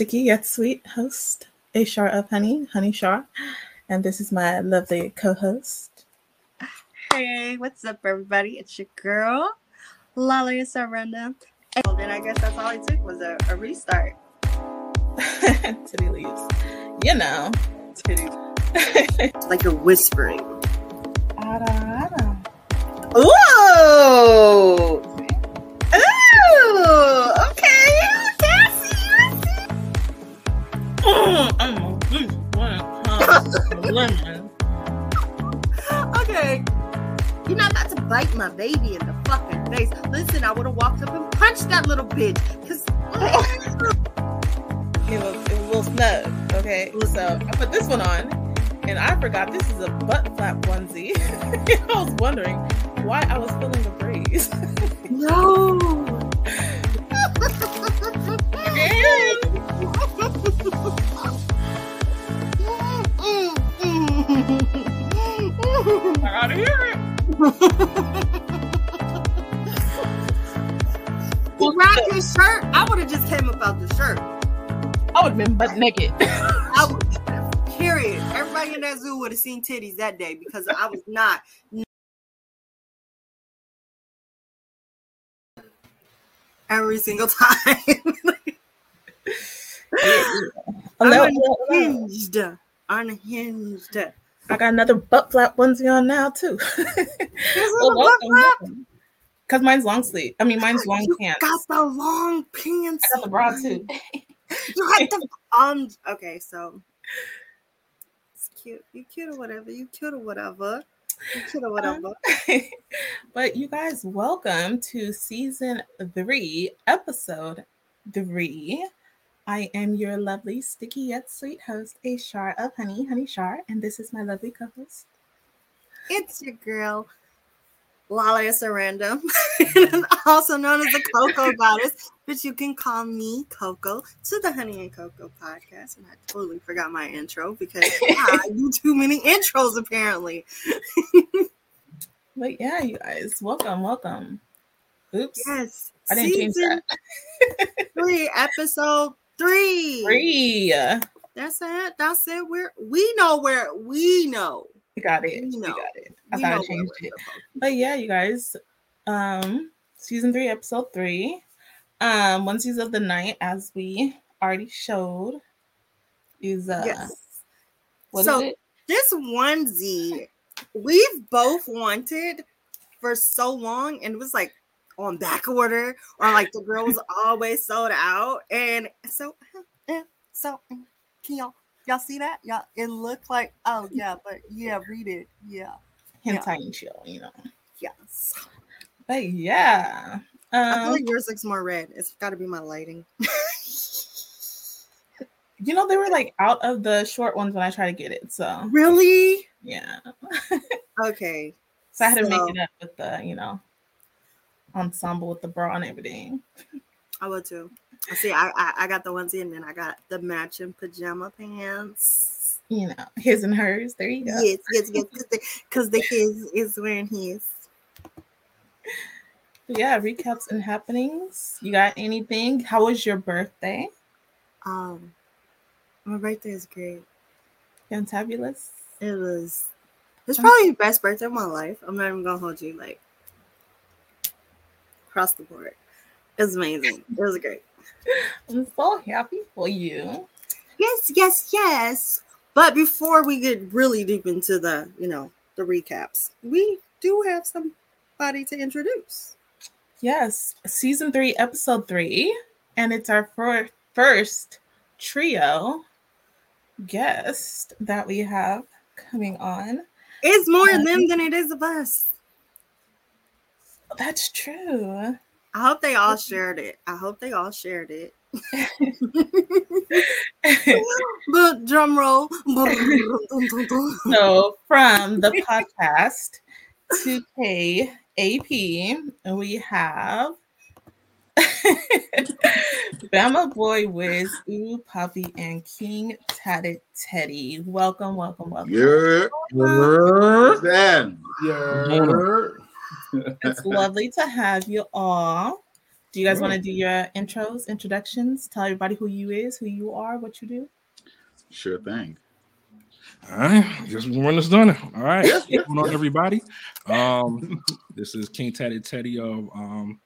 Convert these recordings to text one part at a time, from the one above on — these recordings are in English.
I am your sticky yet sweet host, A Shar of Honey, Honey Shar, and this is my lovely co-host. Hey, what's up, everybody? It's your girl, Lala Saranda. And then I guess that's all it took was a, a restart. Titty leaves. You know. Titty. like you're whispering. Ada, ada. Ooh! Okay. You're not about to bite my baby in the fucking face. Listen, I would have walked up and punched that little bitch. Cause It was, it was a little snug. Okay, so I put this one on, and I forgot this is a butt flap onesie. I was wondering why I was feeling the breeze. no. I gotta hear it. Well, wrap his shirt. I would have just came up out the shirt. I would have been butt naked. I would, period. Everybody in that zoo would have seen titties that day because I was not. Every single time. Hello, I'm unhinged. Unhinged. I got another butt flap onesie on now too. There's a butt flap. Because mine's long sleeve. I mean, mine's long You pants. got the long pants. I got the bra too. You got the um. Okay, so it's cute. You cute or whatever. You cute or whatever. You cute or whatever. but you guys, welcome to season three, episode three. I am your lovely, sticky yet sweet host, A Shar of Honey, Honey Shar, and this is my lovely co-host. It's your girl, Lala Sarandom, mm-hmm. also known as the Cocoa Goddess, but you can call me Coco to the Honey and Cocoa podcast. And I totally forgot my intro because I do too many intros apparently. But yeah, you guys, welcome, welcome. Oops, Yes, I didn't change season that. three, episode three. Three. That's it. That's it. We're we know where we know. We got it. We know. got it. I We thought I changed it. But yeah, you guys, um, season three, episode three, um, onesies of the night, as we already showed, is uh, Yes. So- this onesie we've both wanted for so long and it was like on back order or like the girl was always sold out. And so eh, so eh, can y'all y'all see that? Y'all it looked like oh yeah but yeah read it. Yeah. Hentai and chill, you know. yes. But yeah, i feel um, like yours looks more red. It's got to be my lighting. You know, they were like out of the short ones when I tried to get it, so. Really? Yeah, okay. So I had to So- make it up with the, you know, ensemble with the bra and everything. i will too see I, I i got the onesie and then i got the matching pajama pants You know, his and hers. There you go. Yes, yes, yes. Because the, the his is wearing his. yeah, recaps and happenings. You got anything? How was your birthday? Um, my birthday is great. Fantabulous. It was. It's probably the best birthday of my life. I'm not even gonna hold you like across the board. It was amazing. It was great. I'm so happy for you. Yes, yes, yes. But before we get really deep into the, you know, the recaps, we do have somebody to introduce. Yes, season three, episode three, and it's our fir- first trio guest that we have coming on. It's more uh, of them than it is of us. That's true. I hope they all shared it. I hope they all shared it. but drum roll. so from the podcast 2K AP, we have Bama Boy Wiz, Ooh Puppy, and King Tatted Teddy. Welcome, welcome, welcome. Yeah. Grr. Then. Yeah. It's lovely to have you all. Do you guys want to do your intros, introductions? Tell everybody who you is, who you are, what you do. Sure thing. All right, just run this done. All right, what's going on, everybody? Um, this is King Teddy Teddy of um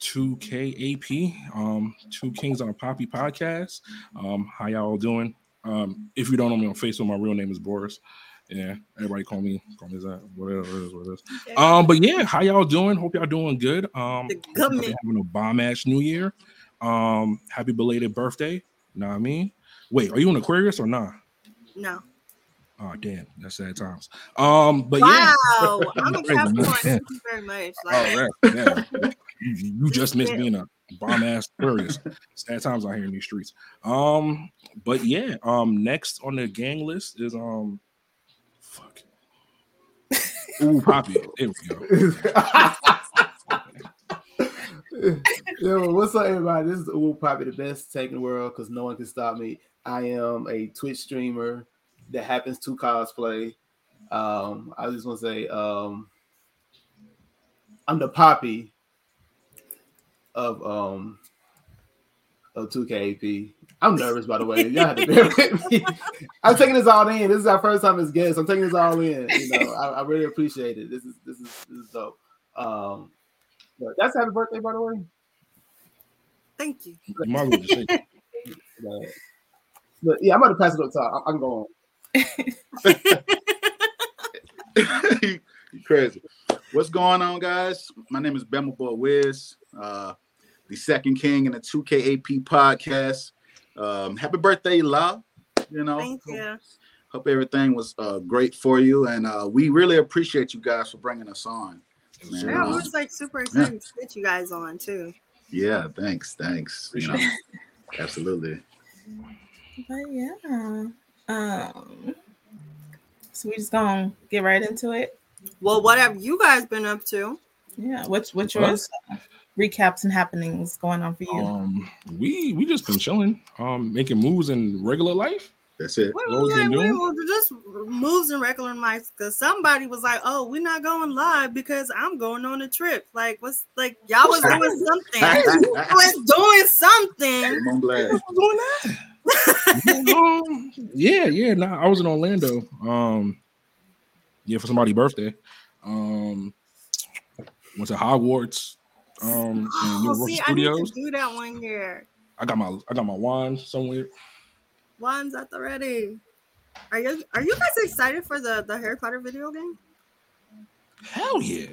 2KAP, um, Two Kings on Poppy podcast. Um, how y'all doing? Um, if you don't know me on Facebook, my real name is Boris. Yeah, everybody call me call me that. Whatever it is, what it is. Um, but yeah, how y'all doing? Hope y'all doing good. Um, The hope y'all government. having a bomb ass New Year. Um, happy belated birthday. Know what I mean? Wait, are you an Aquarius or not? No. Oh damn, that's sad times. Um, but yeah. Wow. I'm a Capricorn. Thank you very much. Oh, Like, right. Yeah. you, you just missed being a bomb ass Aquarius. Sad times out here in these streets. Um, but yeah, um, next on the gang list is um, fuck. Ooh, Poppy. There we go. Yo, what's up, everybody? This is Uwu probably the best tech in the world because no one can stop me. I am a Twitch streamer that happens to cosplay. Um, I just want to say, um, I'm the Poppy of um of 2KAP. I'm nervous, by the way. Y'all have to bear with me. I'm taking this all in. This is our first time as guests. I'm taking this all in. You know, I, I really appreciate it. This is this is this is dope. Um, but that's happy birthday, by the way. thank you. You might as well just say it. But, but yeah, I'm about to pass it up top. I- I'm going. you crazy. What's going on, guys? My name is Bama Boy Wiz, uh, the second king in the 2KAP podcast. Um, happy birthday, La. You know, Thank you. hope everything was uh, great for you. And uh, we really appreciate you guys for bringing us on. Man, Yeah, uh, we're like super excited to get you guys on too. yeah, thanks. Thanks. You know, absolutely. But yeah. Um so we just gonna get right into it. Well, what have you guys been up to? Yeah. What's what's What? yours recaps and happenings going on for you? Um, we we just been chilling, um, making moves in regular life. That's it. What What was was that? doing? were just moves in regular life because somebody was like, "Oh, we're not going live because I'm going on a trip." Like, what's like y'all was doing something? I was doing something. I'm glad. doing that. um, yeah, yeah. Nah, I was in Orlando. Um, yeah, for somebody's birthday. Um, went to Hogwarts. Um, and Oh, Universal see, I need Studios. to do that one year. I got my I got my wand somewhere. Wands at the ready. Are you are you guys excited for the the Harry Potter video game? Hell yeah!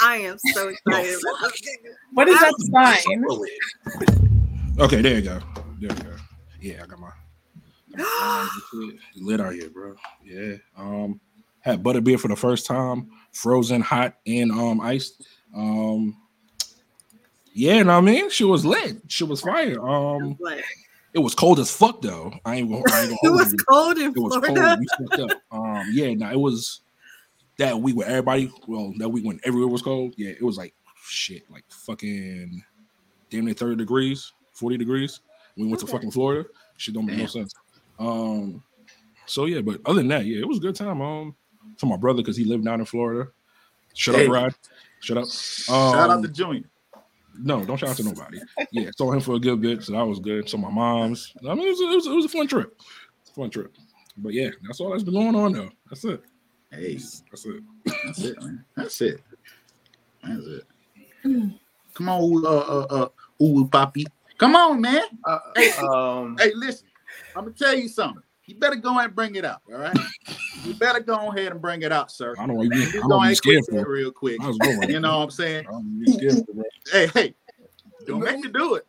I am so excited. about this game. what is that sign? Okay, there you go. There you go. Yeah, I got my got my lit out here, bro. Yeah. Um, had butterbeer for the first time, frozen, hot, and um iced. Um, yeah, you know what I mean, she was lit. She was fire. Um, Like, it was cold as fuck though. I ain't gonna. I ain't gonna it was you. cold in It was Florida. cold. We fucked up. Um, yeah, no, it was that week where everybody, well, that week when everywhere was cold. Yeah, it was like shit, like fucking damn near 30 degrees, 40 degrees. We went to fucking Florida. Shit don't make no sense. Um, so yeah, but other than that, yeah, it was a good time. Um, for my brother because he lived down in Florida. Shut Hey. up, Rod. Shut up. Shout out Um, to Junior. No, don't shout out to nobody. Yeah, saw him for a good bit, so that was good. So my mom's. I mean, it was, it was, it was a fun trip. It's a fun trip. But yeah, that's all that's been going on though. That's it. Hey, That's it. that's it, man. That's it. That's it. Come on, uh, uh, uh, ooh, Poppy. Come on, man. Uh, Hey. um, Hey, listen. I'm gonna tell you something. You better go and bring it out. All right. you better go ahead and bring it out, sir. I don't know why you. I You don't be scared quick that for. real quick. I was going. You know what I'm saying? I don't scared for. bro. Hey, hey. Don't make me do it.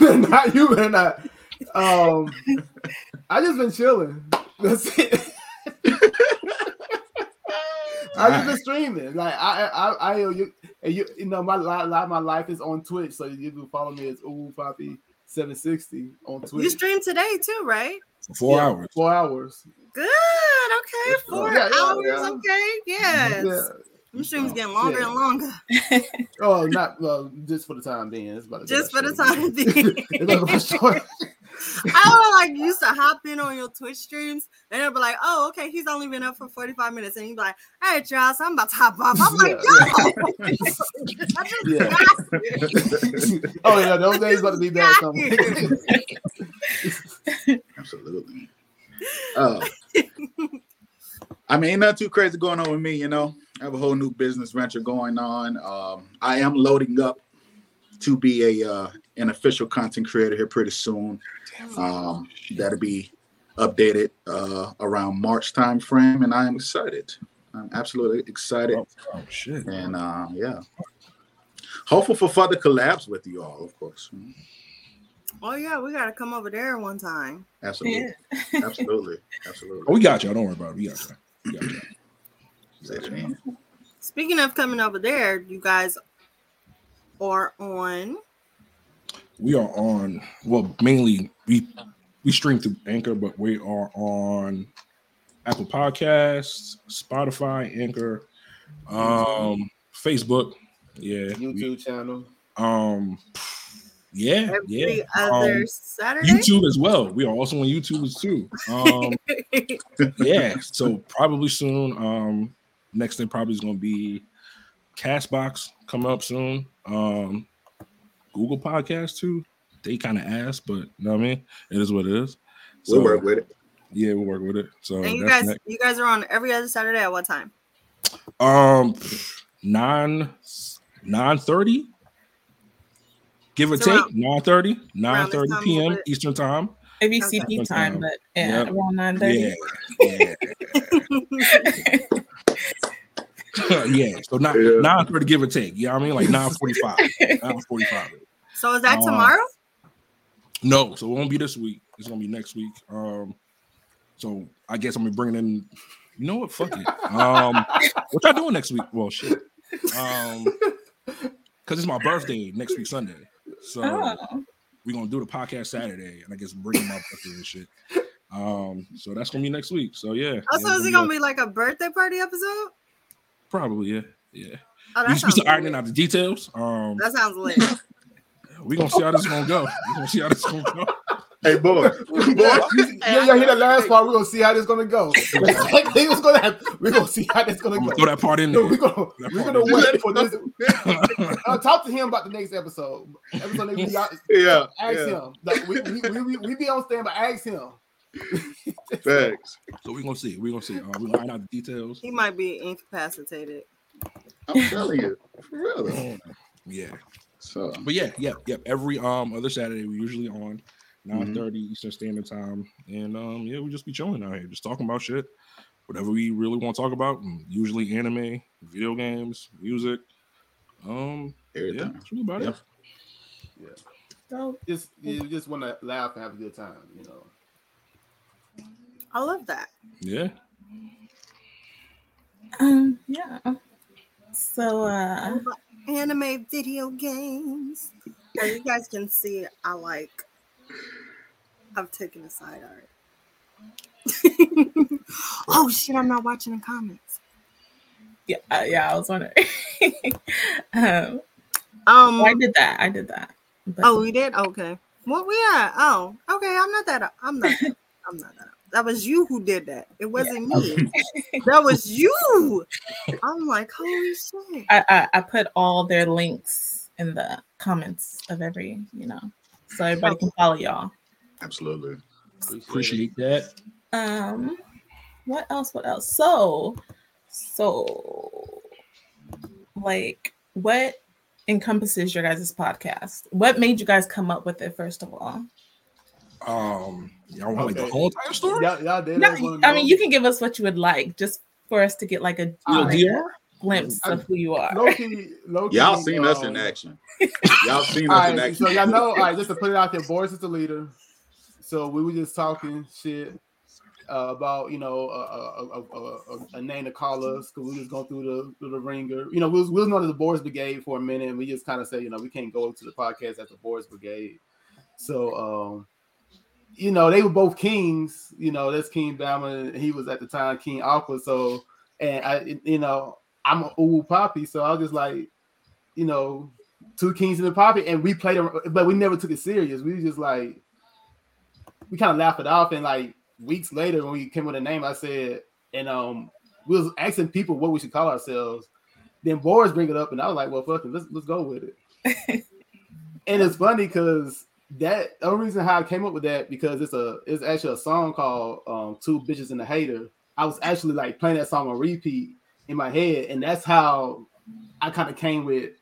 not you and I. Um, I just been chilling. That's it. I just been streaming. Like I, I, I, you, and you, you know, my li- li- my life is on Twitch, so you can follow me as Ooh Poppy seven sixty on Twitch. You stream today too, right? For four Yeah, hours. Four hours. Good. Okay. Four Yeah, yeah, hours. yeah. Okay. Yes. Yeah. Them streams getting longer Yeah. and longer. Oh, not well, just for the time being. It's about to Just for back the time being. It's about to go short. I like used to hop in on your Twitch streams and they'll be like, oh, okay, he's only been up for 45 minutes. And you'd be like, hey, Charles, I'm about to hop off. I'm like, yo, Yeah. oh yeah, those days about to be coming. Absolutely. Uh, I mean, ain't nothing too crazy going on with me, you know. I have a whole new business venture going on. Um, I am loading up to be a uh, an official content creator here pretty soon. Um, that'll be updated uh, around March time frame, and I am excited. I'm absolutely excited, Oh, oh, shit. and uh, yeah, hopeful for further collabs with you all, of course. Oh, yeah, we got to come over there one time. Absolutely, Yeah. absolutely, Oh, absolutely. we got y'all. Don't worry about it. We got y'all. We got y'all. Speaking of coming over there, you guys are on. We are on. Well, mainly we we stream through Anchor, but we are on Apple Podcasts, Spotify, Anchor, um, Facebook. Yeah. YouTube channel. Um. Yeah. Every Yeah. other Um, Saturday. YouTube as well. We are also on YouTube as too. Um. yeah. So probably soon. Um. Next thing probably is going to be Castbox coming up soon. Um. Google Podcast too. They kind of asked, but you know what I mean. It is what it is. So We'll work with it. yeah, we'll work with it. So and you guys, next. you guys are on every other Saturday at what time? um nine nine thirty. Give or So take around- nine thirty, around nine thirty p.m. Eastern time. Maybe Okay. CP time, but yeah, Yep. around nine thirty. Yeah, yeah, yeah. So not Yeah. nine thirty, give or take. Yeah, I mean like nine forty five, nine forty five. so is that Uh, tomorrow? No, so it won't be this week. It's gonna be next week. Um, so I guess I'm gonna bring in. You know what? Fuck it. Um, what y'all doing next week? Well, shit. Um, because it's my birthday next week Sunday. So Oh, we're gonna do the podcast Saturday, and I guess bring my birthday and shit. Um, so that's gonna be next week. So yeah. Oh, so yeah, is it gonna be like a birthday party episode? Probably yeah, yeah. Oh, We that we sounds still ironing out the details. Um, That sounds lit. we gonna see how this is gonna go. We gonna see how this is gonna go. Hey, boy. Yeah, you, yeah, yeah, hear the last part. We're gonna see how this gonna go. He was gonna have, we're gonna see how this gonna I'm go. gonna throw that part in No, there. we're gonna That we're gonna is- wait for this. Uh, talk to him about the next episode. Episode next week, Yeah, ask yeah. him. Like, we, we, we, we, we be on standby. Ask him. Thanks. So we're gonna see. We're gonna see. Uh, we're gonna iron out the details. he might be incapacitated. I'm telling you, for real. Yeah. So But yeah, yeah, yeah. Every um other Saturday we're usually on 9 30 Eastern Standard Time. And um yeah, we just be chilling out here, just talking about shit. Whatever we really want to talk about. Usually anime, video games, music. Um yeah, everything. that's really about it. so Just you just want to laugh and have a good time. You know. I love that. Yeah. um, yeah. So uh, Anime video games. Yeah, you guys can see I like. I've taken a side art. oh shit! I'm not watching the comments. yeah, uh, yeah, I was wondering. um, Um. oh, I did that. I did that. But Oh, we did. Okay. What we at? Oh, okay. I'm not that. I'm not. That, I'm not that. That was you who did that. It wasn't me. that was you. I'm like, holy shit. I, I I put all their links in the comments of every, you know, so everybody can follow y'all. Absolutely. Appreciate that. Um, what else? What else? So, so, like, what encompasses your guys' podcast? What made you guys come up with it? First of all, Um y'all want like the whole entire story? Y'all, y'all did. no, I mean, you can give us what you would like, just for us to get like a All like, right. a glimpse of who you are. Low key, low key. Y'all seen us in um, action. Y'all seen All us in action. so y'all know. All right, just to put it out there, Boris is the leader. So we were just talking shit uh, about you know a, a, a, a, a name to call us because we was going through the through the ringer. You know, we was, we was known as the Boris Brigade for a minute, and we just kind of said, you know, we can't go to the podcast as the Boris Brigade. So, um, you know, they were both kings. You know, that's King Bama, and he was at the time King Aqua. So, and I, you know, I'm a ooh poppy, so I was just like, you know, two kings in the poppy, and we played, but we never took it serious. We just like, we kind of laughed it off. And like weeks later, when we came with a name, I said, and um, we was asking people what we should call ourselves. Then Boris bring it up, and I was like, well, fuck it, let's let's go with it. and it's funny because that the only reason how I came up with that because it's a it's actually a song called um, Two Bitches and a Hater. I was actually like playing that song on repeat in my head, and that's how I kind of came with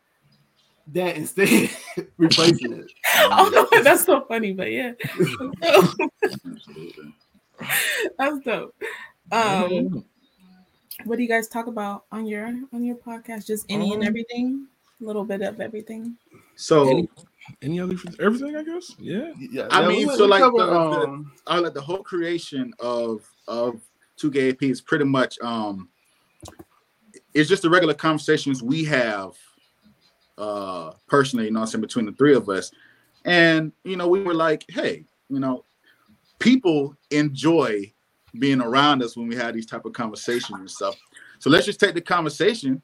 that instead, replacing it. oh, that's so funny, but yeah, Absolutely. that's dope. Um, what do you guys talk about on your on your podcast? Just any and Um, everything, a little bit of everything. So Any, any other everything? I guess. Yeah. Yeah, I yeah, mean, we- so we like cover, the- the- um, I like the whole creation of of 2K AP is pretty much um it's just the regular conversations we have uh personally, you know, what I'm saying between the three of us. And you know, we were like, hey, you know, people enjoy being around us when we have these type of conversations and stuff. So let's just take the conversation,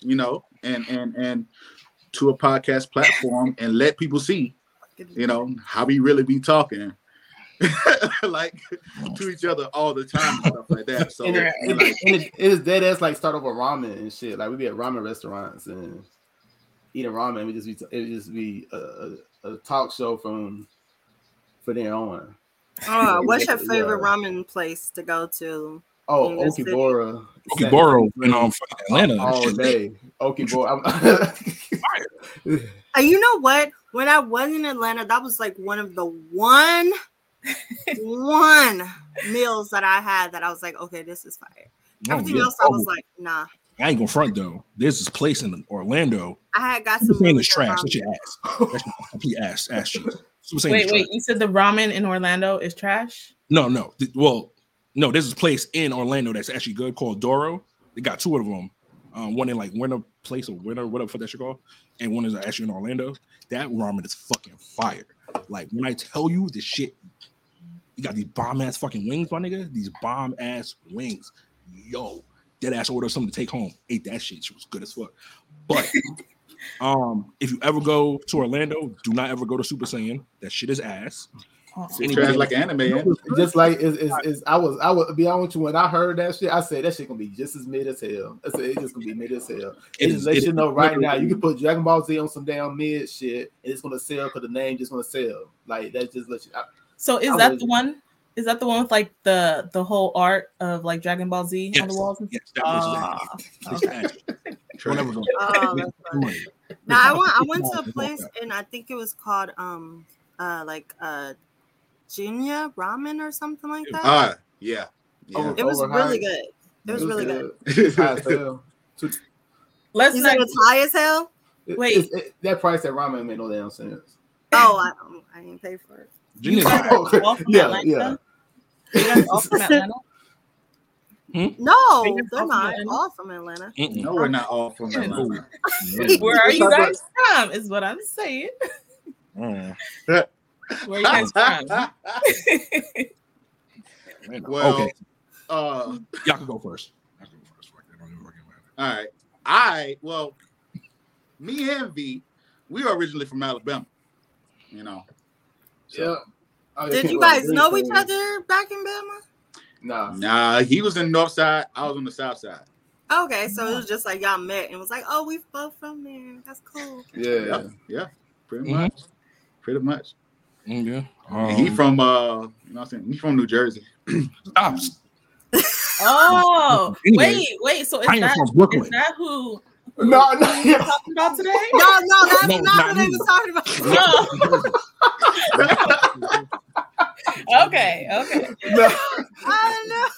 you know, and and and to a podcast platform and let people see you know how we really be talking like to each other all the time and stuff like that so and uh, it, and, like, and it, it is dead ass like start over ramen and shit. Like we be at ramen restaurants and eating ramen. We just be it would just be a, a, a talk show from for there on. Oh, what's your Yeah. favorite ramen place to go to? Oh, In the city. Okiboru. Okiboru in um Atlanta. that all shit lit. day. Okiboru. Uh, you know what? When I was in Atlanta, that was like one of the one, one meals that I had that I was like, okay, this is fire. Oh, Everything yeah. else, I was Oh, like, nah. I ain't gonna front though. There's this place in Orlando. I had got Super some. Saiyan really is trash. ramen. That's your ass. That's your complete ass ass cheese. Wait, wait, trash. you said the ramen in Orlando is trash? No, no. Th- Well, no. There's this place in Orlando that's actually good called Doro. They got two of them. Um, one in like Winter Place or Winter, whatever for that shit called, and one is actually in Orlando. That ramen is fucking fire. Like when I tell you the shit, you got these bomb ass fucking wings, my nigga. These bomb ass wings. Yo, dead ass order something to take home. Ate that shit. She was good as fuck. But um, if you ever go to Orlando, do not ever go to Super Saiyan. That shit is ass. It's trash like anime yeah. just like is is is I was I would be honest with you when I heard that shit, I said that shit gonna be just as mid as hell. I said it's just gonna be mid as hell. It It just let you know right now you can put Dragon Ball Z on some damn mid shit and it's gonna sell because the name just gonna sell. Like that just let you I, So is I that was- the one? Is that the one with like the the whole art of like Dragon Ball Z on the walls? And Yes, that place is Ah, ass. It's okay. ass. Trash. Don't ever go. Oh, that's funny. Money. Now I went. I went to a place and I think it was called um uh like uh Jinya Ramen or something like that. ah yeah yeah Oh, it was overhyped. really good. It was really good. It's high as hell. Too- Let's You not. it's high as hell. it- Wait. it's- it- that price at ramen made no damn sense. Oh, I, I didn't pay for it. You Genius. guys from Yeah, Atlanta? yeah. You guys all from Atlanta? No, You're they're all not Atlanta? all from Atlanta. Mm-mm. no we're not all from Atlanta. Where are you guys from? Is what I'm saying. Mm. Where you guys from? Well okay, uh y'all can go first. Y'all can go first. Fuck that. Don't even fucking matter. all right i well me and v we are originally from alabama you know so- Yeah. Oh, Did you guys know each other back in Bama? Nah. Nah, he was in the north side. I was on the south side. Okay, so it was just like y'all met and was like, oh, we both from there. That's cool. Yeah. Yeah, yeah, pretty Mhm. much, pretty much. Mm, yeah. And he Um, from uh, you know, what I'm saying he's from New Jersey. stop. Oh, wait, wait. So is I am that, from Brooklyn. is that who, who No, no, yeah. talking about today? No, no, that's No, not not what they me. was talking about. No. Okay, okay. no. I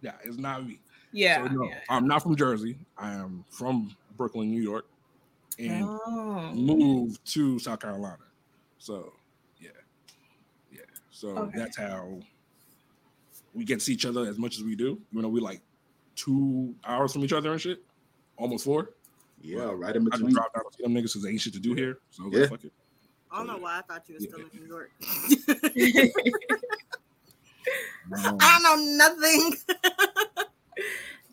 yeah, it's not me. Yeah. So, no, yeah. I'm not from Jersey. I am from Brooklyn, New York, and Oh. moved to South Carolina. So, yeah, yeah. So Okay. that's how we get to see each other as much as we do. You know, we like two hours from each other and shit, almost four. Yeah, right in between. I just between. dropped out to see them niggas because they ain't shit to do here. So I was Yeah. like, fuck it. I don't know why I thought you were still in New York. Um, I don't know nothing.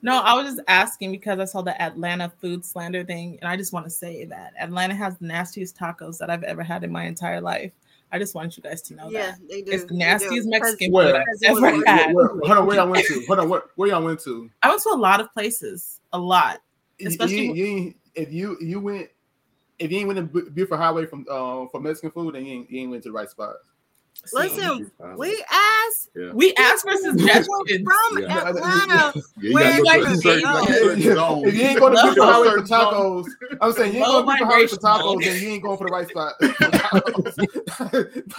No, I was just asking because I saw the Atlanta food slander thing, and I just want to say that Atlanta has the nastiest tacos that I've ever had in my entire life. I just wanted you guys to know Yeah, that. they do. It's the they nastiest do. Mexican Where? food I've Because it was ever like- had. Where, hold on, where y'all went to? Hold on, where, where y'all went to? I went to a lot of places, a lot. Especially- you, you, if you you went if you ain't went to Bu- Buford Highway from um for Mexican food, then you ain't, you ain't went to the right spot. See, Listen, we asked we asked for people suggestions. from Yeah. Atlanta. Yeah, you Where gotta you go go? like, certain. If you ain't going to Low Buford Highway for tacos, I'm saying you ain't Low going to Buford Highway for vibration tacos, mode. then you ain't going for the right spot.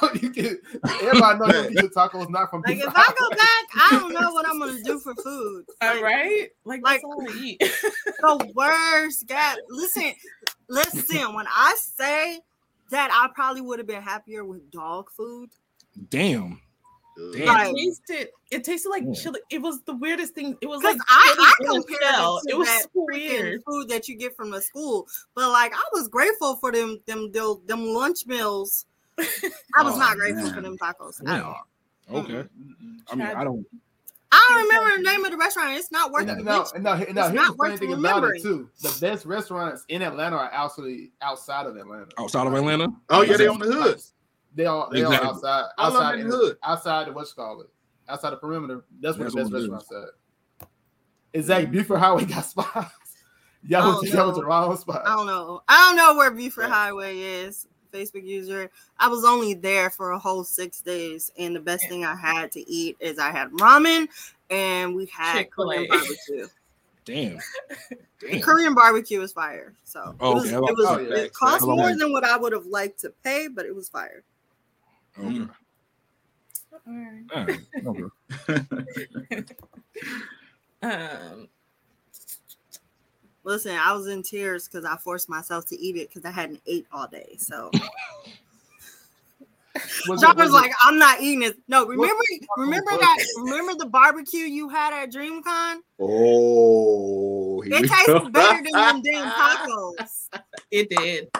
Don't you get, everybody knows you get your tacos not from Like if I go back, I don't know what I'm gonna do for food. All Like, right, like, like- all I eat. the worst. God, listen, listen. When I say that, I probably would have been happier with dog food. Damn. it Right. tasted. It tasted like Yeah. chili. It was the weirdest thing. It was like I, I chili in compared it to It was that so weird. food that you get from the school. But like, I was grateful for them, them, them, them lunch meals. I was Oh, not grateful man. for them tacos at Yeah. all. Okay. I mean, I don't. I don't remember the name of the restaurant. It's not worth it. no, no, no, It's here's not the funny thing about it too. The best restaurants in Atlanta are actually outside of Atlanta. Outside of Atlanta. Oh yeah, they're on the hood. They all they Exactly. are outside All of them outside in the hood. outside of what's called it outside the perimeter. That's where That's the best what it is. restaurants at. Exactly. Mm. Buford Highway got spots. Y'all went to, y'all went to no. the wrong spot. I don't know. I don't know where Buford Yeah. Highway is. Facebook user. I was only there for a whole six days, and the best thing I had to eat is I had ramen and we had Korean Chick-fil-A. barbecue. Damn. Damn. Korean barbecue is fire. So Oh, it was, okay. it, was Oh, yeah. it cost How long more than what I would have liked to pay, but it was fire. Okay. All right. All right. Okay. Um, Listen, I was in tears because I forced myself to eat it because I hadn't ate all day. So Was John it- was was like, it- "I'm not eating it." No, remember, what remember that? Remember the barbecue you had at DreamCon? Oh, It we tasted better than them damn tacos. it did.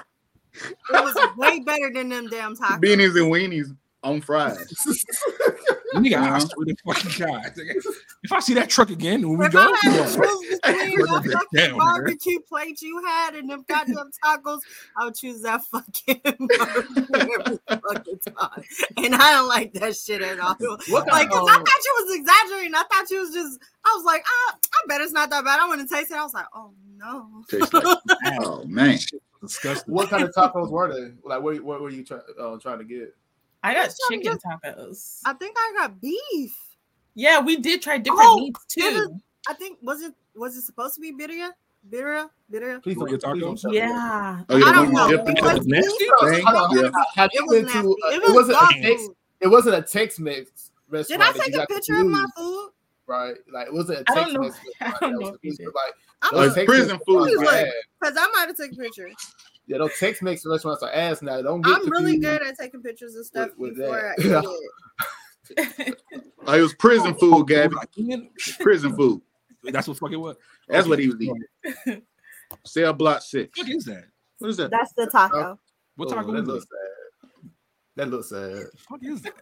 It was way better than them damn tacos. Beanies and weenies on fries. Nigga, I Uh-huh. swear to fucking God. If I see that truck again, when we If go, I had to choose between Put that that fucking down, nigga. barbecue plate you had and them goddamn tacos, I would choose that fucking barbecue every fucking time. And I don't like that shit at all. What Like, kind 'cause of- I thought you was exaggerating. I thought you was just. I was like, ah, I bet it's not that bad. I want to taste it. I was like, oh no. Like, oh man. Disgusting. what kind of tacos were they? Like, what, what were you try, uh, trying to get? I got Just some- chicken tacos. I think I got beef. Yeah, we did try different Oh, meats it was- too. I think was it was it supposed to be birria? Birria? Birria? Please don't, Burger tacos? tell me that. Yeah. Oh, yeah, I don't know. It in was the nasty. beef. thing. Hold on, Yeah. Have It you was been nasty. to? uh, It it was wasn't a Tex. food. It wasn't a Tex-Mex Did restaurant. I take a picture of my food? Right, like it wasn't a I don't know. Tex-Mex I don't know was if you confused, did. Like I'm Oh, those it's gonna, Tex-Mex prison food. restaurants are because I might have taken pictures. Yeah, those Tex-Mex restaurants are ass now. Don't get I'm really good at taking pictures of stuff with before I that. eat it. Oh, it was prison food, Gabby. Prison food. That's what fucking what? That's what he was eating. Cell block six. What is that? What is that? That's the oh. taco. What Oh, taco that is looks that? sad. That looks sad. What is that?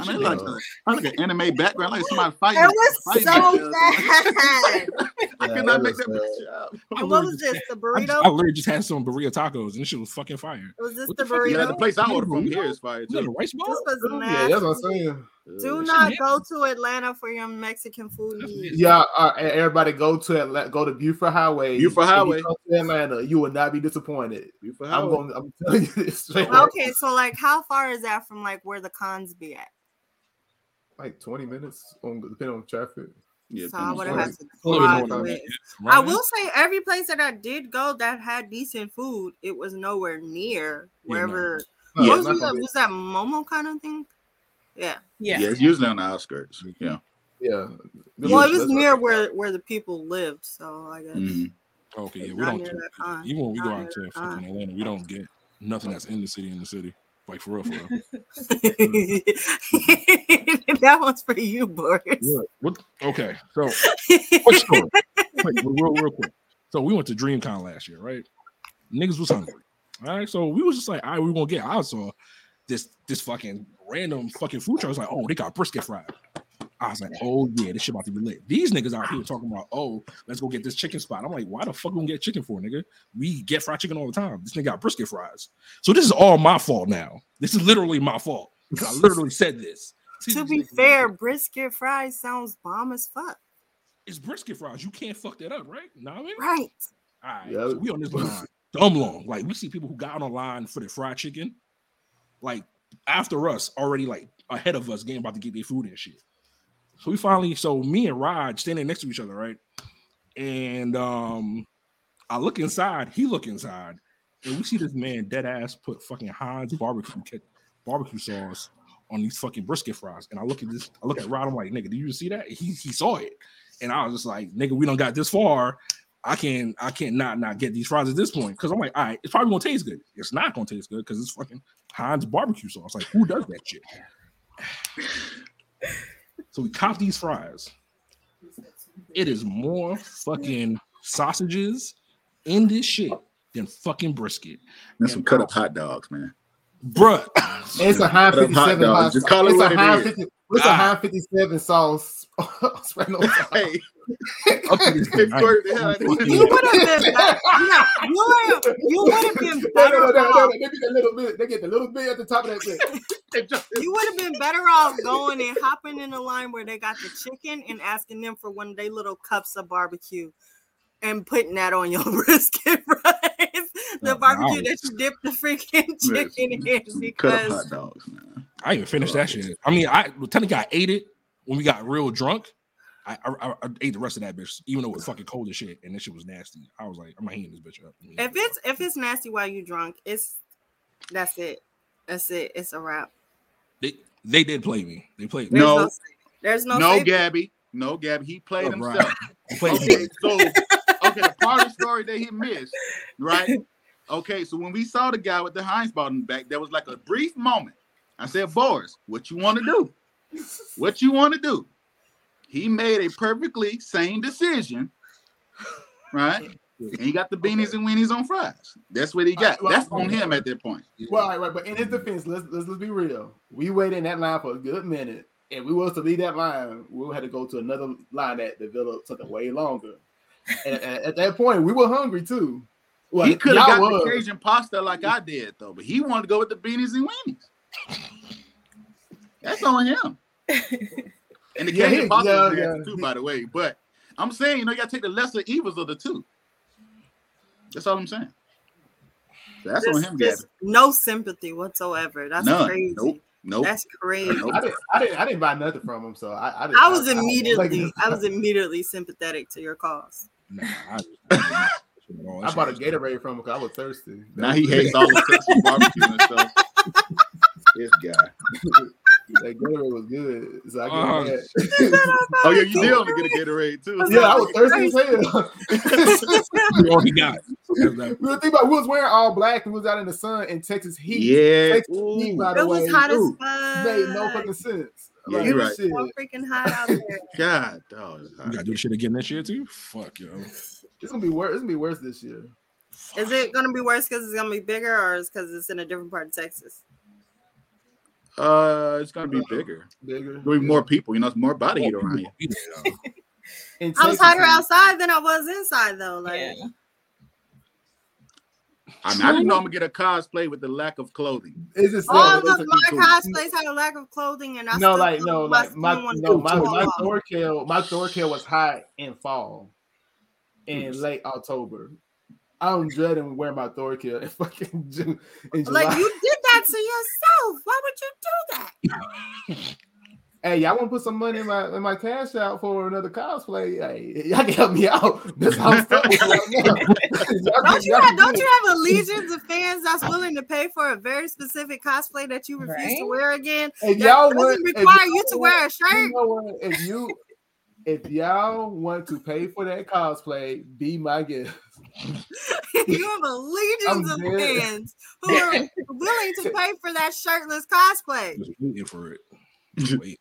I mean, like, like an anime background, like somebody fighting. It was fighting so each bad. I Yeah, could that not make that bad. picture out. What was just- this? The I, burrito? just- I literally just had some burrito tacos and this shit was fucking fire. was this What the the fuck is Yeah, burrito? the place I order from here is fire Is that a rice ball? This was Yeah, that's what I'm saying. Do Uh, not go to Atlanta for your Mexican food needs. Yeah, uh, everybody go to Atlanta, go to Buford Highway. Buford If you Highway. to Atlanta, you will not be disappointed. Buford I'm going. I'm telling you this straight up. Okay, so like, how far is that from like where the cons be at? Like 20 minutes, on depending on traffic. Yeah, So I would have to A little bit drive north of away. I will say every place that I did go that had decent food, it was nowhere near Yeah, no. wherever. No, Yeah, what was, not that, was that Momo kind of thing? Yeah. Yeah. Yeah, it's usually on the outskirts. Yeah. yeah. Well, it was That's- near where where the people lived, so I guess. Mhm. Okay, yeah, we don't. near that con. Even when we go out to that fucking. Atlanta, we don't get nothing that's in the city. In the city, like for real, for real. that one's for you, Boris. Yeah. What? Okay, so quick story. Quick, real, real quick. So we went to DreamCon last year, right? Niggas was hungry. All right, so we was just like, all right, we gonna get. I saw this this fucking random fucking food truck. I was like, oh, they got brisket fried. I was like, oh yeah, this shit about to be lit. These niggas out here talking about, oh, let's go get this chicken spot. I'm like, why the fuck we gonna get chicken for, nigga? We get fried chicken all the time. This nigga got brisket fries. So this is all my fault now. This is literally my fault. I literally said this. to be fair, brisket fries sounds bomb as fuck. it's brisket fries. You can't fuck that up, right? Know what I mean? Right. All right, Yeah. so we on this line dumb long. Like we see people who got on line for the fried chicken, like after us, already like ahead of us, getting about to get their food and shit. So we finally, so me and Rod standing next to each other, right? And um, I look inside, he look inside, and we see this man dead ass put fucking Heinz barbecue barbecue sauce on these fucking brisket fries. And I look at this, I look at Rod, I'm like, nigga, do you see that? He he saw it, and I was just like, nigga, we don't got this far. I can't. I can't not not get these fries at this point because I'm like, all right, it's probably gonna taste good. It's not gonna taste good because it's fucking Heinz barbecue sauce. Like, who does that shit? So we cop these fries. It is more fucking sausages in this shit than fucking brisket, That's some cut up hot dogs, man. bruh. It's a high Hot dog. 57 hot Just call it It's what a it high is. 50 It's a Ah. high 57 sauce. spread on. Hey, Up to this they point, I- squirted the hell You would have been better. Yeah, you would you would have been No, no, better no, no, no, off. They get a little bit. They get the little bit at the top of that thing. You would have been better off going and hopping in the line where they got the chicken and asking them for one of their little cups of barbecue and putting that on your brisket fries. The barbecue that you dip the freaking chicken in because hot dogs, man. I even finished that shit. I mean, I well, technically I ate it when we got real drunk. I, I, I ate the rest of that bitch, even though it was fucking cold as shit, and this shit was nasty. I was like, I'm not eating this bitch up. if it's if it's nasty while you drunk, it's that's it. That's it. It's a wrap. they, they did play me. They played There's No. no, there's no, No, saving. Gabby. No, Gabby. He played Oh, himself. right. They played me. Okay, so okay, the part of the story that he missed, right? Okay, so when we saw the guy with the Heinz ball in the back, there was like a brief moment. I said, Boris, what you want to do? What you want to do? He made a perfectly sane decision, right? And he got the beanies and weenies on fries. That's what he got. That's on him at that point. Well, right, right, but in his defense, let's, let's let's be real. We waited in that line for a good minute, and we was to leave that line. We had to go to another line that developed something way longer. And at, at that point, we were hungry too. Well, he could have got the. Cajun pasta like I did, though, but he wanted to go with the beanies and weenies. That's on him. And the Yeah, Cajun he- pasta yeah, yeah. too, by the way. But I'm saying, you know, you gotta take the lesser evils of the two. That's all I'm saying. That's on him, Gabby. just no sympathy whatsoever. That's None. crazy. Nope. Nope. That's crazy. Nope. I didn't, I didn't, I didn't buy nothing from him, so I, I, didn't, I was like, immediately, I was immediately sympathetic to your cause. Nah, I, I, I bought a Gatorade from him because I was thirsty. now he hates all the Texas barbecue and stuff. This guy. That Gatorade was good, so I Uh-huh. get mad. Oh yeah, you did only get a Gatorade too. yeah, I was thirsty as hell. all he got. That's that- we were about we was wearing all black and we was out in the sun in Texas heat. Yeah. Texas heat, by the It was way. hot as Ooh, fuck. made no fucking sense. Yeah, Like, you're right. shit. So freaking hot out there. God, dog. You gotta do the shit again this year too. Fuck yo. It's gonna be worse. It's gonna be worse this year. Is it gonna be worse because it's gonna be bigger, or is because it's in a different part of Texas? Uh, it's gonna be bigger. Bigger. There'll be more people. You know, it's more body heat around you. Be there, I was hotter outside than I was inside, though. Like, Yeah. I mean, I didn't know I'm gonna get a cosplay with the lack of clothing. It's just all it's of a- my cool. cosplays had a lack of clothing, and I No, still like no, like my no, to my my off. Thorkell, my Thorkell was hot in fall, in late October. I'm dreading wearing my Thorkell in fucking June, in July. Like you did that to yourself. Why would you do that? Hey, y'all want to put some money in my in my cash out for another cosplay? Hey, y'all can help me out. That's how I'm stuck with right now. Y'all Don't you have don't you have a legions of fans that's willing to pay for a very specific cosplay that you refuse to wear again? If That y'all doesn't want, if require y'all you to want- wear a you shirt. know what? If you if y'all want to pay for that cosplay, be my guest. you have a legions of fans who are willing to pay for that shirtless cosplay. Just waiting for it. Just wait.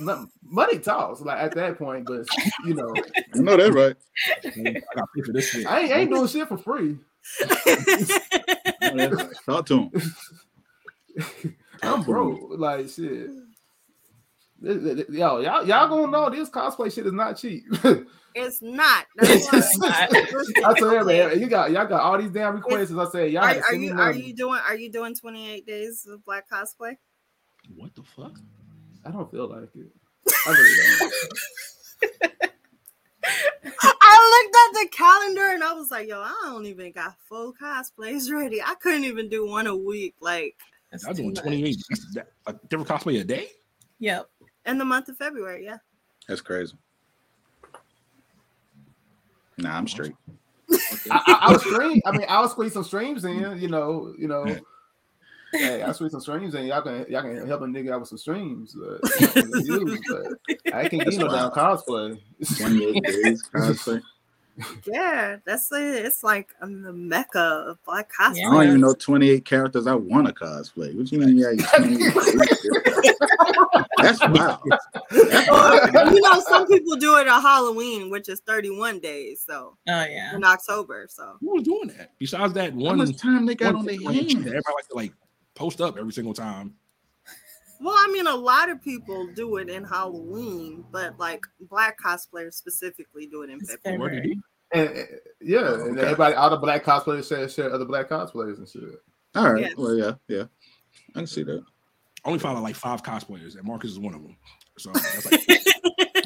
Mo- Money talks, like at that point, but you know, I know that's right. Mm-hmm. I gotta pay for this shit. I ain't, I ain't doing shit for free. I right. Talk to him. I'm broke, like shit. Yo, y'all, y'all gonna know this cosplay shit is not cheap. It's not. That's why. I tell you, man, you got y'all got all these damn requests. As I said, y'all Are, are send me you are you doing are you doing 28 days of black cosplay? What the fuck? I don't feel like it. I really don't. I looked at the calendar and I was like, yo, I don't even got full cosplays ready. I couldn't even do one a week. Like I'm doing 28. That's that, a different cosplay a day. Yep. in the month of February, yeah. That's crazy. Nah, I'm straight. I, I, I'll stream. I mean, I'll squeeze some streams in. You know, you know. Hey, I'll squeeze some streams in. Y'all can y'all can help a nigga out with some streams. Uh, but, you, but I can't get no damn cosplay. 28 days cosplay. Yeah, that's it. It's like um, the mecca of black cosplay. Yeah. I don't even know 28 characters I want to cosplay. What do you mean? Yeah, you 28? That's wild. That's. Well, you know, some people do it on Halloween, which is 31 days, so Oh yeah. in October. So Who was doing that? Besides that How one, much time they got on their thing, hands? everybody like to like post up every single time. Well, I mean, a lot of people do it in Halloween, but like black cosplayers specifically do it in It's February. Where did he? And, and- yeah, and Okay. everybody, all the black cosplayers share share other black cosplayers and shit. All right. Yes. Well, yeah, yeah. I can see that. I only found out like five cosplayers, and Marcus is one of them. So that's like,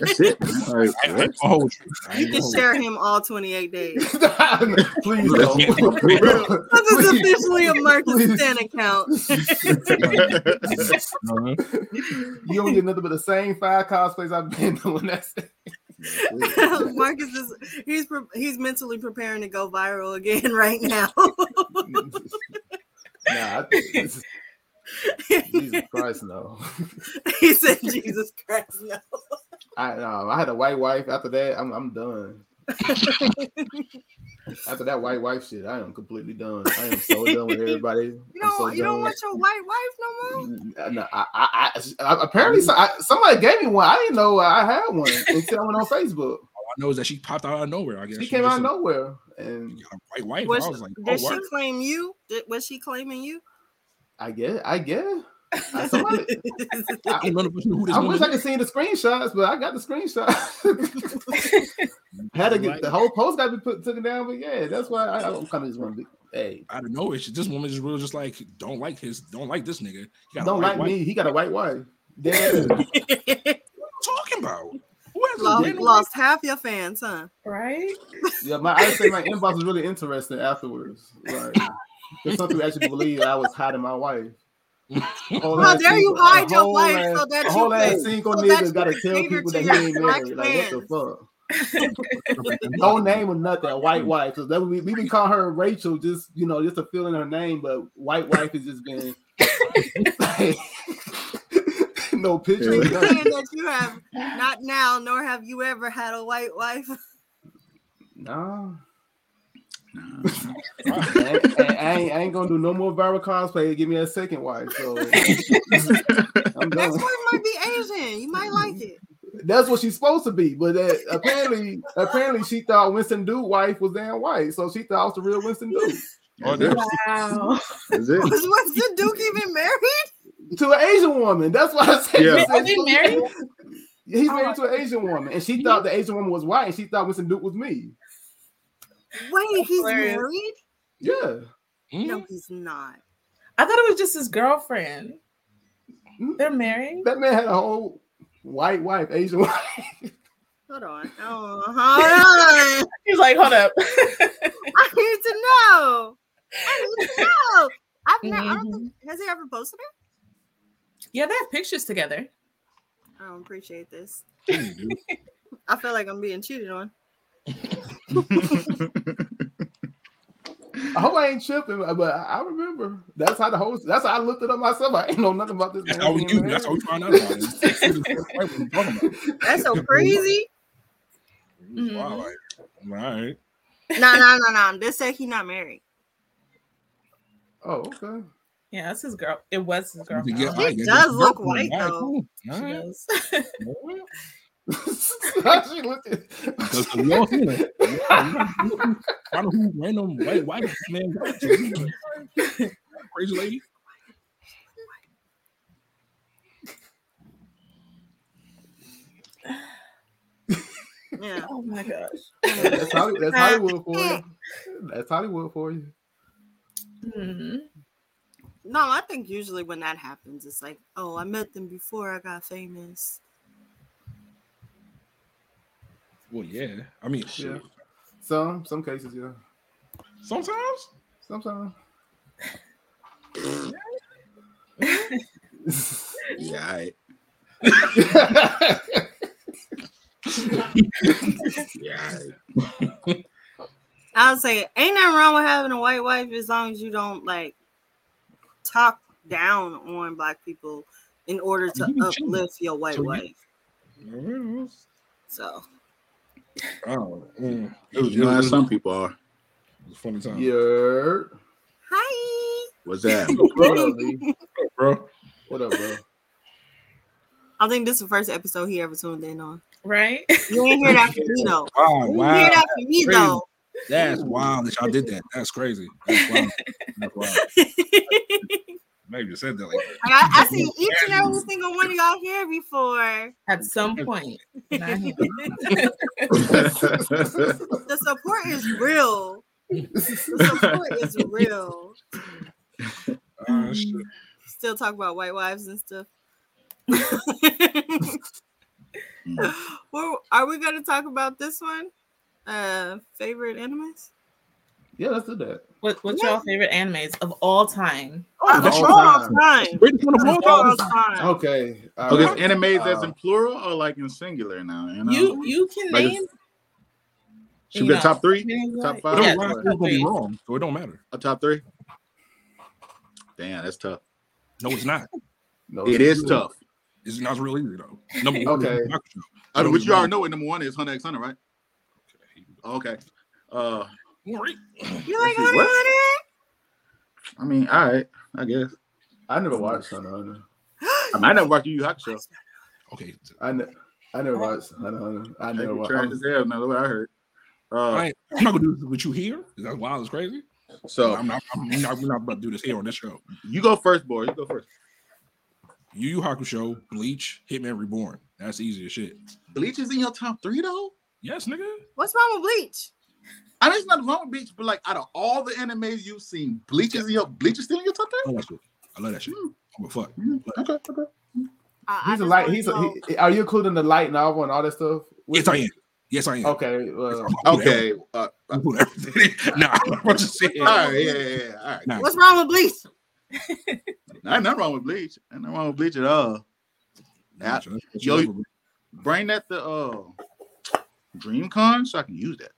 That's it. man. All right. I ain't gonna hold you. I You ain't can share him all 28 days. Please That's don't. This is officially a Marcus Stan account. you. You don't get nothing but the same five cosplays I've been doing. That's it. Marcus is he's pre- he's mentally preparing to go viral again right now. Nah, Jesus Christ, no. he said, "Jesus Christ, no." I no, I had a white wife. After that, I'm I'm done. After that white wife shit, I am completely done. I am so done with everybody. You don't so you don't want your white wife no more. No, I, I, I, I apparently so- I, somebody gave me one. I didn't know I had one until I went on Facebook. All I know is that she popped out of nowhere. I guess She came out of nowhere, and a white wife. Was, I was like, did oh, she word. claim you? Did, was she claiming you? I guess, I guess, I, somebody, I don't know who this I wish I could see the screenshots, but I got the screenshots. Had to get the whole post got to be put taken down, but yeah, that's why I, I don't kind of just want to be. Hey, out of nowhere. She, this woman just really just like don't like his, don't like this nigga. He got don't like wife. me. He got a white wife. Damn. What are you talking about? Who has lost, lost half your fans, huh? Right? yeah, my I say my inbox is really interesting afterwards. Like, there's some people actually believe I was hiding my wife. How dare you single- a hide your wife ass- so that you whole ass can- single so that nigga got to tell people to that he ain't black married. Like, what the fuck? no name or nothing. White wife. Because that we we been call her Rachel, just you know, just a feeling her name. But white wife has just been like, no picture. So you nothing. saying that you have not now, nor have you ever had a white wife? No, Nah. I, ain't- I ain't, I ain't gonna do no more viral cosplay. Give me a second wife. So I'm That done. one might be Asian. You might like it. That's what she's supposed to be. But uh, apparently, apparently, she thought Winston Duke wife was damn white, so she thought it was the real Winston Duke. Oh, Wow. That's it. Was Winston Duke even married? to an Asian woman. That's why I said. Yeah. he said- Are they married? He's Oh married to an Asian woman, and she thought the Asian woman was white, and she thought Winston Duke was me. Wait, he's hilarious. married? Yeah. Hmm? No, he's not. I thought it was just his girlfriend. Hmm? They're married. That man had a whole white wife, Asian wife. Hold on. Oh, hold on. He's like, hold up. I need to know. I need to know. I've never, I don't think, has he ever posted it? yeah, they have pictures together. I don't appreciate this. Hmm. I feel like I'm being cheated on. I hope I ain't tripping, but I I remember that's how the whole. That's how I looked it up myself. I ain't know nothing about this. That's man how we being. That's how married. we found out about it. What we talking about? That's so crazy. Mhm. Wow, like, all right. No, no, no, no. They say he not married. Oh, okay. Yeah, that's his girl. It was his To girlfriend. get He does look girlfriend. white, All right, though. cool. She All right. she looked at no do random white white man crazy lady? Yeah. Oh my gosh. That's, Hollywood, that's Hollywood for you. That's Hollywood for you. Mm-hmm. No, I think usually when that happens, it's like, oh, I met them before I got famous. Well, yeah. I mean, Yeah. Some some cases, yeah. Sometimes. Sometimes. Yeah, all right. Yeah, all right. I'll say, ain't nothing wrong with having a white wife as long as you don't like talk down on black people in order to You can choose. uplift your white wife. So you- wife. Oh, So mm. It was, You know how some people are. it was a funny time. yeah. hi. What's that? What up, B? bro. What up, bro? I think this is the first episode he ever tuned in on. Right? You ain't hear that from me though. Wow, You wow. hear that from me Crazy. though. That's wild that y'all did that. That's crazy. That's wild. That's wild. Maybe you said that like I, I see each and every single one of y'all here before. At some point. The support is real. The support is real. shit. Still talk about white wives and stuff. well, are we going to talk about this one? Uh, favorite animes? Yeah, let's do that. What, what's your favorite animes of all time? Oh, that's all all time. Of all All time. time. Okay. all Okay, right. animes as Uh, in plural or like in singular now? You know, You you can Like name should we you top three? Top five? Yeah, top it's gonna be wrong, so it don't matter. A top three? Damn, that's tough. No, it's not. no, It is tough. It's not real easy though. Number one, Okay. is I mean, which you already know what number one is Hunter x Hunter, right? Okay. Okay. Uh, You like Let's Hunter what? Hunter? I mean, all right, I guess. I never watched Hunter x Hunter. I might never watch Yu Yu Hakusho. Okay, I, ne- I never watched Hunter x Hunter. I never Maybe watched. trash as hell. Now, what I heard. Uh, I ain't, I'm not gonna do this with you here. That's wild. It's crazy. so I'm not. I'm not. We're not about to do this here on this show. you go first, boy. You go first. Yu Yu Hakusho, Bleach, Hitman Reborn. That's easy as shit. Bleach is in your top three, though. Yes, nigga. What's wrong with Bleach? I know it's not wrong with Bleach, but like out of all the animes you've seen, Bleach is your Bleach is still in your top I love that shit. I love that shit. Oh, fuck. three. Okay, okay. I, I He's a light. He's a, he, are you including the light novel and all that stuff? Yes, I am. Yes, I am. Okay. Well, Okay. Uh, uh, I'm gonna put everything. Nah, I'm just saying. all right. Yeah, yeah, yeah. All right. Nah. What's wrong with Bleach? Ain't nothing wrong with Bleach. Ain't nothing wrong with Bleach at all. Nah, Nah, that's what yo. Bring that to uh DreamCon so I can use that.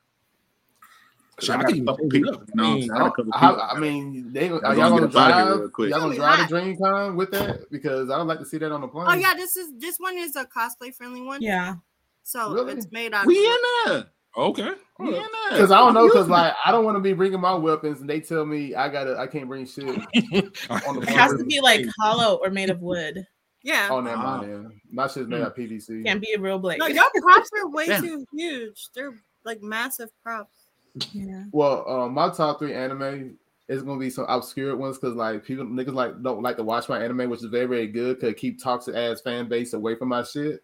'Cause Shit, I got can a even couple people. You know, I mean, I got a couple I, people. I mean, they are y'all gonna up outta drive? real quick. Y'all gonna drive hot. to DreamCon with that? Because I would like to see that on the plane. Oh yeah, this is this one is a cosplay friendly one. Yeah. So Really? it's made out. we of in there. Okay. We. Because I don't know, because like I don't want to be bringing my weapons, and they tell me I gotta, I can't bring shit. On the It has to be like hollow or made of wood. Yeah. Oh, never Wow. mind. Ah. Then. My shit's made hmm. out of PVC. Can't be a real blade. No, your props are way Damn. too huge. They're like massive props. Yeah. Well, uh, my top three anime is gonna be some obscure ones because like people niggas like don't like to watch my anime, which is very very good. Cause it keep toxic ass fan base away from my shit.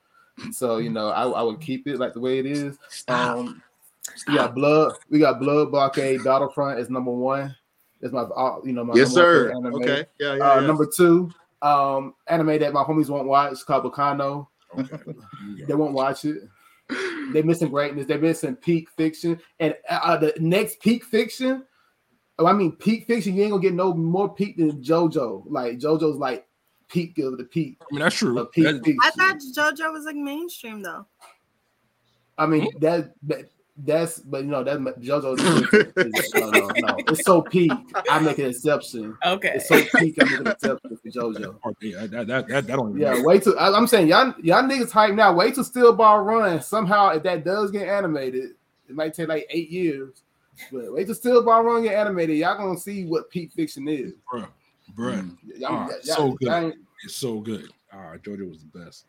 So you know, I, I would keep it like the way it is. Stop. Um, we got blood. We got blood blockade. Battlefront is number one. It's my uh, you know my yes, sir. anime. Okay. Yeah, yeah. Uh, yeah. Number two, um, anime that my homies won't watch called Baccano. Okay. They won't watch it. They're missing greatness. They're missing peak fiction. And uh, the next peak fiction, oh, I mean peak fiction, you ain't gonna get no more peak than JoJo. Like JoJo's like peak of the peak I mean, that's true. peak That- fiction. I thought JoJo was like mainstream though. I mean that, that that's but you know that JoJo is- no, no, no. It's so peak. I make an exception. Okay. It's so peak. I make an exception for JoJo. part- yeah, that, that, that, that don't Yeah, matter. wait till I, I'm saying y'all y'all niggas hype now. Wait till Steel Ball Run. Somehow, if that does get animated, it might take like eight years. But wait till Steel Ball Run get animated. Y'all gonna see what peak fiction is. Bruh, bruh. Mm. Y'all, Ah, y'all- so good. y'all ain't- It's so good. All right, JoJo was the best.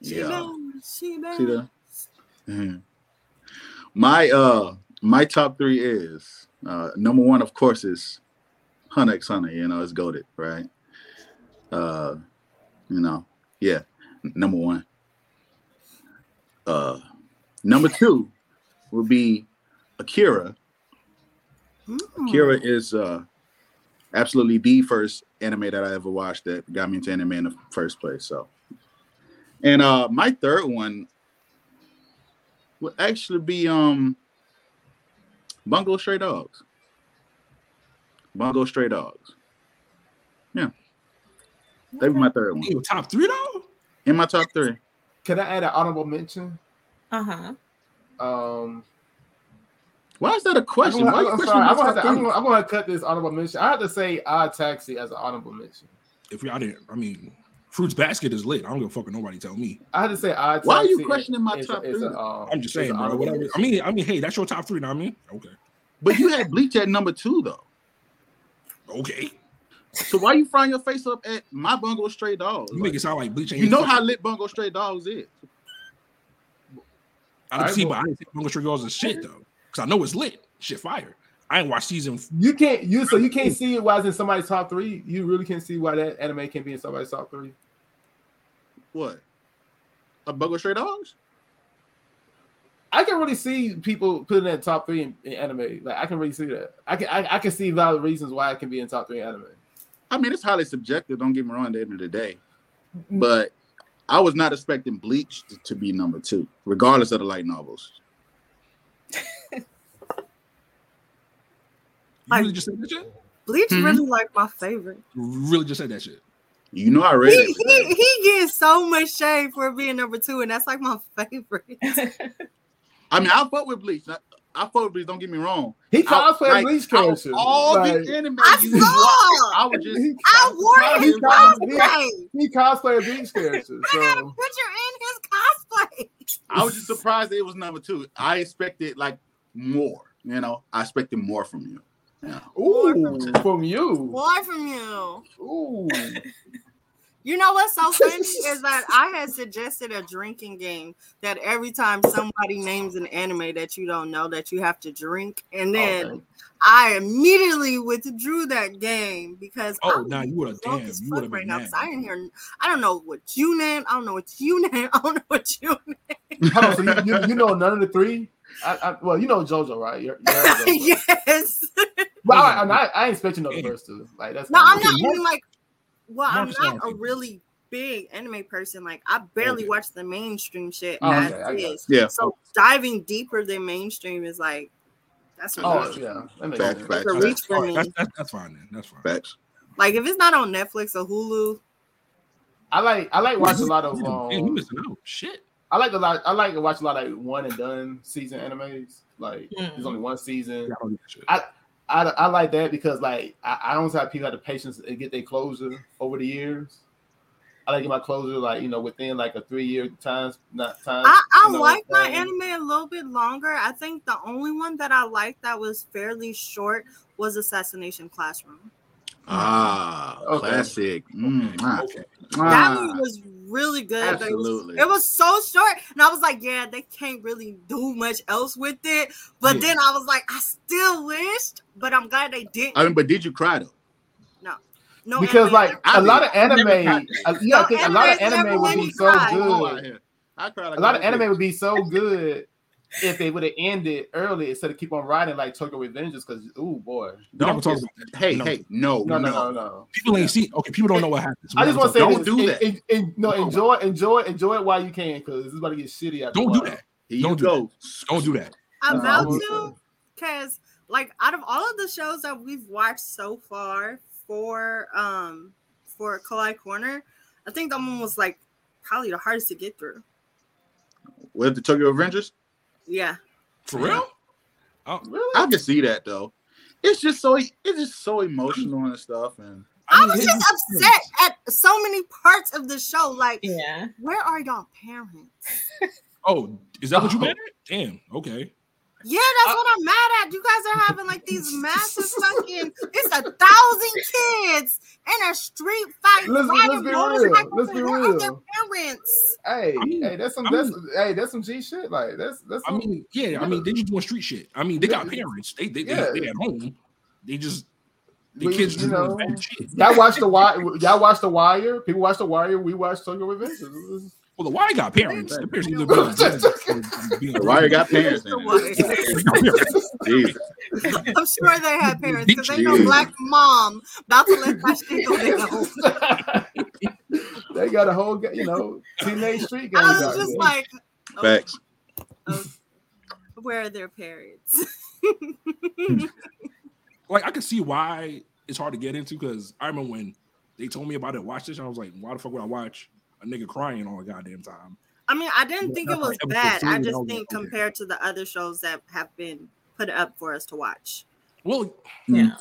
Yeah. She bad. See that? Mhm. My uh my top three is uh number one, of course, is Hunter x Hunter, you know, it's goaded, right? Uh you know, yeah, number one. Uh Number two would be Akira. Mm. Akira is uh, absolutely the first anime that I ever watched that got me into anime in the first place. So, and uh, my third one would actually be um, Bungo Stray Dogs. Bungo Stray Dogs. Yeah, they were my third one Your top three though? in my top three. Can I add an honorable mention? Uh-huh. Um, Why is that a question? I'm, gonna, you I'm, questioning sorry, I'm, gonna, top I'm, gonna, I'm gonna cut this honorable mention. I have to say Odd Taxi as an honorable mention. If y'all didn't, I mean, Fruits Basket is lit. I don't give a fuck what nobody tell me. I had to say Odd Taxi. Why are you questioning my is a- top is three? a, um, I'm just saying, bro. honorable Whatever. I mean, I mean, hey, that's your top three. Know what I mean, okay, But you had Bleach at number two though. okay. So why you frying your face up at my Bungo Stray Dogs? You make it sound like Bleach. ain't you know how lit Bungo Stray Dogs is. I didn't I see, will- but I didn't think Bungo Stray Girls is shit though, because I know it's lit. Shit, fire. I ain't watched season. You can't you so you can't see it why it's in somebody's top three. You really can't see why that anime can't be in somebody's top three. What? A Bungo Stray Dogs? I can really see people putting that top three in, in anime. Like I can really see that. I can I, I can see a lot of reasons why it can be in top three anime. I mean, it's highly subjective. Don't get me wrong. At the end of the day, mm-hmm. but I was not expecting Bleach to, to be number two, regardless of the light novels. You Like- really just said that shit. Bleach Mhm. really like my favorite. You really just said that shit. You know, I read He, it. he, he gets so much shade for being number two, and that's like my favorite. I mean, I fuck with Bleach. I, I fuck with Bleach. Don't get me wrong. He I- cosplay like, Bleach out of characters. All Like, the anime I saw! watch, I was just. he, I wore he his cos- cosplay. he cosplay Bleach characters. I got a So picture in his cosplay. I was just surprised that it was number two. I expected like more. You know, I expected more from you. Yeah. ooh, from you. More from you. Ooh. You know what's so funny is that I had suggested a drinking game that every time somebody names an anime that you don't know that you have to drink, and then Okay. I immediately withdrew that game because Oh, I'm nah, you would've- drunk damn, you would've right now I didn't hear. I don't know what you name. I don't know what you name. I don't know what you name. Hold on, so you, you, you know none of the three? I, I, well, you know JoJo, right? You're, you're JoJo. yes. But I, I, I ain't expect you to the first two. Like that's No. I'm not Mark- even like. Well, I'm not not a really big anime person. Like I barely Okay. watch the mainstream shit Oh, as okay, I is. Yeah. So diving deeper than mainstream is like that's a Oh reach. yeah, that makes Fact, sense. fact. It's reach for All right, me. that's, that's, that's fine then. That's fine. Facts. Like if it's not on Netflix or Hulu, I like I like watch a lot of Damn, you um, missing out. Shit. I like a lot I like to watch a lot of one and done season animes. Like Mm. there's only one season. Yeah, I don't do that shit. I, I, I like that because like I, I don't have people have the patience to get their closure over the years. I like get my closure like you know within like a three year time not time. I, I you know, like my anime a little bit longer. I think the only one that I liked that was fairly short was Assassination Classroom. Ah, Okay. classic. Mm, Okay. That ah. one was really good. but it was- Absolutely. It was so short, and I was like, "Yeah, they can't really do much else with it." But Yeah. then I was like, "I still wished," but I'm glad they didn't. I mean, but did you cry though? no, No. because anime like a lot of did. I never anime, uh, yeah, I think a lot of anime would be me so cry. Oh, I good. I cried like A lot of anime would be so good if they would have ended early instead of keep on riding like Tokyo Revengers. Because oh boy, Don't talk about. Hey, No. hey, no, no, no, no, no, no. People ain't see. Okay, people don't know what happens. I just want to say Don't this. do En- that. en- en- no, No. enjoy, enjoy, enjoy it while you can, because this is about to get shitty. After Don't a do while. that. Here Don't do go. Don't do that. I'm about to, because like out of all of the shows that we've watched so far for um for Kawaii Corner, I think that one was like probably the hardest to get through. With the Tokyo Avengers, Yeah, For real? Oh, Really? I can see that though. It's just so it's just so emotional and stuff, and I, mean, was just upset at so many parts of the show. Like, Yeah. where are y'all parents? Oh, is that what you oh. meant? Damn. Okay. Yeah, that's uh, what I'm mad at. You guys are having like these massive fucking. It's a thousand kids in a street fight Let's- let's be real. Let's be and where are their real. parents? Hey, I mean- hey, that's some I that's hey, that's some G shit. Like that's that's. I mean, yeah. I mean, they just doing street shit. I mean, they got parents. They they, Yeah. they, they at home. They just the We- kids you just know, doing bad shit. y'all watch the wire. Y'all watch the Wire. People watch the Wire. We watch Tokyo Revengers. This is- Well, the wire got parents. The parents either be The Wire got parents in The it. Jesus. I'm sure they had parents because they know Yeah. black mom about to let my shit go they got a whole, ga- you know, teenage street I was just there. like, oh, Facts. oh, where are their parents? like I can see why it's hard to get into because I remember when they told me about it, watch this, and I was like, why the fuck would I watch a nigga crying all the goddamn time? I mean, I didn't think it was Episode bad. I I just think compared to the other shows that have been put up for us to watch, Well, Yeah.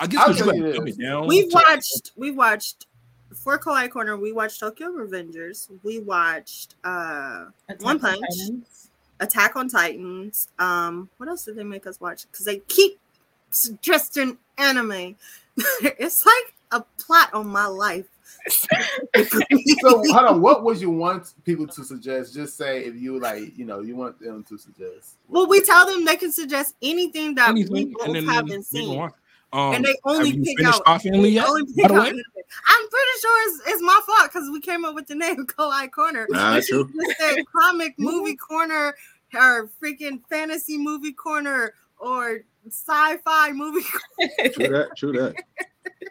I guess I'll tell you this. down. we to- watched. We watched. For Kawaii Corner, we watched Tokyo Revengers. We watched uh Attack One Punch. Titans. Attack on Titans. Um, what else did they make us watch? Because they keep suggesting anime. it's like a plot on my life. So hold on, what would you want people to suggest? Just say if you like, you know, you want them to suggest. well, we tell them they can suggest anything that anything, we both and then haven't seen. Um, And they only have you pick finished out- Our Family yet? only By pick the out way, anime. I'm pretty sure it's, it's my fault because we came up with the name Kawaii Corner. Nah, We true. just say comic movie corner or freaking fantasy movie corner or sci-fi movie. Corner. True that. True that.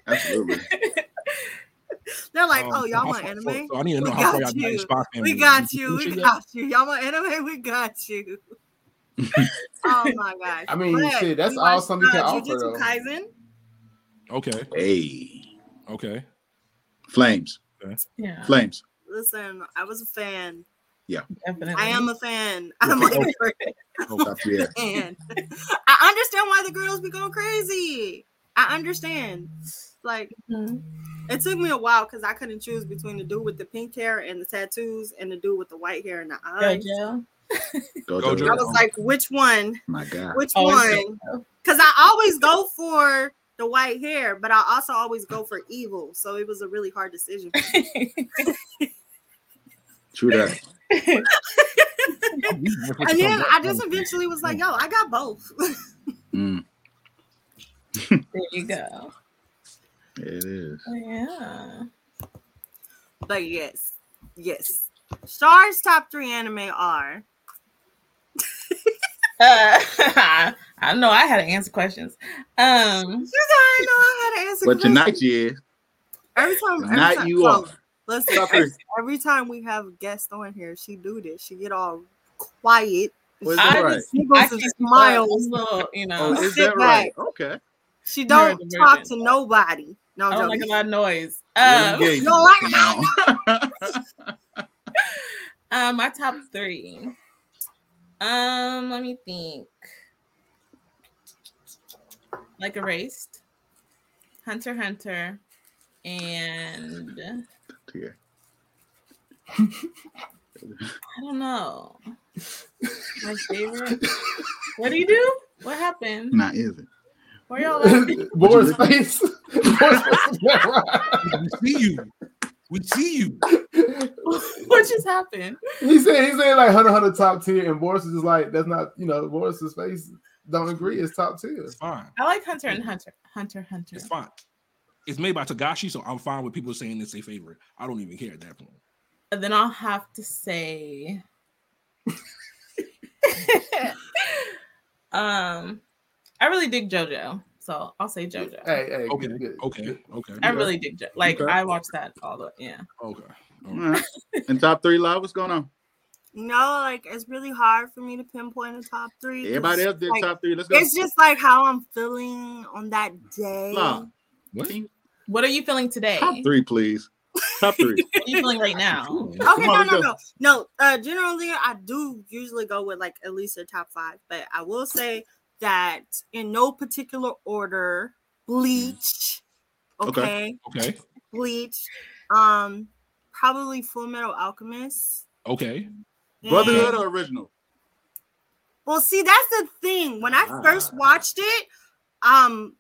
Absolutely. They're like, um, oh, y'all how want anime? So I need to know We how far got y'all got in you. Spy Family. We got you. We got you. Y'all want anime? We got you. oh my gosh. I mean, But shit, that's we all watched, something can uh, offer, Jujutsu though. Kaisen. Okay, Hey. okay. Flames. Yeah. Flames. Listen, I was a fan. Definitely. I am a fan. I'm like okay. Top tier. fan. I understand why the girls be going crazy. I understand. Like Mhm. it took me a while because I couldn't choose between the dude with the pink hair and the tattoos and the dude with the white hair and the eyes. Gojo. Go, Go, I was like, which one? My God. Which Always one? Gojo. Because I always go for the white hair, but I also always go for evil. So it was a really hard decision. True that. and then I just eventually was like, yo, I got both. Mm, there you go. it is. Yeah. but yes, yes. Star's top three anime are Uh, I know I had to answer questions. Um, You I know I had to answer. But questions. tonight you is. every time, every Tonight time, you so, are. Listen, Top three. every time we have a guest on here, she do this. She get all quiet. Was I right? just- I and keep smiles. little, you know, Oh, is sit that right? back. Okay. She don't talk to nobody. No, I I'm don't like a lot of noise. Real Um, engagement. no, I- Come on. um, my top three. Um, let me think. Like erased, Hunter Hunter, and Here. I don't know. My favorite. What do you do? What happened? Not is it? Where y'all at? Boris face. Boris face. We see you. We see you. what just happened? he said he said like Hunter Hunter top tier, and Boris is just like that's not you know Boris's face don't agree. It's top tier. It's fine. I like Hunter and Hunter. Hunter Hunter. It's fine. It's made by Togashi, so I'm fine with people saying it's their favorite. I don't even care at that point. And then I'll have to say um I really dig JoJo. So I'll say JoJo. Hey, hey, Okay, good, good. okay, okay, I really dig JoJo. Like Okay. I watched that all the yeah. okay. All right. And top three live, what's going on? No, like it's really hard for me to pinpoint a top three. 'cause, Everybody else did like, top three. Let's go. It's just like how I'm feeling on that day. Live. What? Team- What are you feeling today? Top three, please. Top three. what are you feeling right now? Okay, Come no, on, no, let's no, no. Uh, generally, I do usually go with like at least a top five, but I will say that in no particular order, Bleach. Okay, Okay. Okay, Bleach. Um, probably Full Metal Alchemist. okay. Brotherhood or original? Well, see, that's the thing. When I first Ah. watched it, um,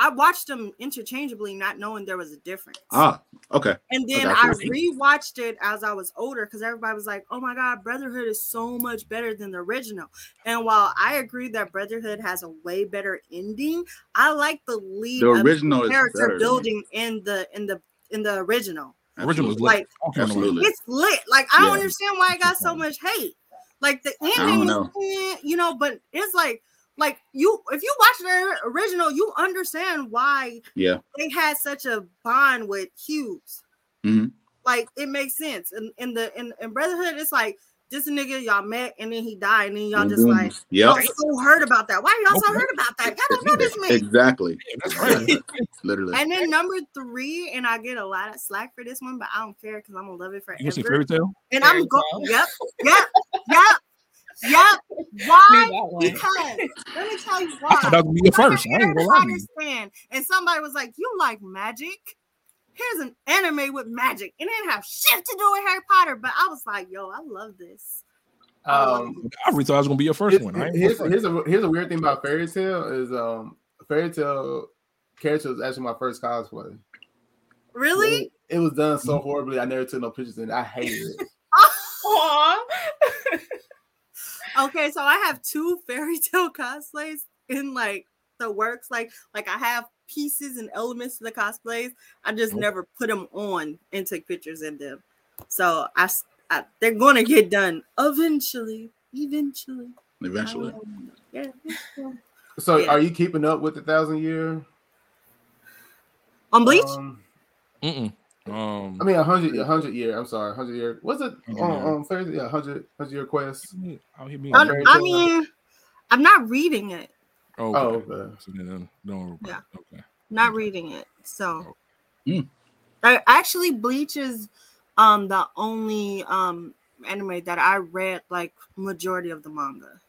I watched them interchangeably, not knowing there was a difference. Ah, okay. And then I you. rewatched it as I was older because everybody was like, "Oh my god, Brotherhood is so much better than the original." And while I agree that Brotherhood has a way better ending, I like the lead The original is character better. building in the in the in the original. Original was lit. Like I don't care no more. Absolutely. it's lit. Like I don't understand why it got so much hate. Like the ending, was, eh, you know, but it's like like you if you watch the original, you understand why Yeah. they had such a bond with Hughes. Mhm. Like it makes sense. And in, the in, in Brotherhood, it's like this nigga y'all met and then he died, and then y'all just like Yep. y'all so hurt about that. Why y'all so Okay. hurt about that? Y'all don't know this man. Exactly. Yeah, that's right. Literally. And then number three, and I get a lot of slack for this one, but I don't care because I'm gonna love it You gonna see forever. Fairy Tail? And I'm going, yep, yep, yep, yep. Why? Because let me tell you why. I thought that why. was gonna be your first. I ain't gonna lie. to you. understand. And somebody was like, "You like magic? Here's an anime with magic, and it didn't have shit to do with Harry Potter." But I was like, "Yo, I love this." Um, I really thought it was gonna be your first Here- one. I here's, here's a here's a weird thing about Fairy Tail is um Fairy Tail character was actually my first cosplay. Really? It, it was done so horribly. I never took no pictures and I hated it. Aw. Okay, so I have two Fairy Tail cosplays in like the works. Like, like I have pieces and elements to the cosplays. I just Nope. never put them on and take pictures in them. So I, they're gonna get done eventually. Eventually. Eventually. Um, yeah. So Yeah. are you keeping up with the thousand year? On Bleach? Um, Mm-mm. Um, I mean a hundred a hundred year. I'm sorry, hundred year. Was it Hundred on, year. on Thursday? Yeah, hundred hundred year quest. out here I, Fairy I mean, I'm not reading it. Oh, Oh, okay. okay. So then, don't. Yeah. Okay. Not reading it. So Hmm. I, actually Bleach is um the only um anime that I read like majority of the manga.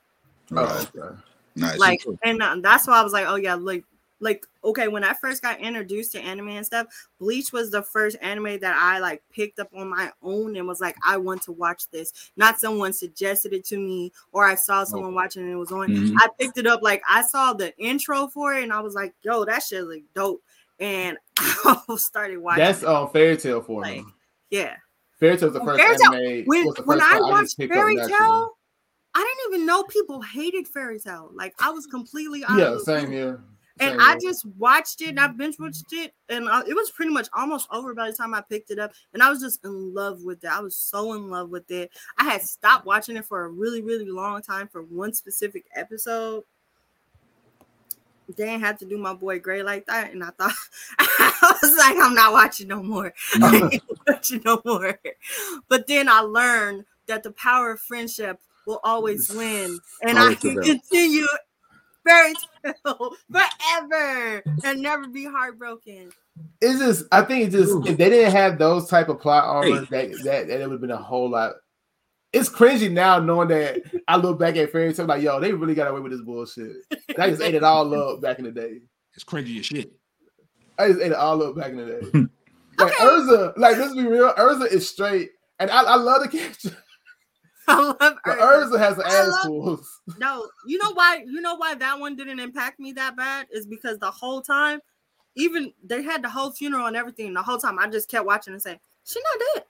Oh, okay. Nice. like cool. and uh, that's why I was like, oh yeah, like like okay, when I first got introduced to anime and stuff, Bleach was the first anime that I like picked up on my own and was like, I want to watch this. Not someone suggested it to me or I saw someone watching and it was on. Mhm. I picked it up like I saw the intro for it and I was like, yo, that shit look dope. And I started watching. That's it. on Fairy Tail for Like, me. yeah. Fairy Tail's the Oh, first Fairy Tail- anime. When was the when first I watched Fairy. Tale, I didn't even know people hated Fairy Tail. Like I was completely Yeah, same here. And Same I just watched it and I binge watched it, and uh, it was pretty much almost over by the time I picked it up. And I was just in love with it. I was so in love with it. I had stopped watching it for a really, really long time for one specific episode. They didn't have to do my boy Gray like that, and I thought I was like, I'm not watching no more. I watching no more. But then I learned that the power of friendship will always win, and I can continue Fairy Tail forever and never be heartbroken. it's just I think it's just if they didn't have those type of plot armor, Hey. that, that that it would have been a whole lot. It's cringy now knowing that I look back at Fairy Tail like, yo, they really got away with this bullshit. And I just ate it all up back in the day. It's cringy as shit. I just ate it all up back in the day. Like Okay. Erza, like let's be real, Erza is straight, and I, I love the character, I love Erza. Erza has the I ass love- No, you know why? You know why that one didn't impact me that bad is because the whole time, even they had the whole funeral and everything. The whole time, I just kept watching and saying, "She not dead.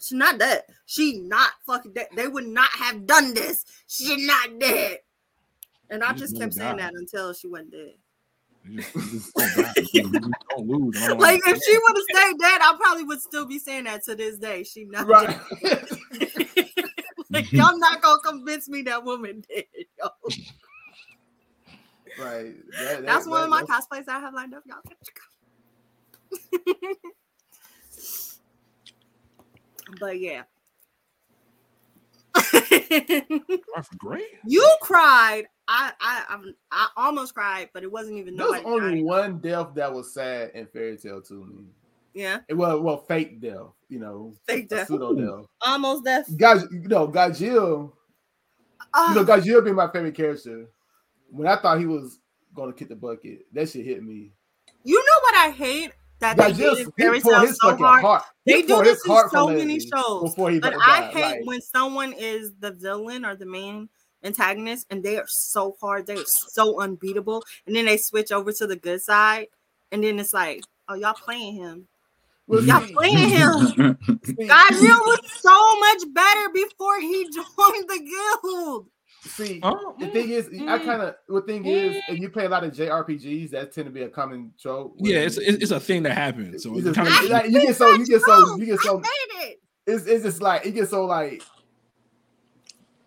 She not dead. She not fucking dead. They would not have done this. She not dead." And I just just kept saying that until she wasn't dead. You just- you just don't die. You just don't lose. Don't Like if she would have stayed dead, I probably would still be saying that to this day. She not Right. Dead. like y'all not gonna convince me that woman did. Yo. right. That- That's that- one of my that's- cosplays I have lined up, y'all. but yeah. Arthur Gray? you cried. I, I I I almost cried, but it wasn't even There was only one death that was sad in Fairy Tail to me. Yeah, eh, It was well, fake death, you know, fake death. pseudo death. Almost death. Guys, you know, Gajeel, Oh, you know, ah. Gajeel being my favorite character. When I thought he was gonna kick the bucket, that shit hit me. you know what I hate that they did in Fairy Tail so hard. heart. They he do this in so many shows, before he But. I hate Like, when someone is the villain or the main antagonist and they are so hard, they're so unbeatable, and then they switch over to the good side, and then it's like, oh, y'all playing him. Well, Y'all see- playing him. see, Gabriel was so much better before he joined the guild. See, Oh, the thing is, I mm, kind of the thing is, if you play a lot of JRPGs, that tend to be a common trope. yeah, it's it's it's a thing that happens. So you, it's just- kind I like, you get so you get so you get I so hate it. it's, it's just like it gets so like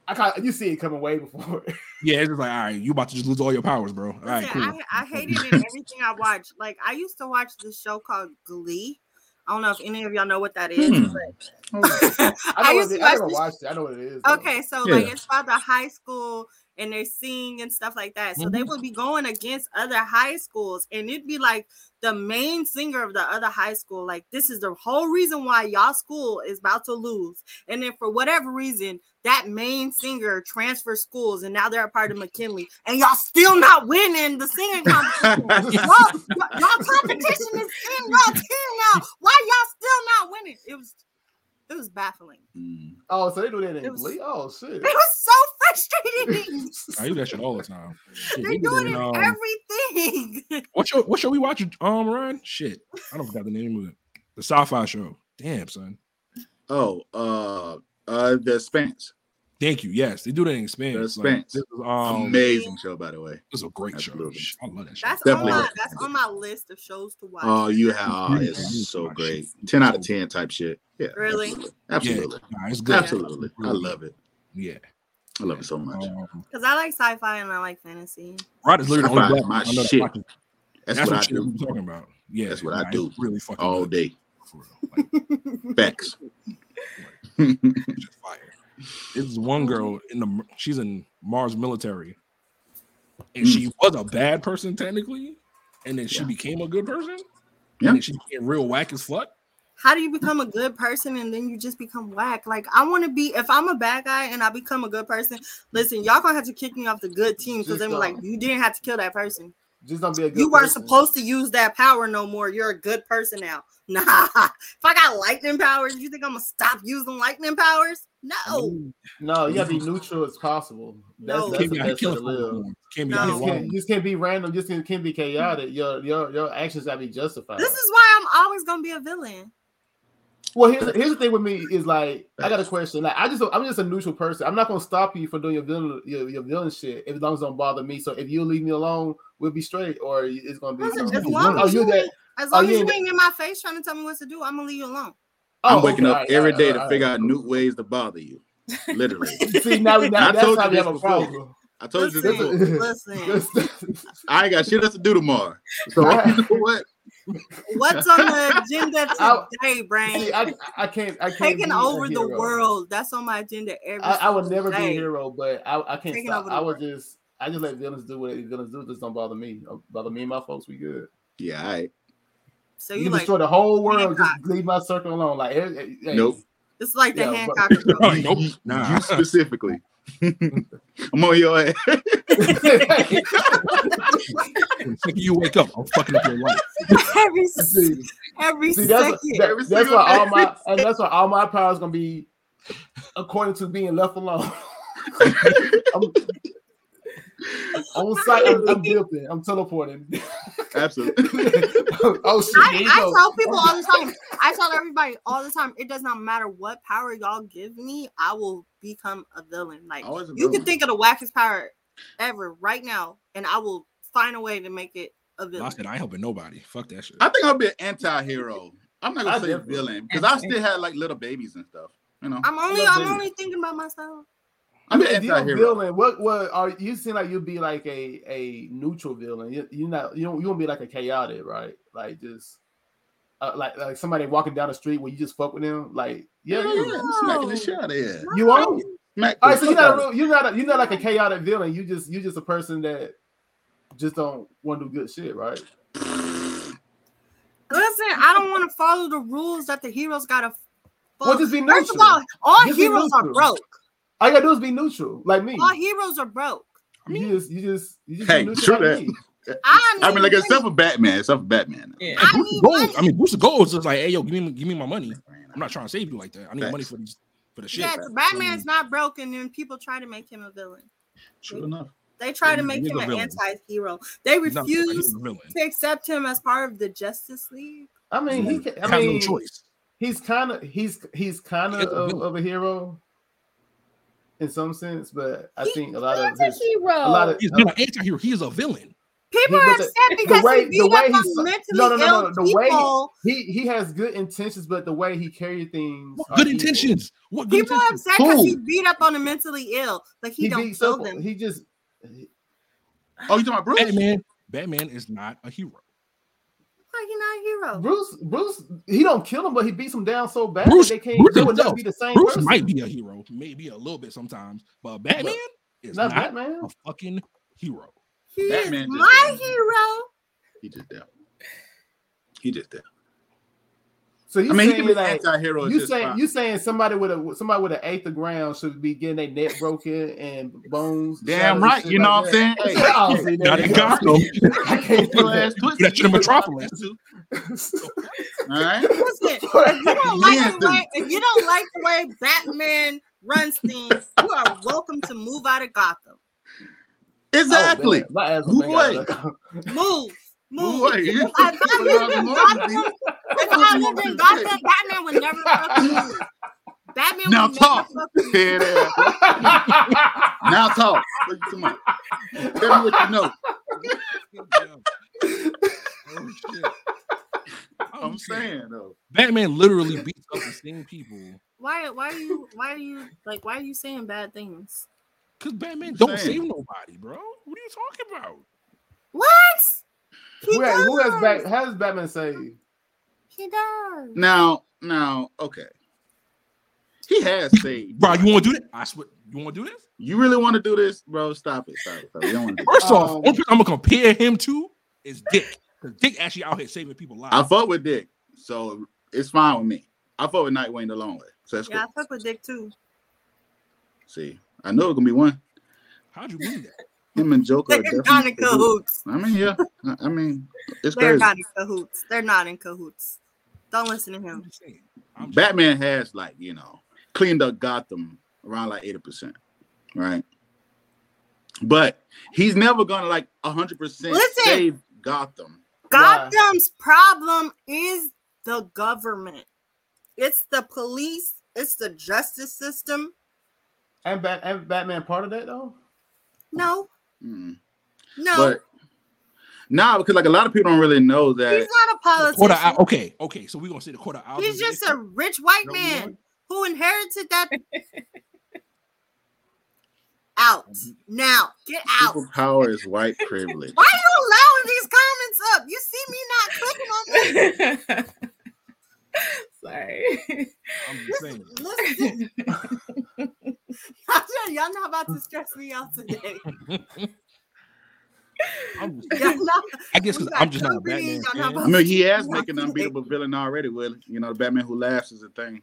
I kind you see it coming way before. yeah, it's just like all right, you about to just lose all your powers, bro. All right, Listen, cool. I, I hate it in everything I watch. Like I used to watch this show called Glee. I don't know if any of y'all know what that is, Hmm. but Oh, I, I used to it, I watch never watched it. I know what it is. though. Okay, so like it's about the high school and they sing and stuff like that. So they Mm-hmm. would be going against other high schools, and it'd be like the main singer of the other high school. Like, this is the whole reason why y'all school is about to lose. And then for whatever reason, that main singer transfers schools, and now they're a part of McKinley, and y'all still not winning the singing competition. y'all, y'all y'all competition is in y'all team now. Why y'all still not winning? It was it was baffling. Mm. Oh, so they do that in It was- Glee? Oh shit. It was so frustrating. I do that shit all the time. Shit, They're we do doing it um, everything. What show? What show we watching? Um, Ryan. Shit, I don't forgot the name of it. The sci-fi show. Damn, son. Oh, uh, uh, the Expanse. Thank you. Yes, they do that in Expanse. The Like, Expanse. this is, um, Amazing show, by the way. This is a great Absolutely. show. I love that show. That's Definitely on my that's on my list of shows to watch. Oh, you have oh, Yeah. it's so great. Ten out of ten type shit. Yeah, Really? Absolutely, absolutely, Yeah, nah, it's good. absolutely. I love it. Yeah. I love it so much. Um, Because I like sci-fi and I like fantasy. Rod is literally the only Sci-fi my I know shit. That's, That's what, what I shit do we talking about. Yeah, That's what I nah, do Really fucking all good, day. for real. Like, Facts. it's just fire. It's one girl in the she's in Mars military, and Mm. she was a bad person technically, and then she Yeah. became a good person. Yeah. and then she became real whack as fuck. How do you become a good person and then you just become whack? Like I want to be if I'm a bad guy and I become a good person, listen, y'all gonna have to kick me off the good team because Just then like you didn't have to kill that person. Just don't be a good You weren't person. supposed to use that power no more. You're a good person now. Nah, if I got lightning powers, you think I'm gonna stop using lightning powers? No. No, you gotta be neutral as possible. That's, No. that's Can't the be best way to live. Can't be No. You just, can't, you just can't be random. Just can't, can't be chaotic. Your your your actions gotta be justified. This is why I'm always gonna be a villain. Well, here's, here's the thing with me is like I got a question. Like I just I'm just a neutral person. I'm not gonna stop you from doing your villain your, your villain shit as long as it don't bother me. So if you leave me alone, we'll be straight. Or it's gonna be Listen, as oh, long oh, as you you that? ain't, as long you as you ain't- ain't in my face trying to tell me what to do, I'm gonna leave you alone. I'm Oh, waking okay, up all right, every all day right, to all figure right. out new ways to bother you. Literally. See now, we- now I that's told how you we this have a problem. I told you this before. listen. I ain't got shit else to do tomorrow. So you know what? What's on the agenda I'll- today, Brain? See, I, I can't I can't Taking be a over the world. That's on my agenda every I, I would single never be a hero, but I, I can't Taking stop. I would just I just let villains do what villains do. Just don't bother me. Don't bother me and my folks. We good. Yeah, all right. So You, you can like destroy the whole world. Hancock. Just leave my circle alone. Like eh, eh, hey, Nope. it's like the Yeah, Hancock show. Oh, nope. Nah. You specifically. I'm on your ass. The second you wake up, I'm fucking up your life. every see, every see, that's, second. that- Every that's single why all day. my and that's why all my power is gonna be according to being left alone. I'm, on site, I'm, I'm guilty. I'm teleporting. Absolutely. oh shit! I, I tell people all the time. I tell everybody all the time. It does not matter what power y'all give me. I will become a villain. Like Always a you can think of the wackest power ever right now, and I will find a way to make it a villain. said I ain't helping nobody. Fuck that shit. I think I'll be an anti-hero. I'm not gonna say definitely- villain because I still had like little babies and stuff. You know, I'm only I'm villain. only thinking about myself. I'm an If you're a villain, what what are you seem like you'd be like a a neutral villain? You you not you don't you won't be like a chaotic, right? Like just uh, like like somebody walking down the street where you just fuck with them. Like yeah, Yeah, you, yeah, I'm smacking the shit out of here. you are. Smack All the right, so you're not a real, you're not a, you're not like a chaotic villain. You just you just a person that just don't want to do good shit, right? Listen, I don't want to follow the rules that the heroes gotta follow. Well, just be First of all, all Just heroes are broke. All you gotta do is be neutral, like me. All heroes are broke. You just you just you just Hey, be neutral true like that. me. I, I mean, like need except for Batman, except for Batman. Yeah. I Booster need Gold. I mean, Booster Gold is just like, hey, yo, give me, give me my money. I'm not trying to save you like that. I need Facts. money for these, for the shit. Yes, Batman's not broken, and people try to make him a villain. True enough. They try to make him an villain. anti-hero. They He's not- refuse a to accept him as part of the Justice League. I mean, he can, I Have mean, no choice. he's kind of he's he's kind He is of a of a hero. In some sense, but I He think a lot of He's a his, hero. a lot of He's not an anti-hero. He is a villain. People He- are but upset because way- he the way up he on mentally no, no, no, ill no, the way he- people. he he has good intentions, but the way he carried things, What are good evil. intentions? What good People are intentions? upset because he beat up on the mentally ill. Like he, He don't kill up. them. He just Oh, you talking about Bruce? Batman. Batman is not a hero. Why he not a hero? Bruce. Bruce. He don't kill him, but he beats him down so bad Bruce- that they can't. Bruce They would never be the same Bruce person. might be a hero, maybe a little bit sometimes, but Batman is not not, Batman. a fucking hero. He Batman is my hero. He just there. He just there. So you I mean, he saying can be like anti-hero. you saying you saying somebody with a somebody with an eighth of ground should be getting their neck broken and bones. Damn right. You know like what I'm saying? that. Hey, Oh, see, Not you in. Gotham. I can't do your ass that. twisted. Do that shit in Metropolis. All right. Listen, if you don't like Yes, the way, if you don't like the way Batman runs things, you are welcome to move out of Gotham. Exactly. Oh. My ass Move away. Move, move. Move away. If I lived in Gotham, if I lived in Gotham, Batman would never fucking move. Batman Now talk. never fucking ass. Now talk. What you talking about? Tell me what you know. oh shit. Oh, I'm shit. saying though. Batman literally beats up the same people Why? Why are you? Why are you like? Why are you saying bad things? because Batman I'm don't saying. save nobody, bro. What are you talking about? What? He who, has, who has does. back? How Batman saved? He does. Now, now, okay. He has saved. Bro, you want to do that? I swear, you want to do this? You really want to do this, bro? Stop it. Stop it. Stop it. Don't want to do First off, Um, only person I'm gonna compare him to is Dick. Because Dick actually out here saving people lives. I fuck with Dick, so it's fine with me. I fuck with Nightwing the long way. So that's Yeah, I cool. fuck with Dick too. See, I know it's gonna be one. How'd you mean that? Him and Joker. are They're definitely not in cahoots. I mean, yeah. I- I mean, it's They're crazy. not in cahoots. They're not in cahoots. Don't listen to him. I'm just Batman has like you know cleaned up Gotham around like eighty percent, right? But he's never gonna like hundred percent Listen. save Gotham. Why? Gotham's problem is the government. It's the police. It's the justice system. And, Bat, and Batman part of that though. No, Mm. no. But nah, because like a lot of people don't really know that. He's not a quarter politician. hour. Okay, okay. So we're gonna say the quarter hour. He's just a rich white No, man who inherited that. out now. Get out. People power is white privilege. Why are you allowing these comments up? You see me not clicking on them. Sorry. I'm just saying. Listen, y'all, y'all not about to stress me out today. I'm just, not, I guess because I'm just not a Batman. not. I mean, he has Yeah. making an unbeatable villain already. Will you know the Batman who laughs is a thing.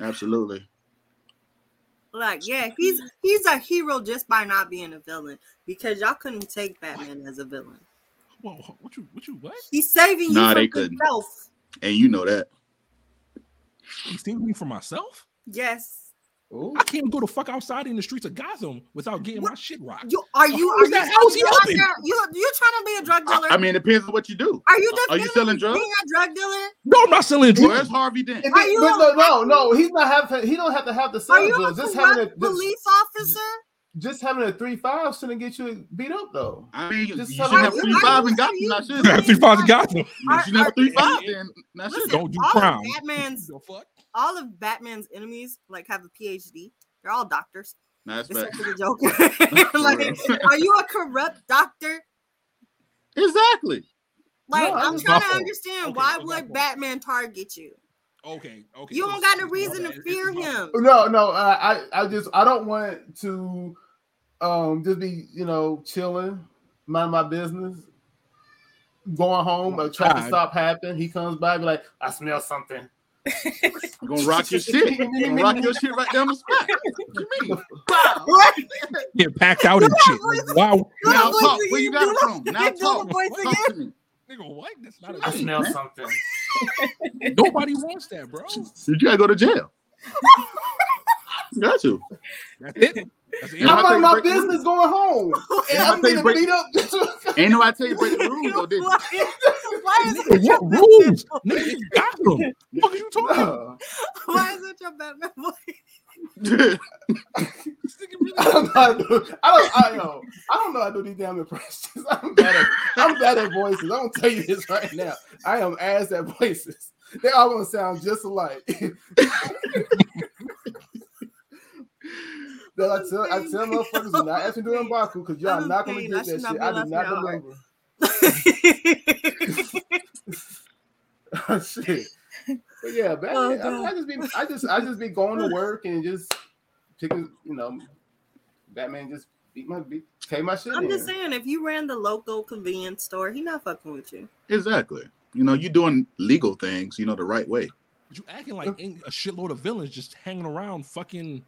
Absolutely. like, yeah, he's he's a hero just by not being a villain because y'all couldn't take Batman as a villain. Whoa, what you, what you, what? He's saving you Nah, from they couldn't. himself. And you know that. You saving me from myself? Yes. Ooh. I can't go the fuck outside in the streets of Gotham without getting my shit rocked. You are you How are you that- how is he trying to be open? You you trying to be a drug dealer? I mean, it depends on what you do. are you are you selling drugs? being a drug dealer? No, I'm not selling drugs. Where's Harvey Dent? Are you but no, a- no, no, he's not have to. He don't have to have the Are sell you a drugs. Just having a just, police officer? just having a three five shouldn't get you beat up though. I mean, you Just should tell have three are five you- and got you- not should. are You Three five in Gotham. Are- should have three five then. Not Listen. Don't do crime. Of Batman's The fuck? All of Batman's enemies like have a PhD. They're all doctors, That's except bad. for the Joker. like, are you a corrupt doctor? Exactly. Like, No, I'm trying my to understand Okay, why would fault. Batman target you? Okay, okay. You don't got no reason to fear him. No, no, I, I, I just, I don't want to, um, just be, you know, chilling, mind my business, going home. A traffic God. stop happen. He comes by, be like, I smell something. I'm gonna rock your shit. I'm gonna rock your shit right down the spot. What you mean? Wow. Get packed out and shit. Like, wow. Do Now the voice talk. Where you got it from? Now do the talk. voice Talk to me. Nigga, what? That's not I a smell man. something. Nobody wants that, bro. You gotta go to jail. You got to. That's it. That's it. You I'm how on my break the business going home, and I'm getting break- beat up. Ain't nobody tell you break the rules though, did you? Why is it your what rules? voice? Nigga, it's Gotham. What are you talking about? Why is it your Batman voice? I don't know how to do. I don't. I know. I don't know how to do these damn impressions. I'm bad at. I'm bad at voices. I'm gonna tell you this right now. I am ass at voices. They all gonna sound just alike. That I tell, I tell motherfuckers do not ask me to do Mbaku because y'all not gonna get that shit. I do not out remember. shit. But yeah, Batman, Oh, I, I just be I just I just be going to work and just picking, you know, Batman just beat my beat take my shit. I'm in. just saying, if you ran the local convenience store, he not fucking with you. Exactly. You know, you're doing legal things, you know, the right way. You acting like a shitload of villains just hanging around fucking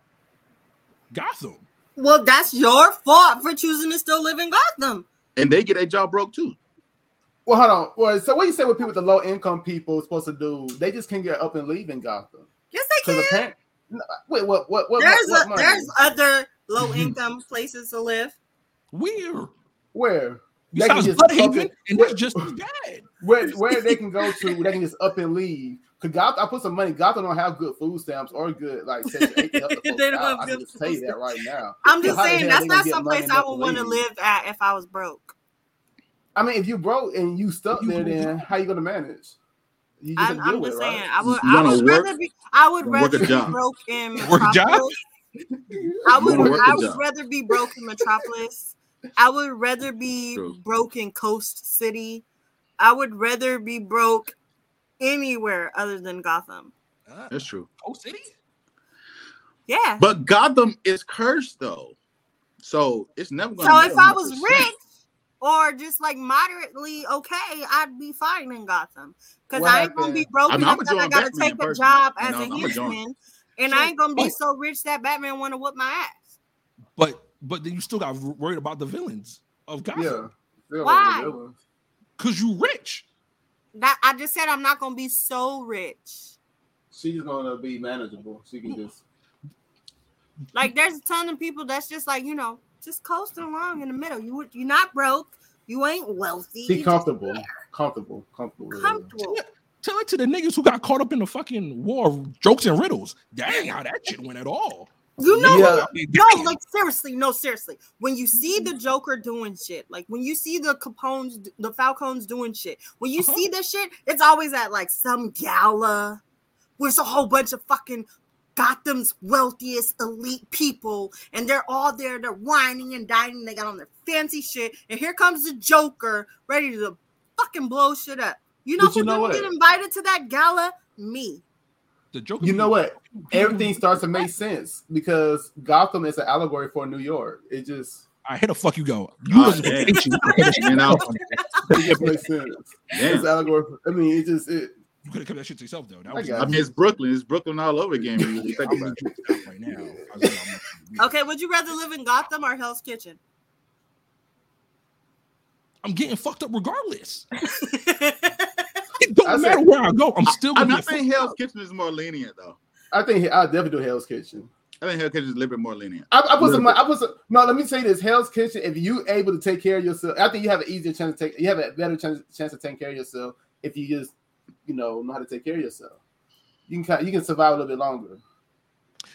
Gotham. Well, that's your fault for choosing to still live in Gotham. And they get a job broke too. Well, hold on. Well, so what do you say with people with the low income people supposed to do? They just can't get up and leave in Gotham. Yes, they Because can. apparently, wait, what, what, what? There's what a, there's other low income places to live. Where? where? They can Besides just Blüdhaven, up and- and that's just as bad. where where they can go to, they can just up and leave. Cause Gotham, I put some money. Gotham don't have good food stamps or good like Section 8 to help the They don't have I good can just tell you that right now. I'm just how saying that's not get someplace I would want to live at if I was broke. I mean, if you broke and you stuck You there, gonna then how you gonna manage? You just I'm, have to deal I'm just it, right? saying, I would, I would work? rather be, I would Then work a rather be broke in Work job? Metropolis. I would, wanna work I a would job. rather be broke in Metropolis. I would rather be True. broke in Coast City. I would rather be broke anywhere other than Gotham. Uh, That's true. Coast City? Yeah. But Gotham is cursed though. So it's never gonna So if I was rich or just like moderately okay, I'd be fine in Gotham. Because I ain't gonna be happened? broke I mean, enough I'ma I gotta Batman take a personally. job as know, a I'ma and So- I ain't gonna be Wait. so rich that Batman want to whoop my ass. But but then you still got worried about the villains of Gotham. Yeah. Why? over the villains. Cause you rich. That I just said I'm not gonna be so rich. She's gonna be manageable. She can just Like there's a ton of people that's just like you know just coasting along in the middle. You you're not broke. You ain't wealthy. be you just comfortable, comfortable, comfortable. with it. comfortable. Tell it to the niggas who got caught up in the fucking war of jokes and riddles. Dang, how that shit went at all. You know Yeah. I No, like seriously, no, seriously. When you see the Joker doing shit, like when you see the Capones, the Falcones doing shit, when you Uh-huh. see this shit, it's always at like some gala where it's a whole bunch of fucking Gotham's wealthiest elite people, and they're all there, they're wining and dining, they got on their fancy shit, and here comes the Joker ready to fucking blow shit up. You know But you who know didn't what? get invited to that gala? Me. The Joker. You know what? Everything starts to make sense because Gotham is an allegory for New York. It just I hit a fuck you go. You Oh, was damn. you You know? it makes sense. Damn. It's allegory. For, I mean, it just it. You could have kept that shit to yourself though. That I was got I mean, it's Brooklyn. It's Brooklyn all over again. When you I'm about it. gonna right now. I was like, I'm- Okay, would you rather live in Gotham or Hell's Kitchen? I'm getting fucked up regardless. I don't I matter said- where I go. I'm still I, gonna I think Hell's up. Kitchen is more lenient though. I think I'll definitely do Hell's Kitchen. I think Hell's Kitchen is a little bit more lenient. I, I put some. Little I put some. No, let me say this: Hell's Kitchen. If you able to take care of yourself, I think you have an easier chance to take. You have a better chance chance to take care of yourself if you just, you know, know how to take care of yourself. You can you can survive a little bit longer.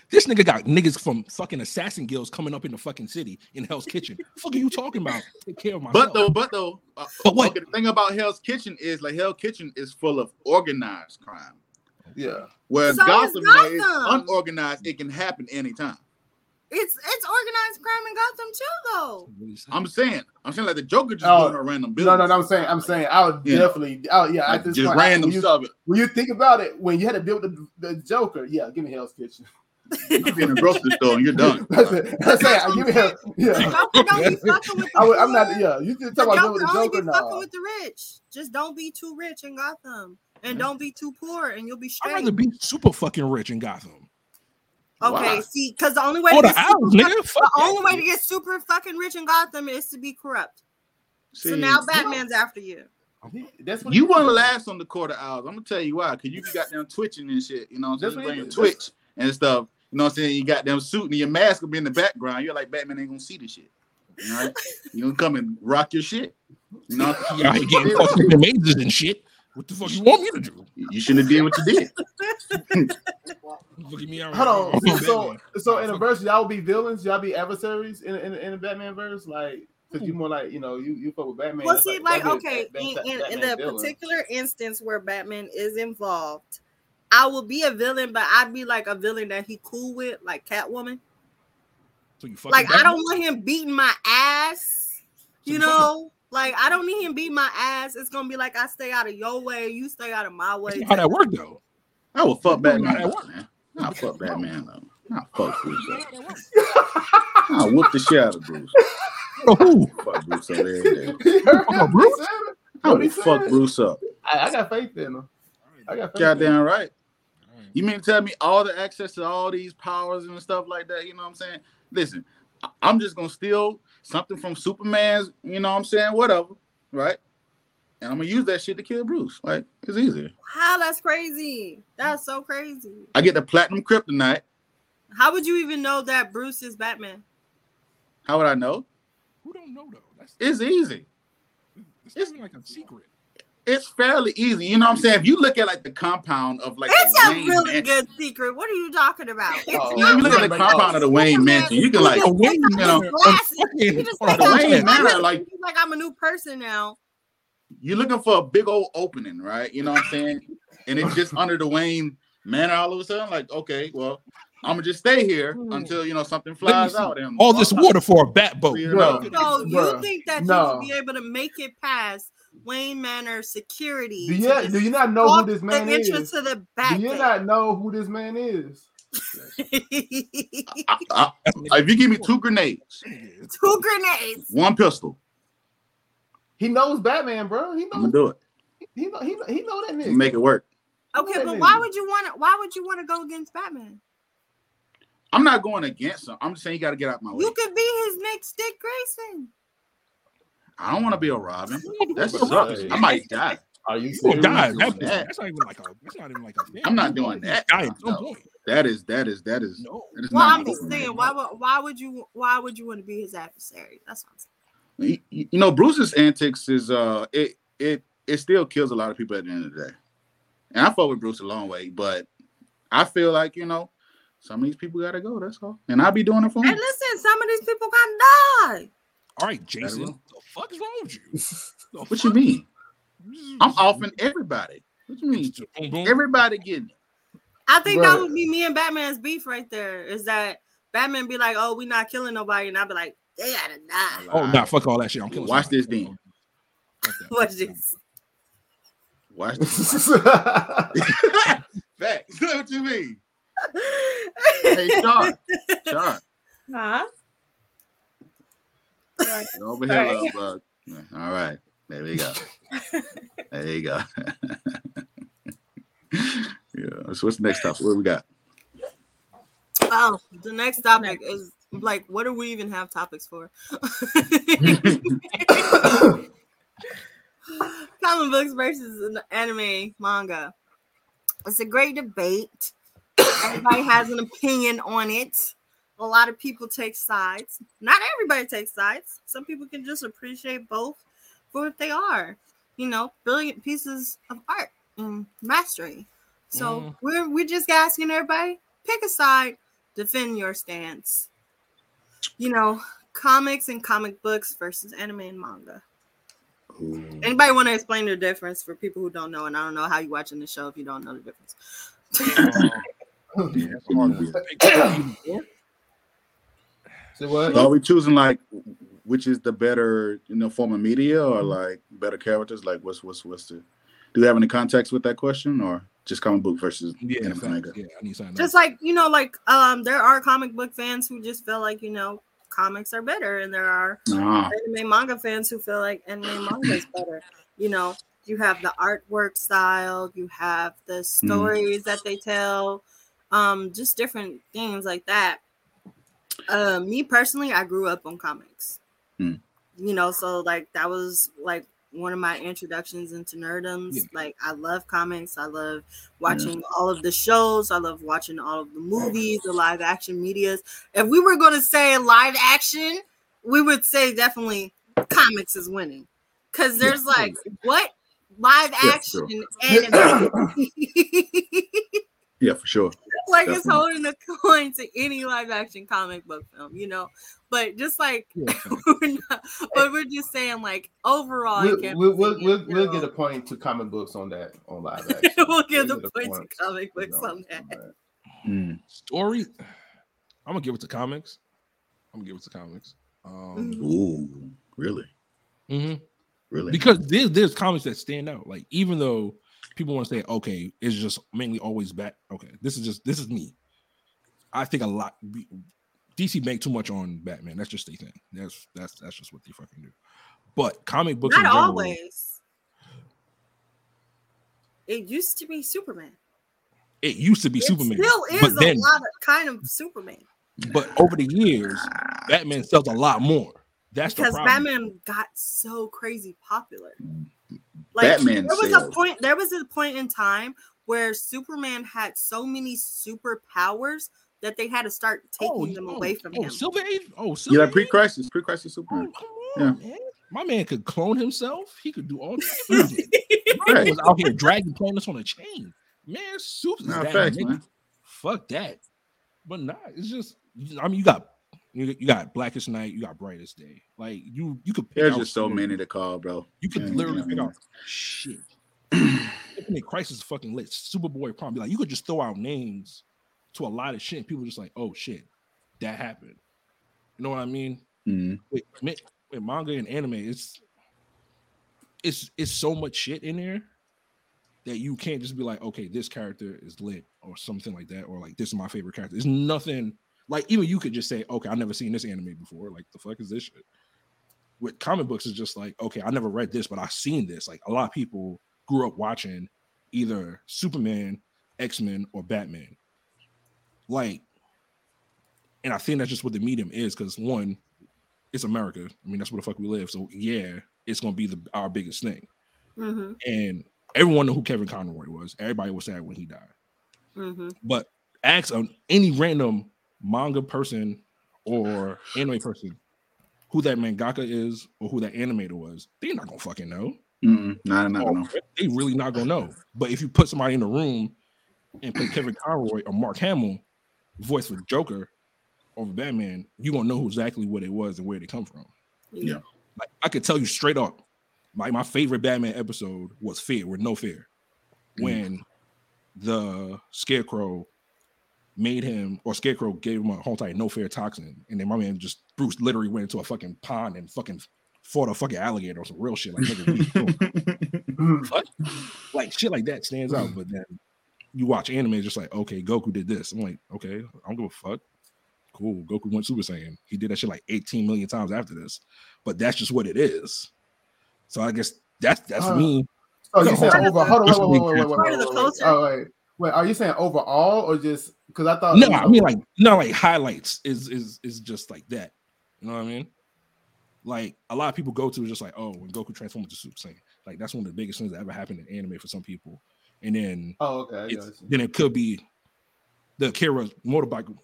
This nigga got niggas from fucking assassin guilds coming up in the fucking city in Hell's Kitchen. fuck are you talking about? Take care of myself. But though, but though, uh, But what? okay, the thing about Hell's Kitchen is like Hell's Kitchen is full of organized crime. Yeah. Whereas So is Gotham, you is unorganized. It can happen anytime. It's it's organized crime in Gotham too, though. I'm saying, I'm saying like the Joker just Oh, going to random No, buildings. no, no. I'm saying, I'm saying, I would Yeah. definitely. Oh, yeah. Like, At this just point, random when you, stuff. when you think about it, when you had to deal with the, the Joker, yeah, give me Hell's Kitchen. You could be in the grocery store and you're done. That's it. That's it. Give me Hell. The Yeah. Don't be fucking with the I would, I'm not. Yeah. You just The talk about Joker dealing with the only Joker be fucking with the rich. Just don't be too rich in Gotham, and don't be too poor, and you'll be I'd rather be super fucking rich in Gotham. Okay, Why? see, because the only way Or to the get super, owls, nigga. the Fuck that. only way to get super fucking rich in Gotham is to be corrupt. so now Batman's after you. That's what You he- want to last on the quarter hours. I'm gonna tell you why. Cause you got them twitching and shit. You know what I'm That's saying? Playing. Twitch and stuff. You know what I'm saying? You got them suit and your mask will be in the background. You're like Batman ain't gonna see the shit. You know? You gonna come and rock your shit. You know? You out here getting fucked up in mazes and shit. What the fuck you want me to do? You shouldn't have did what you did. Look at me. I'm- Hold on. I'm So, Batman. so in a verse, y'all be villains. Y'all be adversaries in in, in a Batman verse, like because you more like you know you you fuck with Batman. Well, that's see, like, that'd be a- okay, in, in, in the villain. particular instance where Batman is involved, I will be a villain, but I'd be like a villain that he cool with, like Catwoman. So you fucking Like, I don't want him beating my ass, So you you know. Like, I don't need him beating my ass. It's gonna be like I stay out of your way, you stay out of my way. How that work though. I would fuck That's not Batman how work. man. I'll fuck Batman up. I'll fuck Bruce up. I'll whoop the shit out of Bruce. Oh, who? Fuck Bruce up every day. Oh, Bruce? I would fuck? Bruce up. I, I got faith in him. I got faith. in him. Goddamn right. You mean to tell me all the access to all these powers and stuff like that? You know what I'm saying? Listen, I- I'm just gonna steal something from Superman's, you know what I'm saying? Whatever, right? And I'm gonna use that shit to kill Bruce. Like, it's easy. How that's crazy. That's so crazy. I get the platinum kryptonite. How would you even know that Bruce is Batman? How would I know? Who don't know though? That's It's easy. it's not like a secret. It's fairly easy. You know what I'm saying? If you look at like the compound of like It's a Wayne really Mansion- good secret. What are you talking about? Oh, it's Oh, You know, if you look at the Right, compound of the Wayne Superman- Mansion, you can like Yo, Wayne you know, Manor- Glasses. fucking- You just think on, Wayne Manor, like- like I'm a new person now. you're looking for a big old opening, right? You know what I'm saying? And it's just under the Wayne Manor all of a sudden. Like, okay, well, I'm gonna just stay here hmm. until you know something flies out. And All this water for a bat boat. You know, So you Bruh, think that you no. would be able to make it past Wayne Manor security? Do you just do you not know who this man the entrance is? to the back Do you not know who this man is? I- I- if you give me two grenades, Two grenades. one pistol, He knows Batman, bro. He I'm gonna do it. He know. He know, he know that nigga. Make it work. Okay, but why would you want to? Why would you want to go against Batman? I'm not going against him. I'm just saying you got to get out my way. You could be his next Dick Grayson. I don't want to be a Robin. That That's sucks. I might die. Are you You gonna serious? die at that doing point. that. That's not even like a. That's not even like a. I'm not doing that. Die at some No. That is that is that is. No. that is Well, not I'm just goal. saying, why would why would you why would you want to be his adversary? That's what I'm saying. you you know Bruce's antics is uh it it it still kills a lot of people at the end of the day. And I fought with Bruce a long way, but I feel like you know some of these people gotta go. That's all, and I'll be doing it for Hey, them. listen, some of these people gotta die. All right, Jason. will. The fuck is wrong with you? The What you mean? I'm offing everybody. What you mean? Boom, boom. Everybody getting it. I think that would be me and Batman's beef right there. Is that Batman be like, "Oh, we not killing nobody," and I'd be like, "They gotta die." Oh, nah, fuck all that shit. I'm killing. Watch somebody. this then. Watch this. Watch this. Facts. what you mean? Hey, Shark. Shark. Huh? Over here, Sorry. love bug. All right. There we go. there you go. yeah. So what's the next topic? What do we got? Oh, the next topic is like, what do we even have topics for? Comic books versus anime manga. It's a great debate. Everybody has an opinion on it. A lot of people take sides. Not everybody takes sides. Some people can just appreciate both for what they are. You know, brilliant pieces of art and mastery. So Mm. we're we're just asking everybody pick a side, defend your stance. You know, comics and comic books versus anime and manga. Anybody want to explain the difference for people who don't know? And I don't know how you watching the show if you don't know the difference. Um, yeah, that's a hard one. Pick- Say what? So are we choosing like which is the better you know form of media or like better characters? Like what's what's what's the do you have any context with that question or just comic book versus Yeah, anime facts. manga? yeah, I need something. just like you know, like um, there are comic book fans who just feel like you know comics are better, and there are Ah, anime manga fans who feel like anime manga is better. You know, you have the artwork style, you have the stories that they tell, um, just different things like that. Uh, me personally, I grew up on comics. Hmm. You know, so like that was like one of my introductions into nerdoms. Yeah. Like I love comics. I love watching all of the shows. I love watching all of the movies, the live action medias. If we were going to say live action, we would say definitely comics is winning because there's like what live Yeah, action sure. anime. yeah, for sure. Like it's holding a coin to any live action comic book film, you know. But just like Yeah. we're not, but we're just saying like overall, We'll, it can't we'll, we'll, we'll, we'll get a point to comic books on that on live action. we'll give the We'll get a point to point, comic you books know, on that. Mm. Story. I'm gonna give it to comics. I'm gonna give it to comics. Um, Mhm. Ooh, really? mhm. Really? because there's there's comics that stand out. Like even though people want to say, okay, it's just mainly always back. Okay, this is just this is me. I think a lot. DC make too much on Batman. That's just their thing. That's that's that's just what they fucking do. But comic books, Not general, always. It used to be Superman. It used to be It Superman, still is a then, lot of kind of Superman but over the years, Batman sells a lot more. That's because. Batman got so crazy popular. Like Batman there was a point. There was a point in time where Superman had so many superpowers that they had to start oh, taking them oh, away from oh, him. Silver Age. Oh, Silver oh, Yeah, pre-crisis, pre-crisis Oh, Superman. come on, man. My man could clone himself. He could do all that. My man Right. was out here dragging planets on a chain. Man, soups is Nah, facts, man. Fuck that. But nah, it's just I mean you got you, you got Blackest Night, you got Brightest Day. Like you you could There's just so many to call, bro. You could Yeah, literally yeah, pick out shit. Infinite Crisis is fucking lit. Superboy Prime. Be like, you could just throw out names to a lot of shit. And people just like, oh shit, that happened. You know what I mean? Mhm. with, with manga and anime, it's it's it's so much shit in there that you can't just be like, okay, this character is lit or something like that, or like this is my favorite character. There's nothing like even you could just say, okay, I've never seen this anime before. Like the fuck is this shit? With comic books, it's just like, okay, I never read this, but I've seen this. Like a lot of people grew up watching either Superman, X-Men, or Batman. Like, and I think that's just what the medium is, because one, it's America. I mean, that's where the fuck we live. So yeah, it's gonna be the our biggest thing. hmm And everyone knew who Kevin Conroy was. Everybody was sad when he died. hmm But ask um, any random manga person or anime person who that mangaka is or who that animator was, they're not gonna fucking know. Mm-mm. Nah, nah, Oh, no. They really not gonna know. But if you put somebody in the room and put Kevin Conroy or Mark Hamill, voice for Joker over Batman, you gonna know exactly what it was and where they come from. Yeah. Like I could tell you straight up, like my favorite Batman episode was Fear with No Fear, Mm. when the Scarecrow made him or Scarecrow gave him a whole time no fair toxin, and then my man just Bruce literally went into a fucking pond and fucking fought a fucking alligator or some real shit like nigga, what? like shit like that stands out. But then you watch anime, it's just like okay, Goku did this. I'm like okay, I don't give a fuck. Cool, Goku went Super Saiyan. He did that shit like 18 million times after this, but that's just what it is. So I guess that's that's Uh, me. Oh, you No, saying hold over? on. Hold on, wait, wait, wait, wait, wait, Part wait, of the wait, wait. culture. Oh, wait, wait. Are you saying overall or just because I thought? No, I mean like no, like highlights is is is just like that. You know what I mean? Like a lot of people go to is just like, oh, when Goku transforms into Super Saiyan, like that's one of the biggest things that ever happened in anime for some people. And then Oh, okay. It's, then it could be the Akira motorbike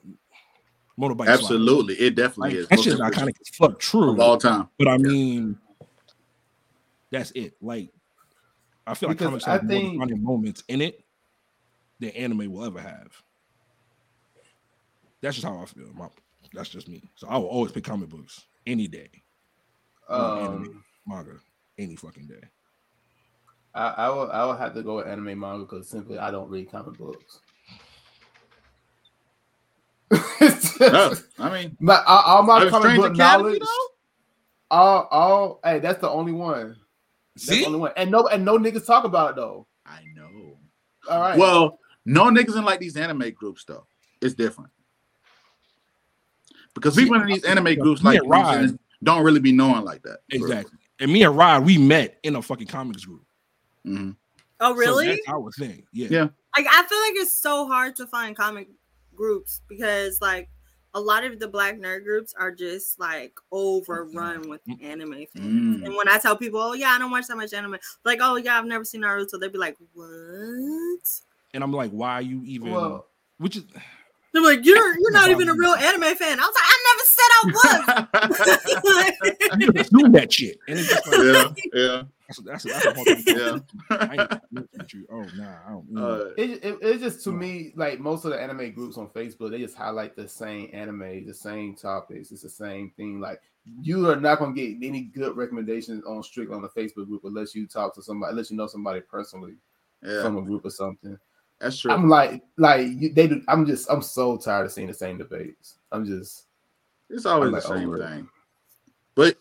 motorbike. slide. Absolutely, it definitely Like, is. That's just is Most iconic as fuck. True, of all time. but I mean, that's it. Like, I feel like comics I have more think- defining moments in it than anime will ever have. That's just how I feel. My, that's just me. So I will always pick comic books any day, over anime, Um, manga, any fucking day. I, I will. I will have to go with anime manga because simply I don't read comic books. It's No, I mean, My, all, all my Are comic Strange book Academy, knowledge. though? All, all. Hey, that's the only one. That's See, the only one. And no, and no niggas talk about it though. I know. All right. Well, no niggas in like these anime groups though. It's different because See, people in these anime groups like and you know what I'm Rod- don't really be knowing like that. exactly. And me and Rod, we met in a fucking comics group. hmm Oh, So really? that's our thing. Yeah. Yeah. like I feel like it's so hard to find comic groups because like a lot of the black nerd groups are just like overrun with Mm. anime fans. Mm. And when I tell people, "Oh yeah, I don't watch that much anime," like, "Oh yeah, I've never seen Naruto," they'd be like, "What?" And I'm like, why are you even? Well, which is They're like, "You're you're not even a real anime fan." I was like, "I never said I was." you assume that shit, and it's just like, yeah, yeah. That's that's, that's a whole. Yeah. I ain't you. Oh nah, I don't. mm. Uh, It, it, it's just to me like most of the anime groups on Facebook, they just highlight the same anime, the same topics. It's the same thing. Like you are not gonna get any good recommendations on strict on the Facebook group unless you talk to somebody, unless you know somebody personally yeah, from a group or something. That's true. I'm like, like you, they do. I'm just, I'm so tired of seeing the same debates. I'm just. It's always I'm the same it. thing. But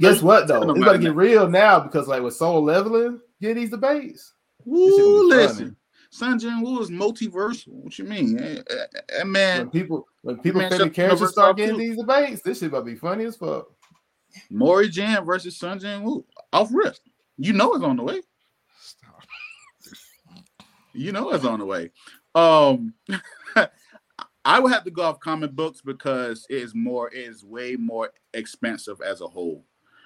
Guess what though? No It's matter about to get real now because like with solo leveling, get these debates. woo, gonna listen, Sung Jin Woo is multiversal. What you mean? That When man, people, when people Man, favorite the characters start getting too. these debates, this shit about to be funny as fuck. Mori Jin versus Sung Jin Woo off risk. You know it's on the way. Stop. You know it's on the way. Um, I would have to go off comic books because it is more, it is way more expensive as a whole.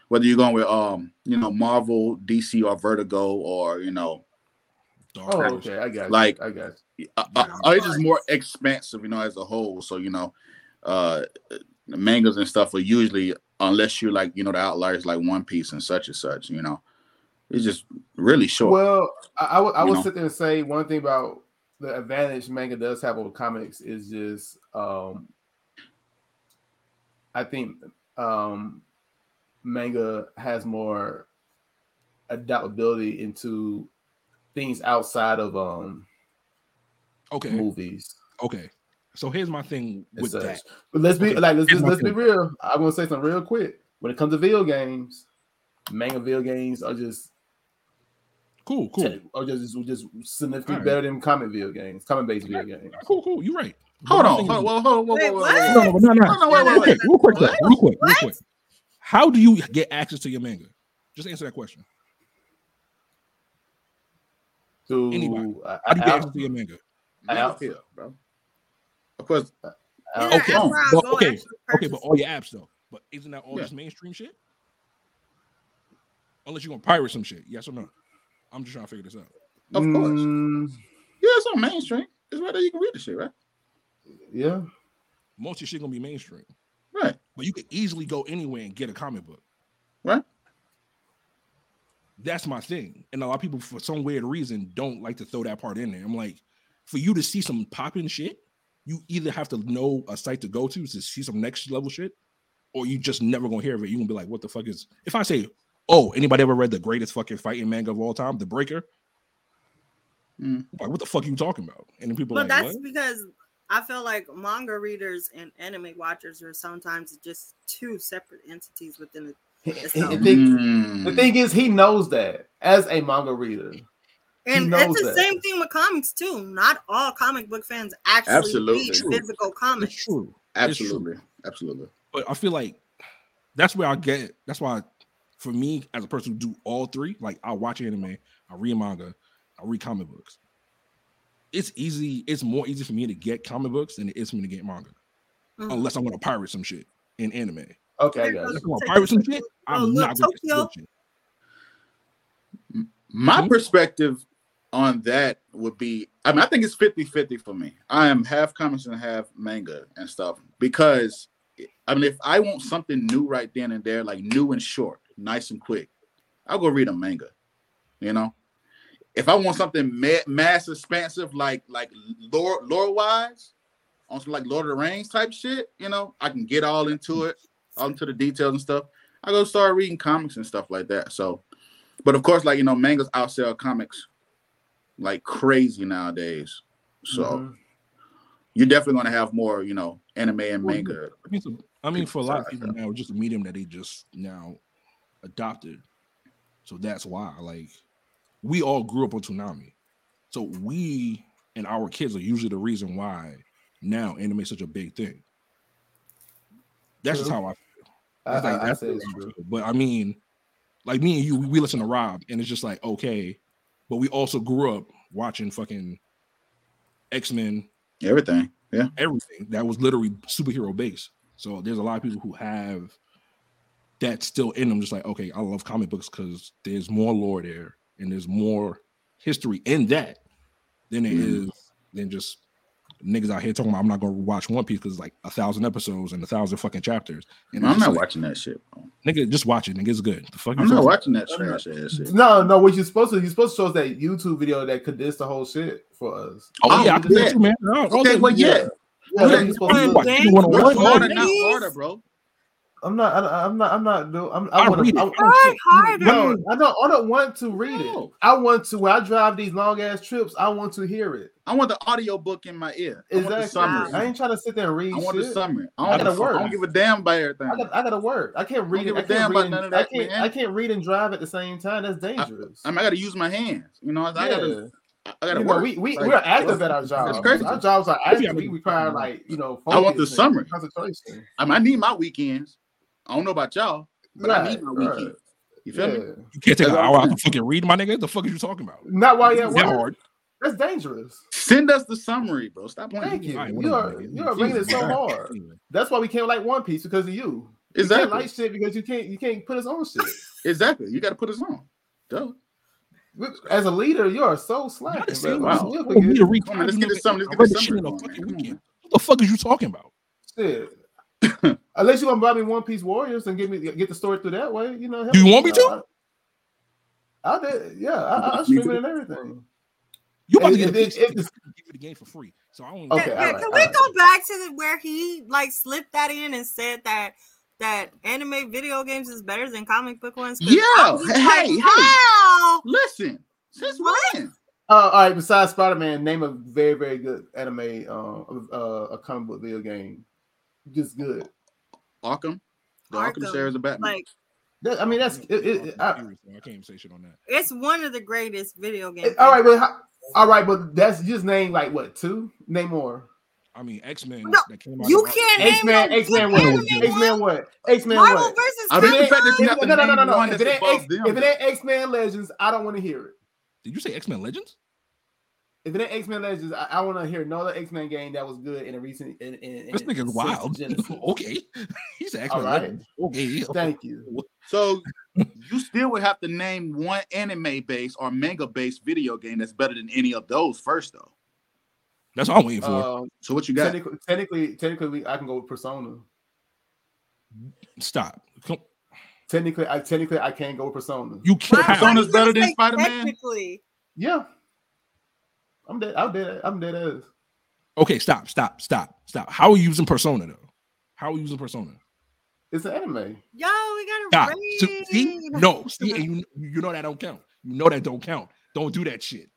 Whether you're going with um, you know, Marvel, DC, or Vertigo, or you know, Dark Oh, okay, I got you. Like- I got you. uh, uh, it's just more expensive, you know, as a whole. So you know, uh, mangas and stuff are usually, unless you're like, you know, the outliers like One Piece and such and such. You know, it's just really short. Well, I, I would, I would know. sit there and say one thing about the advantage manga does have over comics is just, um, I think um, manga has more adaptability into things outside of um Okay. movies. Okay. So here's my thing with that. But let's be Okay, like let's just, let's be real. I'm gonna say something real quick. When it comes to video games, manga video games are just Cool, cool. or just just significantly Alright. better than comic video games, comic based video games. Cool, cool. You're right. hold on, thing hold is- on, hold on, hold on, Wait, hold on, what? No, no, no, no, No, no, wait, Real wait, quick, real quick, though, real quick, real quick. How do you get access to your manga? Just answer that question. To Anybody. uh, How do you get access to your manga? out- Yeah, bro. Of course, out- Yeah, Okay, that's where I but- okay, Okay, but all your apps though. But isn't that all Yeah. just mainstream shit? Unless you're gonna pirate some shit, yes or no? I'm just trying to figure this out. Of course. Mm, yeah, it's on mainstream. It's right there. You can read the shit, right? yeah. Most of your shit gonna be mainstream, Right, but you could easily go anywhere and get a comic book. right. That's my thing, and a lot of people, for some weird reason, don't like to throw that part in there. I'm like, for you to see some popping shit, you either have to know a site to go to to see some next level shit, or you just never gonna hear of it. You're gonna be like, what the fuck is? If I say, oh, anybody ever read the greatest fucking fighting manga of all time, The Breaker? Mm. Like, what the fuck are you talking about? And then people But like, that's what? because I feel like manga readers and anime watchers are sometimes just two separate entities within it. The, thing, Mm. the thing is, he knows that as a manga reader. And knows it's the that. same thing with comics too. Not all comic book fans actually Absolutely. read True. physical It's comics. true. It's true. Absolutely, absolutely. But I feel like that's where I get. That's why, for me, as a person who do all three, like I watch anime, I read manga, I read comic books. It's easy. It's more easy for me to get comic books than it is for me to get manga, Mhm. unless I'm gonna pirate some shit in anime. Okay, I got Unless you. I'm pirate some shit, Oh, I'm look, not gonna get Tokyo. some shit. My Mhm. perspective on that would be I mean, I think it's 50 50 for me. I am half comics and half manga and stuff because I mean, if I want something new right then and there, like new and short, nice and quick, I'll go read a manga. You know, if I want something ma- mass expansive, like like lore lore wise, on some like Lord of the Rings type shit, you know, I can get all into it, all into the details and stuff. I go start reading comics and stuff like that. So, but of course, like you know, mangas outsell comics like crazy nowadays. So Mhm. you're definitely gonna have more, you know, anime and manga. I mean, I mean, for a lot of people now, just a medium that they just now adopted. So that's why, like, we all grew up on Toonami. So we and our kids are usually the reason why now anime is such a big thing. That's just how I feel. I, like- I, I say it's way true. But I mean, like me and you, we, we listen to Rob, and it's just like okay, but we also grew up watching fucking X Men, Everything. Yeah. everything that was literally superhero based. So there's a lot of people who have that still in them, just like, okay, I love comic books because there's more lore there and there's more history in that than there is Mhm. than just niggas out here talking about I'm not gonna watch One Piece because it's like a thousand episodes and a thousand fucking chapters. And I'm not like, watching that shit. Bro. Nigga, just watch it. Nigga, it's good. The fuck you I'm not watching that trash ass shit. No, no. What you're supposed to you're supposed to show us that YouTube video that condensed the whole shit for us. Oh, Oh, yeah, I can do yeah. that too, man. No, no, Okay, well, yeah. Yeah, Yeah. that's what you're supposed to do. Watch Dang. it one on What's one. harder, Please. not harder, bro? I'm not. I, I'm not. I'm not. Do. I'm. I I want read to. it. I, Work harder. no, I don't. I don't want to read No. it. I want to. When I drive these long ass trips, I want to hear it. I want the audio book in my ear. I want the Exactly. summary. I ain't trying to sit there and read I want shit. the summary. I I don't, gotta work. I don't give a damn about everything. I got. I gotta work. I can't read give it. a I damn can't read. none And, of I can't. I can't read and drive at the same time. That's dangerous. I, mean, I gotta use my hands. You know, I gotta, Yeah. I gotta You know, work. we we Like, we're active at our jobs. crazy. Our jobs are Yeah, active. but- We require like you know. I want the focus summary. concentration. I, mean, I need my weekends. I don't know about y'all, but I need Right, my right. weekend. You feel me? You can't take an what I'm hour out to fucking read, my nigga. The fuck are you talking about? Not while you're at that work. hard. That's dangerous. Send us the summary, bro. Stop playing. Thank you. All right, You whatever, are you are making it so hard. That's why we can't like One Piece because of you. We can't like shit because you can't you can't put us on shit. Exactly. You got to put us on. Duh. As a leader, you are so slacking. Not the same bro. Wow. We- we For me get- to read Come on, let's get minutes, this summary. Let's get the this summary a going, fucking man. Come on. weekend. What the fuck is you talking about? Shit. Unless you're gonna buy me One Piece Warriors and get me get the story through that way, you know. Do you want me to? I, I did, yeah. I, I, I stream it and everything. You about to It- get a it- piece it- of give you the game for free. So I don't. Okay, Can, all right, can we right. go back to the, where he like slipped that in and said that that anime video games is better than comic book ones? Yeah. Hey, like, hey. How? Listen. Since What? when? Uh, all right. Besides Spider Man, name a very very good anime, um, uh, a comic book video game. Just good. Arkham. The Arkham, Arkham, series of Batman. Like That- I mean, that's it. it, it- I, I can't even say shit on that. it's one of the greatest video games. all right, but how- all right, but that's just name like what two? Name more. I mean, X Men No, that came out. You can't X Men, name X Men no what? X Men what? X Men Marvel versus I mean, the Capcom. fact that you have No, to no, no, no, name no. one If that's it ain't above X, them. if it ain't X Men Legends, I don't want to hear it. Did you say X Men Legends? If it ain't X Men Legends, I, I want to hear another X Men game that was good in a recent. In, in, in, This nigga's wild. Okay, he's X Men All right. Legends. Okay. Thank you. So you still would have to name one anime based or manga based video game that's better than any of those first, though. That's all I'm waiting for. Um, So what you got? technically, technically, technically, I can go with Persona. Stop. Come- Technically, I technically I can't go with Persona. You can't. why Persona's better than Spider-Man? Technically, Yeah, I'm dead. I'm dead. I'm dead as. Okay, stop, stop, stop, stop. How are you using Persona though? How are you using Persona? It's an anime. yo, we gotta Stop. raid. So- see? No, see, and you you know that don't count. You know that don't count. Don't do that shit.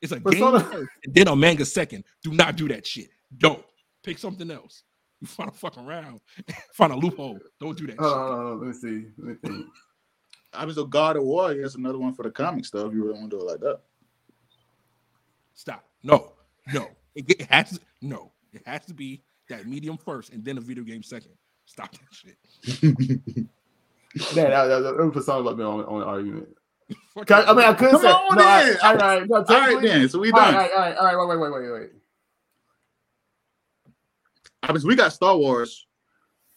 It's a Persona- game and then a manga second. Do not do that shit. Don't pick something else. You find a fuck around, find a loophole. Don't do that Hold shit. on, hold on, hold. Let me see. Let me think. Obviously, God of War is another one for the comic stuff. You really want to do it like that? Stop. No, no. It, it has to, no. It has to be that medium first, and then a video game second. Stop that shit. That, that, that, that Persona let me on on the argument. I. I mean, I could Come say. on no, I, all right, all right, no, All right, then. So we done. all right, all right, all right, wait, wait, wait, wait, wait. Obviously, we got Star Wars.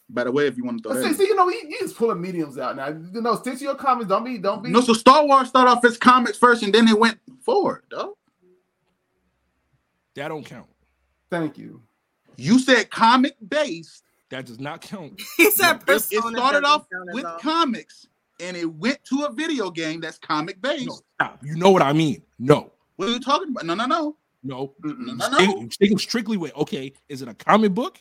By the way, if you want to throw See, that. see, you know, you, you just pulling mediums out now. You know, stick to your comments. Don't be, don't be. No, so Star Wars started off as comics first, and then it went forward, though. That don't count. Thank you. You said comic based. That does not count. He said It, it started off with all. comics, and it went to a video game that's comic based. No, stop. You know what I mean? No, What are you talking about? No, no, no. no. No, no. Stick, stick strictly with okay. Is it a comic book?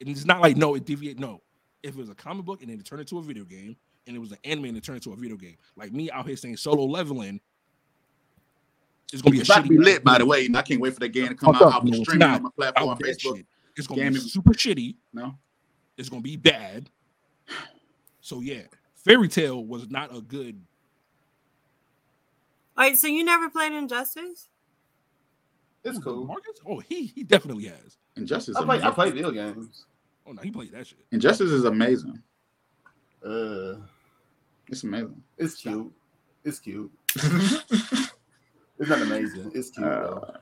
And it's not like no, it deviate. No, if it was a comic book and then it turned into a video game, and it was an anime and it turned into a video game, like me out here saying solo leveling, it's gonna be a It's about shitty to be lit, by the way. and I can't wait for that game to come Fuck out. I'll be streaming on my platform, Out Facebook. shit. It's gonna be Gaming. super shitty. No, It's gonna be bad. So yeah, Fairy Tail was not a good. All right, so you never played Injustice? It's cool. Marcus? Oh, he he definitely has. Injustice. I is play, I play video games. Oh no, he played that shit. Injustice is amazing. Uh, It's amazing. it's cute. It's cute. it's not amazing. It's cute though.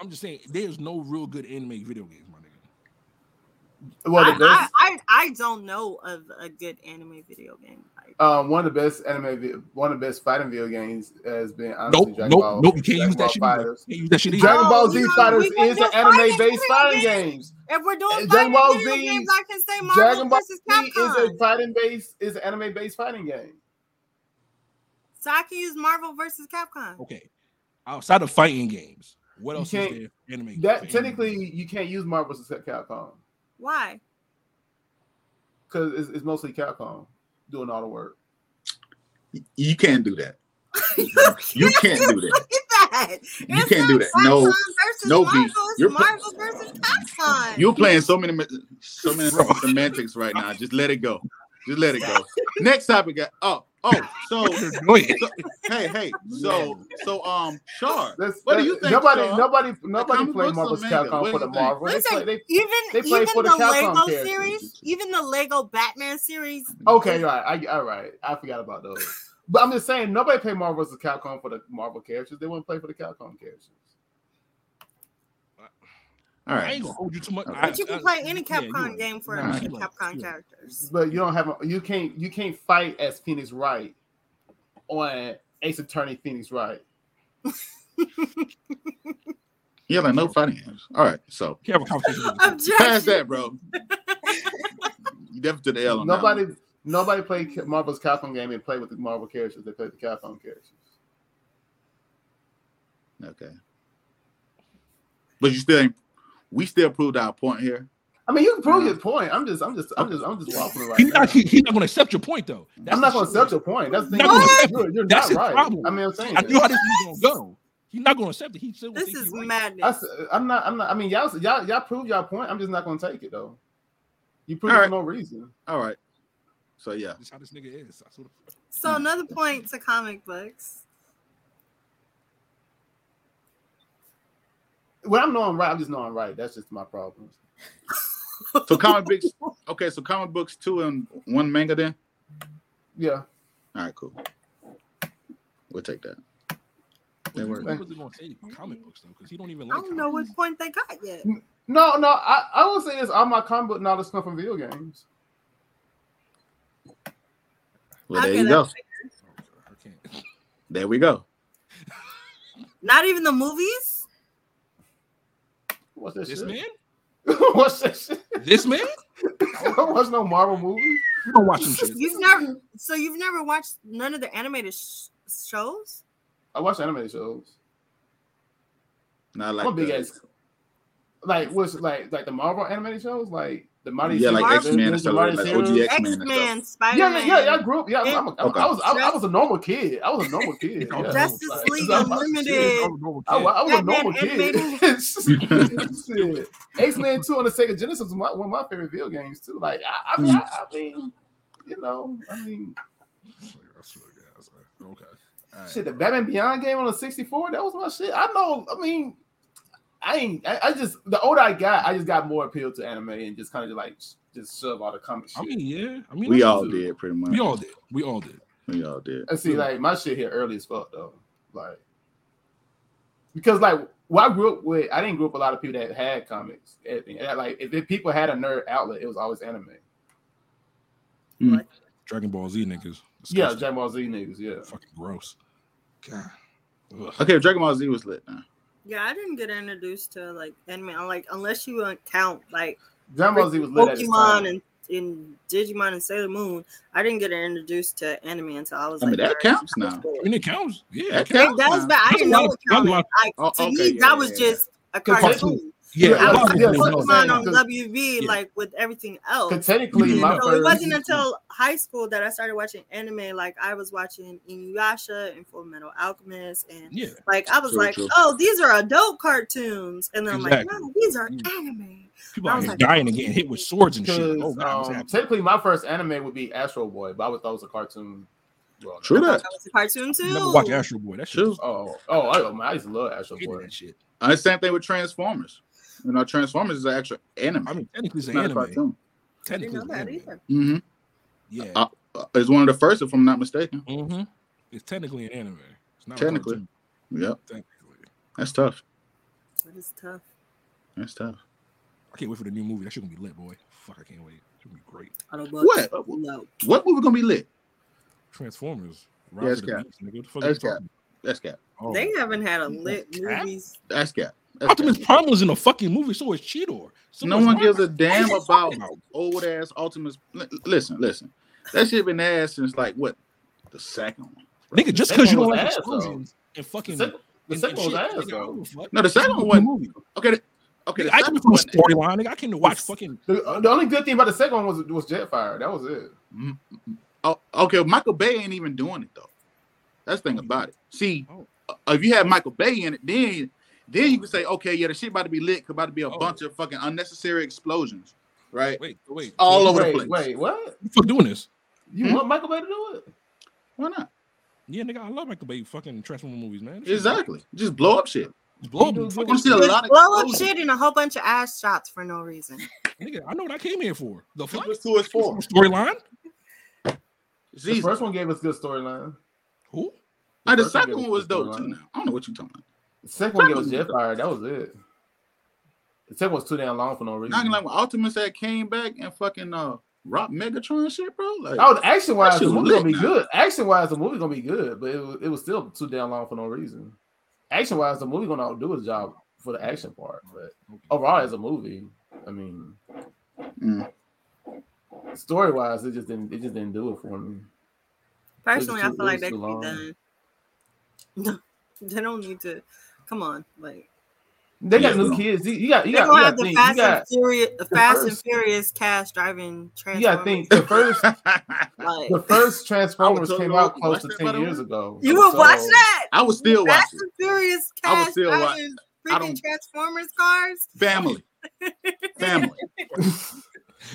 I'm just saying, there's no real good anime video games, my nigga. Well, I, best. I, I, I don't know of a good anime video game. Um, one of the best anime, one of the best fighting video games has been honestly Nope, Dragon nope, Ball. nope. You can't Dragon use Ball that shit. Fighters. You can't use that shit either. Dragon Ball Z we gonna- Fighters we is an anime-based fighting games. games. if we're doing Dragon Ball Z- games, I can say Marvel Dragon Ball versus Z is a fighting base is an anime-based fighting game. so I can use Marvel versus Capcom. Okay. Outside of fighting games, what else is there? Anime. That for technically anime? you can't use Marvel vs. Capcom Why? because it's, it's mostly Capcom doing all the work. You can't do that. You can't do that. Look at that. You can't do that. No, Capcom versus no Marvel. You're Marvel versus Capcom. You're playing so many so many semantics right now. Just let it go. Just let it go. Next topic. Uh, oh, oh, so Go ahead. hey, hey, so so um Shar. That's, What do you think, Nobody, Shaw? nobody, nobody comic played books Marvel or vs. manga? Capcom for the you think? Marvel. They play, they, even they play even for the, the Lego characters. series, even the Lego Batman series. Okay, all right. I, all right. I forgot about those. But I'm just saying, nobody played Marvel vs. Capcom for the Marvel characters. They wouldn't play for the Capcom characters. All I ain't gonna hold you too much. Okay. But you can play any Capcom you right. game for Nah, right. Capcom You right. characters. But you don't have a, you can't you can't fight as Phoenix Wright on Ace Attorney Phoenix Wright. Yeah, like no fighting games. All right, so Can have a conversation with pass Objection. that, bro. You definitely took the L on that Nobody one. nobody played Marvel's Capcom game and played with the Marvel characters. They played the Capcom characters. Okay. But you still ain't we still proved our point here. I mean, you can prove your point. I'm just I'm just I'm just I'm just waffling right He's now. not, he, he's not going to accept your point though. That's I'm not going to accept your point. That's the Not thing. gonna accept You're, you're That's not his right. problem. I mean, I'm saying I knew how this was going to go. He's not going to accept it. He still This think is he's right. madness. I, am not. I'm not. I mean, y'all, y'all, y'all proved y'all point. I'm just not going to take it though. You proved All it right. for no reason. All right. So yeah. That's how this nigga is. So another point to comic books. When I'm knowing right, I'm just knowing right. That's just my problem. So comic books okay, so comic books two and one manga then? Yeah. All right, cool. We'll take that. What That was he going to say comic books though? Because he don't even I don't know comic what point they got yet. No, no. I, I will say this: all my comic book knowledge come from video games. Well, there Okay, you go. that's oh, books. I can't. There we go. Not even the movies. What's that This shit? man? What's this? shit? This man? I don't no Marvel movie. You don't watch them. You've never. So you've never watched none of the animated sh- shows. I watch animated shows. Not I'm like a big ass. Like what's like like the Marvel animated shows, like the Mighty yeah, like X Men and Ninja stuff, Mighty like Heroes. OG X X Men and stuff. Men, Spider Yeah, Man. yeah, yeah. I grew up. Yeah, I'm a, I'm- Okay. I was I, I was a normal kid. I was a normal kid. Okay. Yeah. Justice Like, League Unlimited. I, was a normal kid. X Men Two on the Sega Genesis was my, one of my favorite video games too. Like I, I, mean, I, I mean, you know, I mean, Okay. All right. shit. The Batman Beyond game on the 64, that was my shit. I know. I mean, I ain't. I, I just the older I got, I just got more appeal to anime and just kind of like just shove all the comic shit. I mean, yeah. I mean, We that's- all did pretty much. We all did. We all did. We all did. And see, like my shit here early as fuck though. Like because like well, I grew up with I didn't grow up with a lot of people that had comics. Everything. And, like if, if people had a nerd outlet, it was always anime. Hmm. Dragon Ball Z niggas. Yeah, Disgusting. Dragon Ball Z niggas, yeah. Fucking gross. God. Ugh. Okay, Dragon Ball Z was lit now. Yeah, I didn't get introduced to like anime. I'm like, unless you uh, count like Dragon Ball Z was lit at its time. Pokemon and, and Digimon and Sailor Moon, I didn't get introduced to anime until I was I like. mean, that counts now. I mean, it counts. Yeah. That it counts. It does, but I didn't know it That's a lot- counted. Like Oh, to okay, me, yeah, that was yeah, just a Cause cartoon. Yeah. Yeah, I was yeah, like yeah, Pokemon on what I'm WB, Yeah. like with everything else. Cause technically my so it wasn't until high school that I started watching anime. Like I was watching Inuyasha and Full Metal Alchemist, and Yeah. like I was True, like, true. oh, these are adult cartoons, and then I'm like, no, these are anime. People are like- dying and getting hit with swords and shit. because Oh, God, um, technically my first anime would be Astro Boy, but I would thought it was a cartoon. Well, True I that. that was a cartoon too. You never watch Astro Boy. That shit. True. Oh, oh, I, I used to love Astro Boy. that shit. Uh, the same thing with Transformers. You know, Transformers is an actual anime. I mean, technically it's it's an anime. cartoon. Technically, it's an anime. Mm-hmm. Yeah. Uh, uh, it's one of the first, if I'm not mistaken. mm-hmm. It's technically an anime. It's not Technically. A cartoon, Yep, technically. that's tough. That is tough. That's tough. I can't wait for the new movie. That shit gonna be lit, boy. Fuck, I can't wait. It's gonna be great. Autobots. What? No. What movie gonna be lit? Transformers. Yeah, it's Rise of cap. Beast, nigga. What the fuck That's cap. That's cap. about? They Oh. haven't had a lit Cap? movies. That's cap. That's Optimus. Prime was in a fucking movie, so is Cheetor. So No is one gives a damn about old ass Optimus. Li- Listen, listen. That shit been ass since like what the second one. Nigga, just because you don't like ass, though. explosions and The fucking second, the and- second and one was shit, ass nigga, though. don't give a fuck. No, the second one wasn't- movie. Okay, the- okay. Nigga, The I second came from one, the storyline. Nigga, I came to watch fucking. The, uh, the only good thing about the second one was was Jetfire. That was it. Mm, mm, mm. oh, okay, Michael Bay ain't even doing it though. That's the thing oh, about it. See, Oh. uh, if you have Michael Bay in it, then then you can say, okay, yeah, the shit about to be lit, about to be a Oh. bunch of fucking unnecessary explosions, right? Wait, wait. All so over the wait, place. wait, what? Who the fuck doing this? You Hmm? want Michael Bay to do it? Why not? Yeah, nigga, I love Michael Bay fucking Transformer movies, man. This shit- Exactly. Just blow up shit. Just blow up You and fucking. See a shit. lot of Blow up explosions. shit and a whole bunch of ass shots for no reason. Nigga, I know what I came here for. The fuck? What's two is four? Storyline? The first one gave us good storyline. Who? Like, the first one second gave one was dope too. Now I don't know what you're talking about. The second one gave us Second one. That was it. The second one was too damn long for no reason. Not gonna like when Optimus had came back and fucking uh rock Megatron shit, bro. Like, Oh, action wise, the shit movie gonna be now. good. Action wise, the movie gonna be good, but it was, it was still too damn long for no reason. Action wise, the movie gonna do its job for the action part, but overall, as a movie, I mean, Mm. story wise, it just didn't it just didn't do it for me. Personally, I feel like that they could be done. No, they don't need to. Come on, like They got new kids. You, you got you they got gonna you have got the think, you Fast got and Furious, the the Fast and Furious cast driving you Transformers. got think the first like the first Transformers came out close to ten years ago. you would watch that. I was still Fast watching and Furious I would cast still watch- driving I freaking don't- Transformers cars. family, family.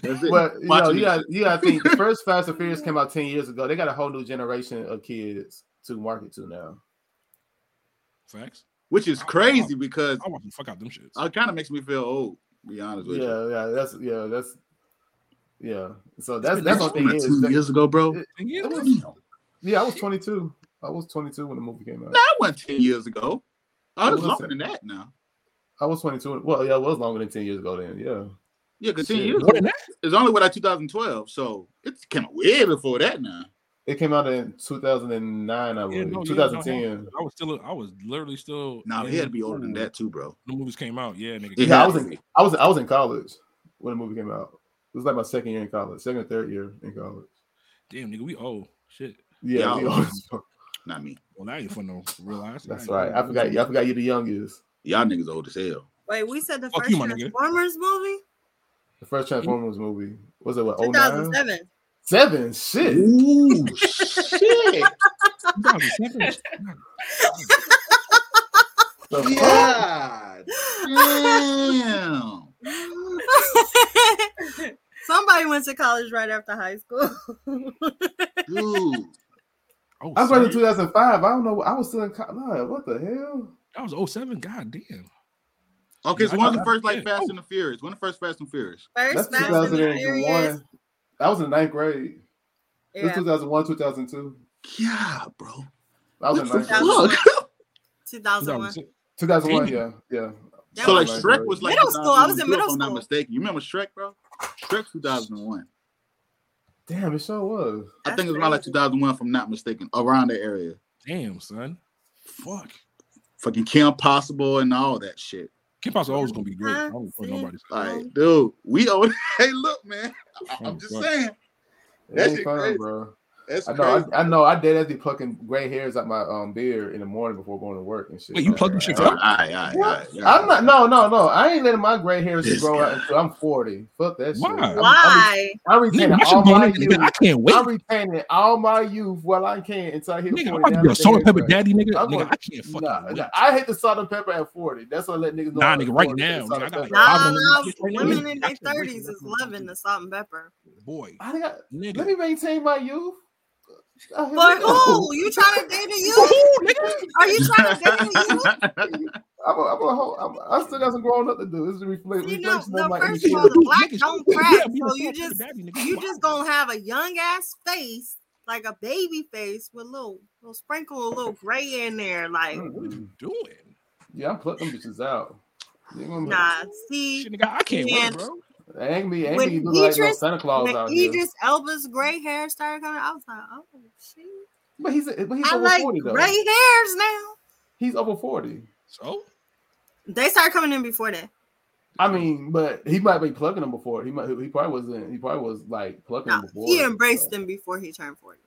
That's it. But you know, you got you got to think the first Fast and Furious came out ten years ago. They got a whole new generation of kids to market to now. Facts. Which is crazy because I watch the fuck out them shits. Oh, it kind of makes me feel old. to Be honest with you. Yeah, yeah, that's yeah, that's yeah. So that's that's that what thing is. two years ago, bro. It- And yeah, it was- yeah, I was 22. I was 22 when the movie came out. Nah, I wasn't ten years ago. I was Listen. longer than that now. I was 22. Well, yeah, it was longer than 10 years ago then. Yeah. Yeah, because ten years more than only what like 2012. So it's kind of way before that now. It came out in 2009, I Yeah, believe. no, yeah, no, 2010. I was still, I was literally still. Now in he had to be older than that too, bro. The movies came out, yeah, nigga. Yeah. yeah, I was in. I was I was in college when the movie came out. It was like my second year in college, second or third year in college. Damn, nigga, we old shit. Yeah, Yeah, we I always- Not me. Well, that ain't fun to realize. that's That ain't right. I forgot. I forgot you the youngest. Y'all niggas old as hell. Wait, we said the Fuck first you, my nigga. Transformers movie, The first hmm? Transformers movie was it what? 09? 2007. Seven. Shit. Ooh, shit. 2007. The fuck? God damn. Somebody went to college right after high school. Dude. Oh, I graduated in 2005. I don't know. I was still in college. What the hell? That was 07. God damn. Okay, so one of the first like yeah. Fast Oh. and the Furious? When the first Fast and Furious? That's First Fast and the Furious. 2001. I was in ninth grade. It was 2001, 2002. Yeah, bro. That was in What ninth the grade. fuck? 2001. 2001, yeah, yeah. That So like Shrek was like Middle school. I was in 2002, middle if I'm not school. mistaken. You remember Shrek, bro? Shrek 2001. Damn, it sure was. I That's think it was around like 2001, if I'm not mistaken, around that area. Damn, son. Fuck. Fucking Kim Possible and all that shit. Kim Possible always gonna be great. I don't fuck See? nobody. Like, dude, we owe. Hey, look, man. I- Oh, I'm just saying. It That shit fun, crazy. bro. That's I know. I, crazy. I know. I did as be plucking gray hairs out my um beard in the morning before going to work and shit. Wait, you plucking pluck shit all out? right, all right, all right, all right. I'm not. No, no, no. I ain't letting my gray hairs This grow out until I'm 40. Fuck that shit. Why? I'm- I'm, I'm Nigga, retaining all my youth. I can't wait. I'm retaining all my youth while I can until I hit nigga, 40. I'm about to be a salt and pepper daddy, nigga. I'm nigga, gonna, I can't fucking Nah, wait. nah, I hit the salt and pepper at 40. That's what I let niggas know. Nah, I'm nigga, right now, hit the salt nigga, I got like Nah, nah, right now. women in their can't wait till thirties is loving the salt and pepper. Boy, I got, nigga. let me maintain my youth. Oh, here For who? You trying to date a youth? Are you trying to date a youth? I'm a, I'm a, whole- I'm, I still got some growing up to do. This is reflect, You know, reflection no, of first of all, the black don't yeah, crack, so you salt just you just gonna have a young ass face, like a baby face with little little sprinkle a little gray in there. Like, What are you doing? Yeah, I'm putting them bitches out. You ain't gonna- nah, see, Shit, I can't Man. wait, bro. Ain't me, ain't When me look like no Santa Claus When out here. Idris Elba's gray hair started coming, I was like, oh shit. But he's but he's I over like forty though. gray hairs now. He's over forty. So They started coming in before that. I mean, but he might be plugging them before. He might. He probably wasn't. He probably was like plugging No, them before. he embraced so. them before he turned 40.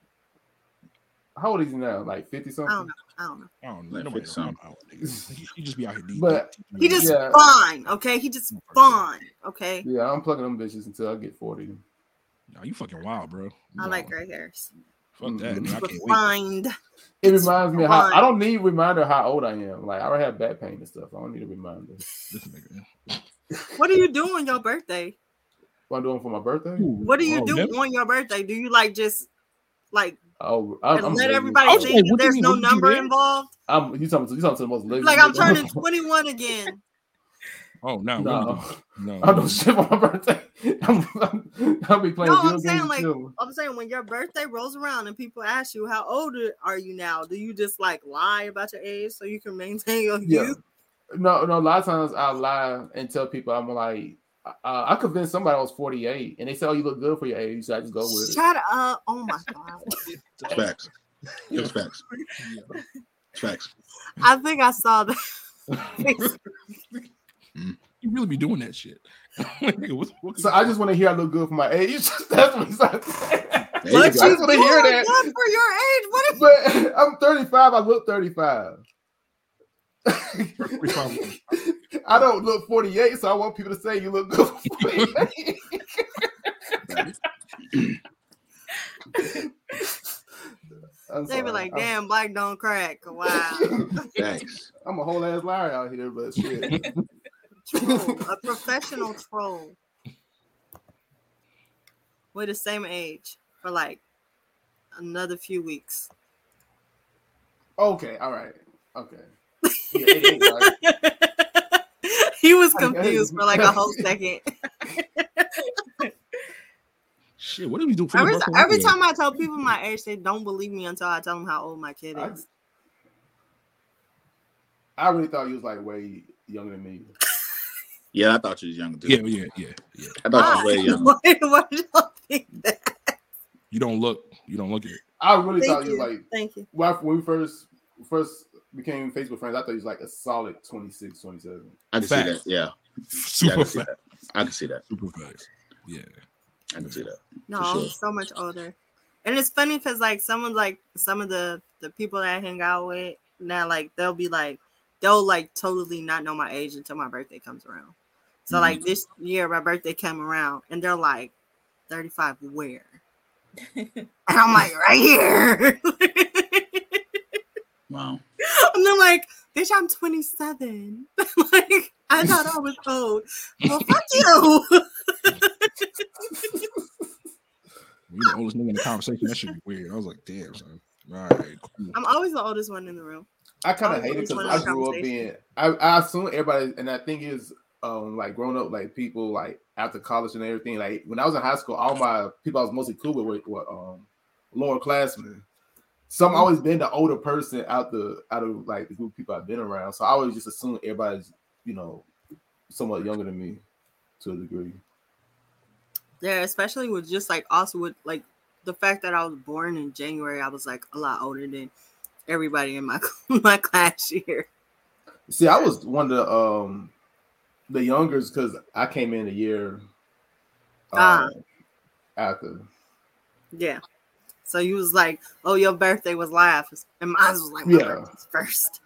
How old is he now? Like fifty something. I something. don't know. I don't know. I don't know. Like Nobody fix know how old he. He, he just be out here. But- He just Yeah. fine, okay? He just fine, okay? Yeah, I'm plugging them bitches until I get forty. Nah, you fucking wild, bro. You I like gray hairs. Fuck that. Mhm. man. I can't wait. Refined. It It's reminds me how. I don't need reminder how old I am. Like I already have back pain and stuff. I don't need a reminder. What are you doing your birthday? What I'm doing for my birthday? What do you Oh, do never- on your birthday? Do you like just like Oh, I'm, and I'm let lazy. everybody I was think like, that what do you there's mean? no What you number involved? I'm you talking to you talking to the most lazy. Like I'm turning 21 again. Oh no, No, no. I don't shit for my birthday. I'm, I'm, I'll be playing No, I'm saying, like, too. I'm saying when your birthday rolls around and people ask you how old are you now, do you just like lie about your age so you can maintain your Yeah. youth? No, no. A lot of times I lie and tell people I'm like, uh, I convinced somebody I was 48, and they said, "Oh, you look good for your age." So I just go with it. Shut up! Oh my god! Facts. It's facts. It's facts. I think I saw that. You really be doing that shit. Nigga, what- what- So I just want to hear I look good for my age. That's what he's like. There you I you just want to hear doing that. good for your age? What if But I'm 35. I look 35. I don't look 48, so I want people to say you look good. For 48. They be sorry. like, I'm- "Damn, black don't crack." Wow, Thanks. I'm a whole ass liar out here, but shit. troll, a professional troll. We're the same age for like another few weeks. Okay, all right. Okay. Yeah, it ain't right. he was I- I- confused for like a whole second. Shit, what do we do for Every, every time I tell people my age, they don't believe me until I tell them how old my kid is. I really thought you was like way younger than me. Yeah, I thought you was younger too. Yeah, yeah, yeah, yeah. I thought you was ah, way younger. Why, why did y'all think that? You don't look. You don't look it. I really Thank thought you was like Thank you. well, when we first first became Facebook friends, I thought he was like a solid 26, 27. I can see Facts. that. Yeah. yeah I Super can see fat. that. I can see that. Super fast. Yeah. I can see that. No, sure. so much older. And it's funny because like someone like some of the the people that I hang out with now, like they'll be like they'll like totally not know my age until my birthday comes around. So mm-hmm. like this year, my birthday came around, and they're like, "35 where?" and I'm like, "Right here." Wow. and they're like, "Bitch, I'm 27." like I thought I was old. Well, fuck you. You're the oldest nigga in the conversation. That should be weird. I was like, damn, son. All right, cool. I'm always the oldest one in the room. I kind of hate it because I grew up being. I, I assume everybody, and I think is um like growing up like people like after college and everything. Like when I was in high school, all my people I was mostly cool with were, were um lower classmen. So Mm-hmm. I'm always been the older person out the out of like the group of people I've been around. So I always just assume everybody's you know somewhat younger than me to a degree. Yeah, especially with just like also with like the fact that I was born in January, I was like a lot older than everybody in my my class year. See, I was one of the um the youngers because I came in a year Ah. um, after. Yeah. So you was like, oh, your birthday was last, and mine was like my Yeah. birthday's first.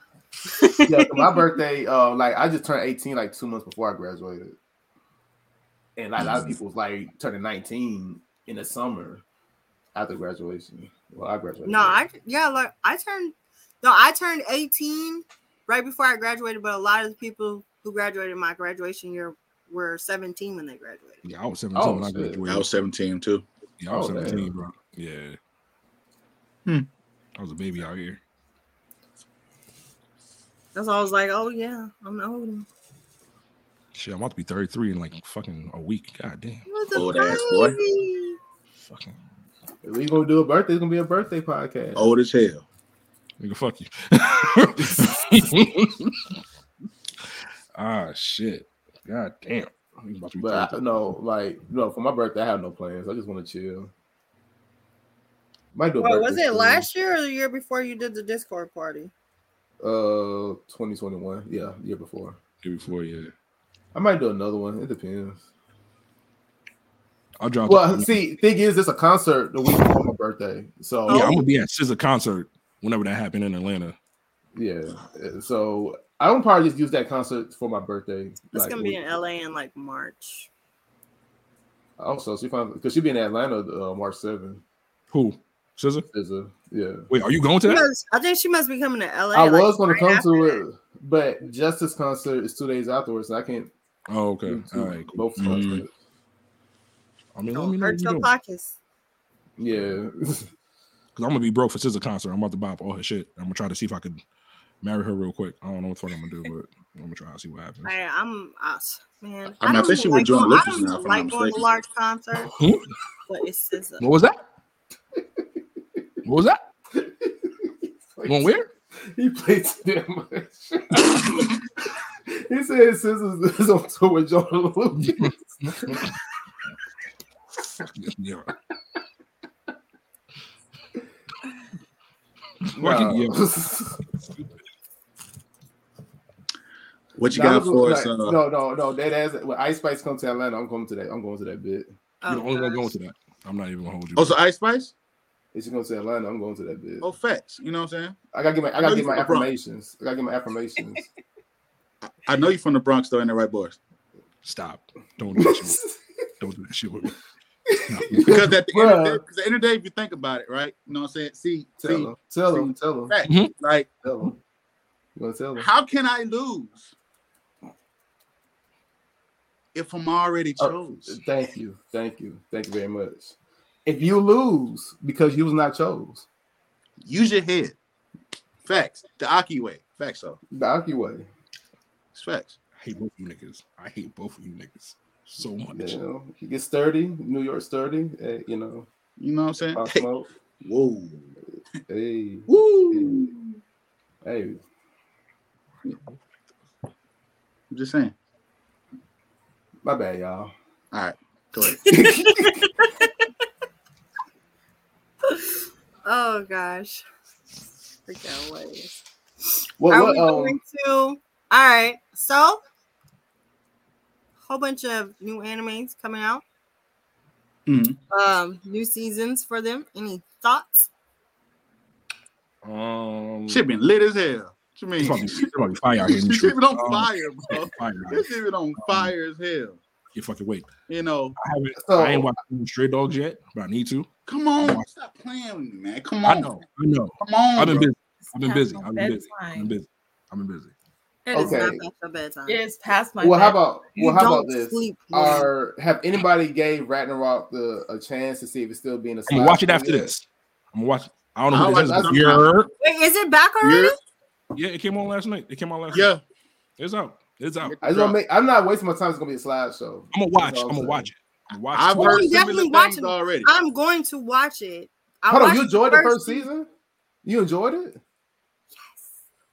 yeah, 'cause my birthday, uh, like I just turned 18 like two months before I graduated. And like a lot of people was like turning 19 in the summer after graduation. Well, I graduated. No, I yeah, like I turned no, I turned 18 right before I graduated, but a lot of the people who graduated my graduation year were 17 when they graduated. Yeah, I was 17 Oh, when I graduated. I was 17 too. yeah, I was Oh, 17, damn. bro. Yeah. Hmm. I was a baby out here. That's why I was like, oh yeah, I'm older. Shit, I'm about to be 33 in like fucking a week. God damn. What the Old ass boy. Fucking If we gonna do a birthday, it's gonna be a birthday podcast. Old as hell. nigga, fuck you. ah shit. God damn. He's about to be But I, no, like no, for my birthday, I have no plans. I just want to chill. Might do a Well, was it stream. last year or the year before you did the Discord party? Uh, 2021. Yeah, year before. Year before, yeah. I might do another one. It depends. I'll drop. Well, see, thing is, it's a concert the week before my birthday. So yeah, I'm gonna be at SZA concert whenever that happened in Atlanta. yeah. So I would probably just use that concert for my birthday. It's like, gonna be week- in LA in like March. Also, she found because she'll be in Atlanta uh, March 7th. Who? SZA? Is a yeah. Wait, are you going to She that? must- I think she must be coming to LA. I like, was going right to come to that. it, but Justice concert is two days afterwards. So I can't Oh, okay. do two- All right. Cool. both Mhm. concerts. I mean, let me Don't know what hurt you're your pockets. Yeah. Because I'm gonna be broke for SZA concert. I'm about to buy up all her shit. I'm gonna try to see if I could marry her real quick. I don't know what the fuck I'm gonna do, but I'm gonna try to see what happens. Hey, I'm us, man. I mean, I don't think she even with like Joyner going- I don't now, even if I'm like going to mistaken. large concerts, but it's SZA. What was that? What was that? Going where? He played too damn much. he said Scissors is on tour with Joyner Lucas. yeah. Nah. Yeah. What you Nah, got for us? Uh, no, no, no. That ass. When Ice Spice comes to Atlanta, I'm going to that. I'm going to that bit. Oh, You're the only one gosh. going to that. I'm not even gonna hold you. oh, so Ice Spice? If she comes to Atlanta, I'm going to that bit. Oh, facts. You know what I'm saying? I gotta get my. I I gotta you get my from Bronx. affirmations. I gotta get my affirmations. I know you're from the Bronx, though, in the right boys. Stop. Don't do that shit. Don't do that shit with me. Stop. Because at the, end of the, Bruh. day, 'cause at the end of the day, if you think about it, right? You know what I'm saying? See, tell see, him. Tell them, Tell them. fact, Mhm. like, Tell him. You gonna tell him? how can I lose if I'm already Oh. Thank you. Thank you. Thank you very much. If you lose because you was not chose, Use your head. Facts. The Aki way. Facts, though. the Aki way. It's facts. I hate both of you niggas. I hate both of you niggas so much. You know, he gets sturdy. New York sturdy. eh, you know, You know what I'm saying? Hey, Smoke. whoa. Hey, Woo. hey. I'm just saying. My bad, y'all. All right. Go ahead. Oh gosh. Freaking ways. What? Are what we um, going to? All right. So, whole bunch of new animes coming out. Mhm. Um, new seasons for them. Any thoughts? Um, Shit been lit as hell. What you mean? to be- it's about to be fire out here in the This street. shit been on Um, fire, bro. Fire out. This shit been on fire as hell. You fucking wait. You know, I haven't. So- I ain't watched Stray Dogs yet, but I need to. come on. Stop playing with me, man. Come on. I on. know. I know. Come on. I've been bro. busy. I've been busy. I've been busy. I've been busy. I've been busy. It is Okay. not past your bedtime. It is past my. well, how about You well, how about this? sleep. woman. Are have anybody gave Ragnarok the a chance to see if it's still being a? I'm gonna watch it after yet? this. I'm gonna watch. I don't know who this is. it but- Wait, is it back already? You're- Yeah, it came on last night. It came on last Yeah. night. Yeah, it's out. It's out. I just want to make. I'm not wasting my time. It's gonna be a slideshow. I'm gonna watch. That's all I'm gonna watch it. I'm gonna watch I've it. Heard I'm definitely things watching it. already. I'm going to watch it. I Hold on, you enjoyed the first season. season? You enjoyed it? Yes.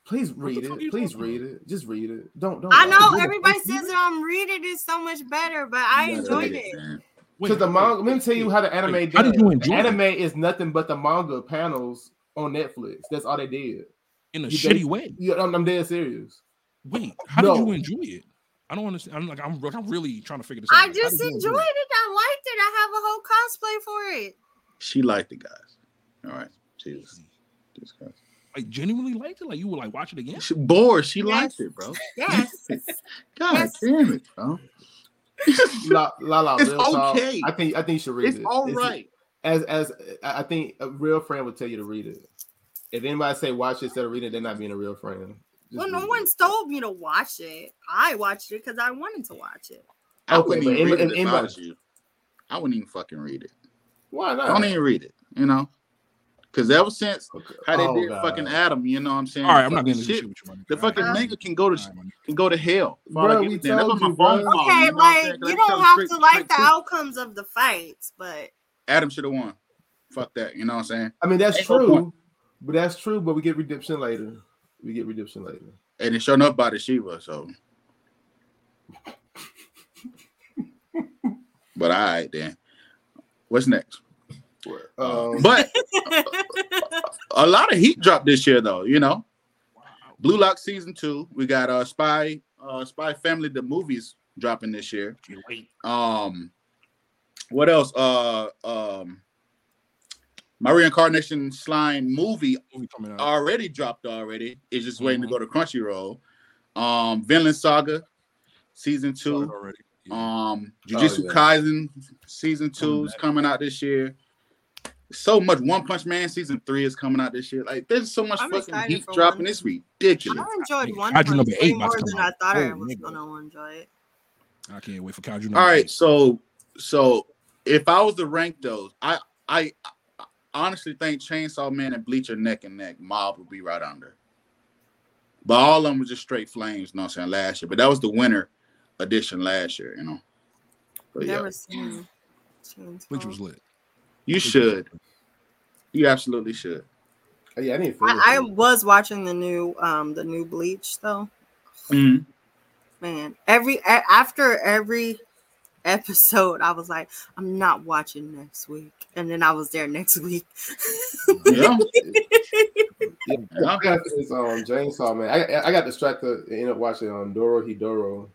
Please read it. Please read it. Just read it. Don't don't. I know Read it. everybody says that I'm reading it so much better, but I You gotta enjoyed it. Because the wait, manga, let me tell you how the anime wait, did. how did you enjoy it? Anime is nothing but the manga panels on Netflix. That's all they did. in a you shitty bas- way. Yeah, I'm, I'm dead serious. Wait, how No. did you enjoy it? I don't understand. I'm like, I'm, I'm really trying to figure this out. I just did you enjoyed it. I liked it. I have a whole cosplay for it. She liked it, guys. All right. Jesus. Jesus Christ. Like genuinely liked it. Like you would like watch it again. She bored. She Yes. liked it, bro. Yes. God Yes. damn it, bro. La La, la It's real talk, okay. I think I think you should read It's it. all right. As as I I think a real friend would tell you to read it. If anybody say watch it instead of reading it, they're not being a real friend. Just well, no read one told me to watch it. I watched it because I wanted to watch it. I Okay, wouldn't even in- read in- it in if I was you. I wouldn't even fucking read it. Why not? Don't even read it, you know? Because ever since Okay. how they Oh, did God. fucking Adam, you know what I'm saying? All right, I'm The not fucking getting into shit. shit with you. my nigga. The fucking Uh, nigga can go to all right, can go to hell. for all I Bro, give we a. That's told what my phone bro. called, Okay, you know like you don't tell have straight- to like the outcomes of the fights, but Adam should have won. Fuck that. You know what I'm saying? I mean that's Ain't true, point. but that's true. But we get redemption later. We get redemption later. And it's showing up by the Shiva, so But all right then. What's next? Um, But a lot of heat dropped this year though, you know. Blue Lock season two. We got uh Spy uh Spy Family the movies dropping this year. Um what else? Uh um my reincarnation slime movie Movie coming out. already dropped already. It's just waiting to go to Crunchyroll. Um Vinland Saga season two. already. Yeah. Um Jujutsu yeah. Kaisen season two Coming is coming out this year. So much One Punch Man season three is coming out this year. Like there's so much I'm fucking heat dropping. One. It's ridiculous. I enjoyed Nigga, one Kaiju Punch number eight more than I out. thought I Oh, was nigga. gonna enjoy it. I can't wait for Kaiju. All right, eight. so so if I was to rank those, I I, I honestly think Chainsaw Man and Bleach are neck and neck. Mob would be right under. But all of them were just straight flames, you know what I'm saying, last year. But that was the winter edition last year, you know. But yeah, seen. Chainsaw. Bleach was lit. you should. You absolutely should. yeah, I need I, I was watching the new um the new Bleach though. Mhm. Man, every a- after every episode, I was like, I'm not watching next week, and then I was there next week. Yeah. Yeah, Yeah. I got this um Chainsaw man. I I got distracted and ended up watching um Dorohedoro.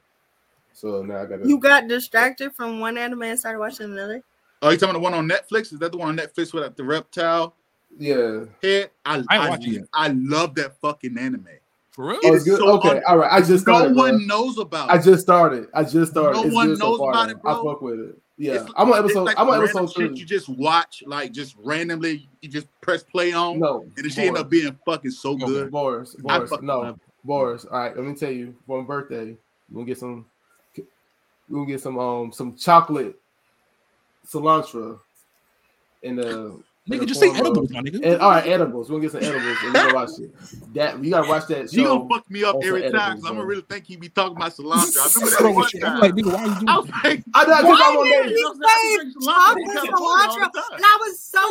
So now I got you got distracted from one anime and started watching another. Oh, you talking about the one on Netflix? Is that the one on Netflix with like, the reptile yeah. head? I I I, ain't. I love that fucking anime. For real? Oh, It it's good. so okay, un- all right. I just No started. bro. one knows about I just started. I just started. No it's one good so knows far, about it, bro. I fuck with it. Yeah, It's- I'm on episode. like I'm on random episode shit three. You just watch, like just randomly, you just press play on, No, and the shit end up being fucking so Okay. good. Boris, Boris, fuck- no, Boris. All right, let me tell you. For my birthday, we're gonna get some. We're gonna get some um some chocolate cilantro in the. In Nigga, just say edibles, my nigga. And, all right, edibles. We're gonna get some edibles and we're gonna watch it. That you gotta watch that You gonna fuck me up every time edibles, because I'm gonna really think he be talking about cilantro. I remember that Bro, one what you- I'm time. like, nigga, why you doing I was that? like, I know because Why I'm on did there. he say chocolate cilantro? And I was so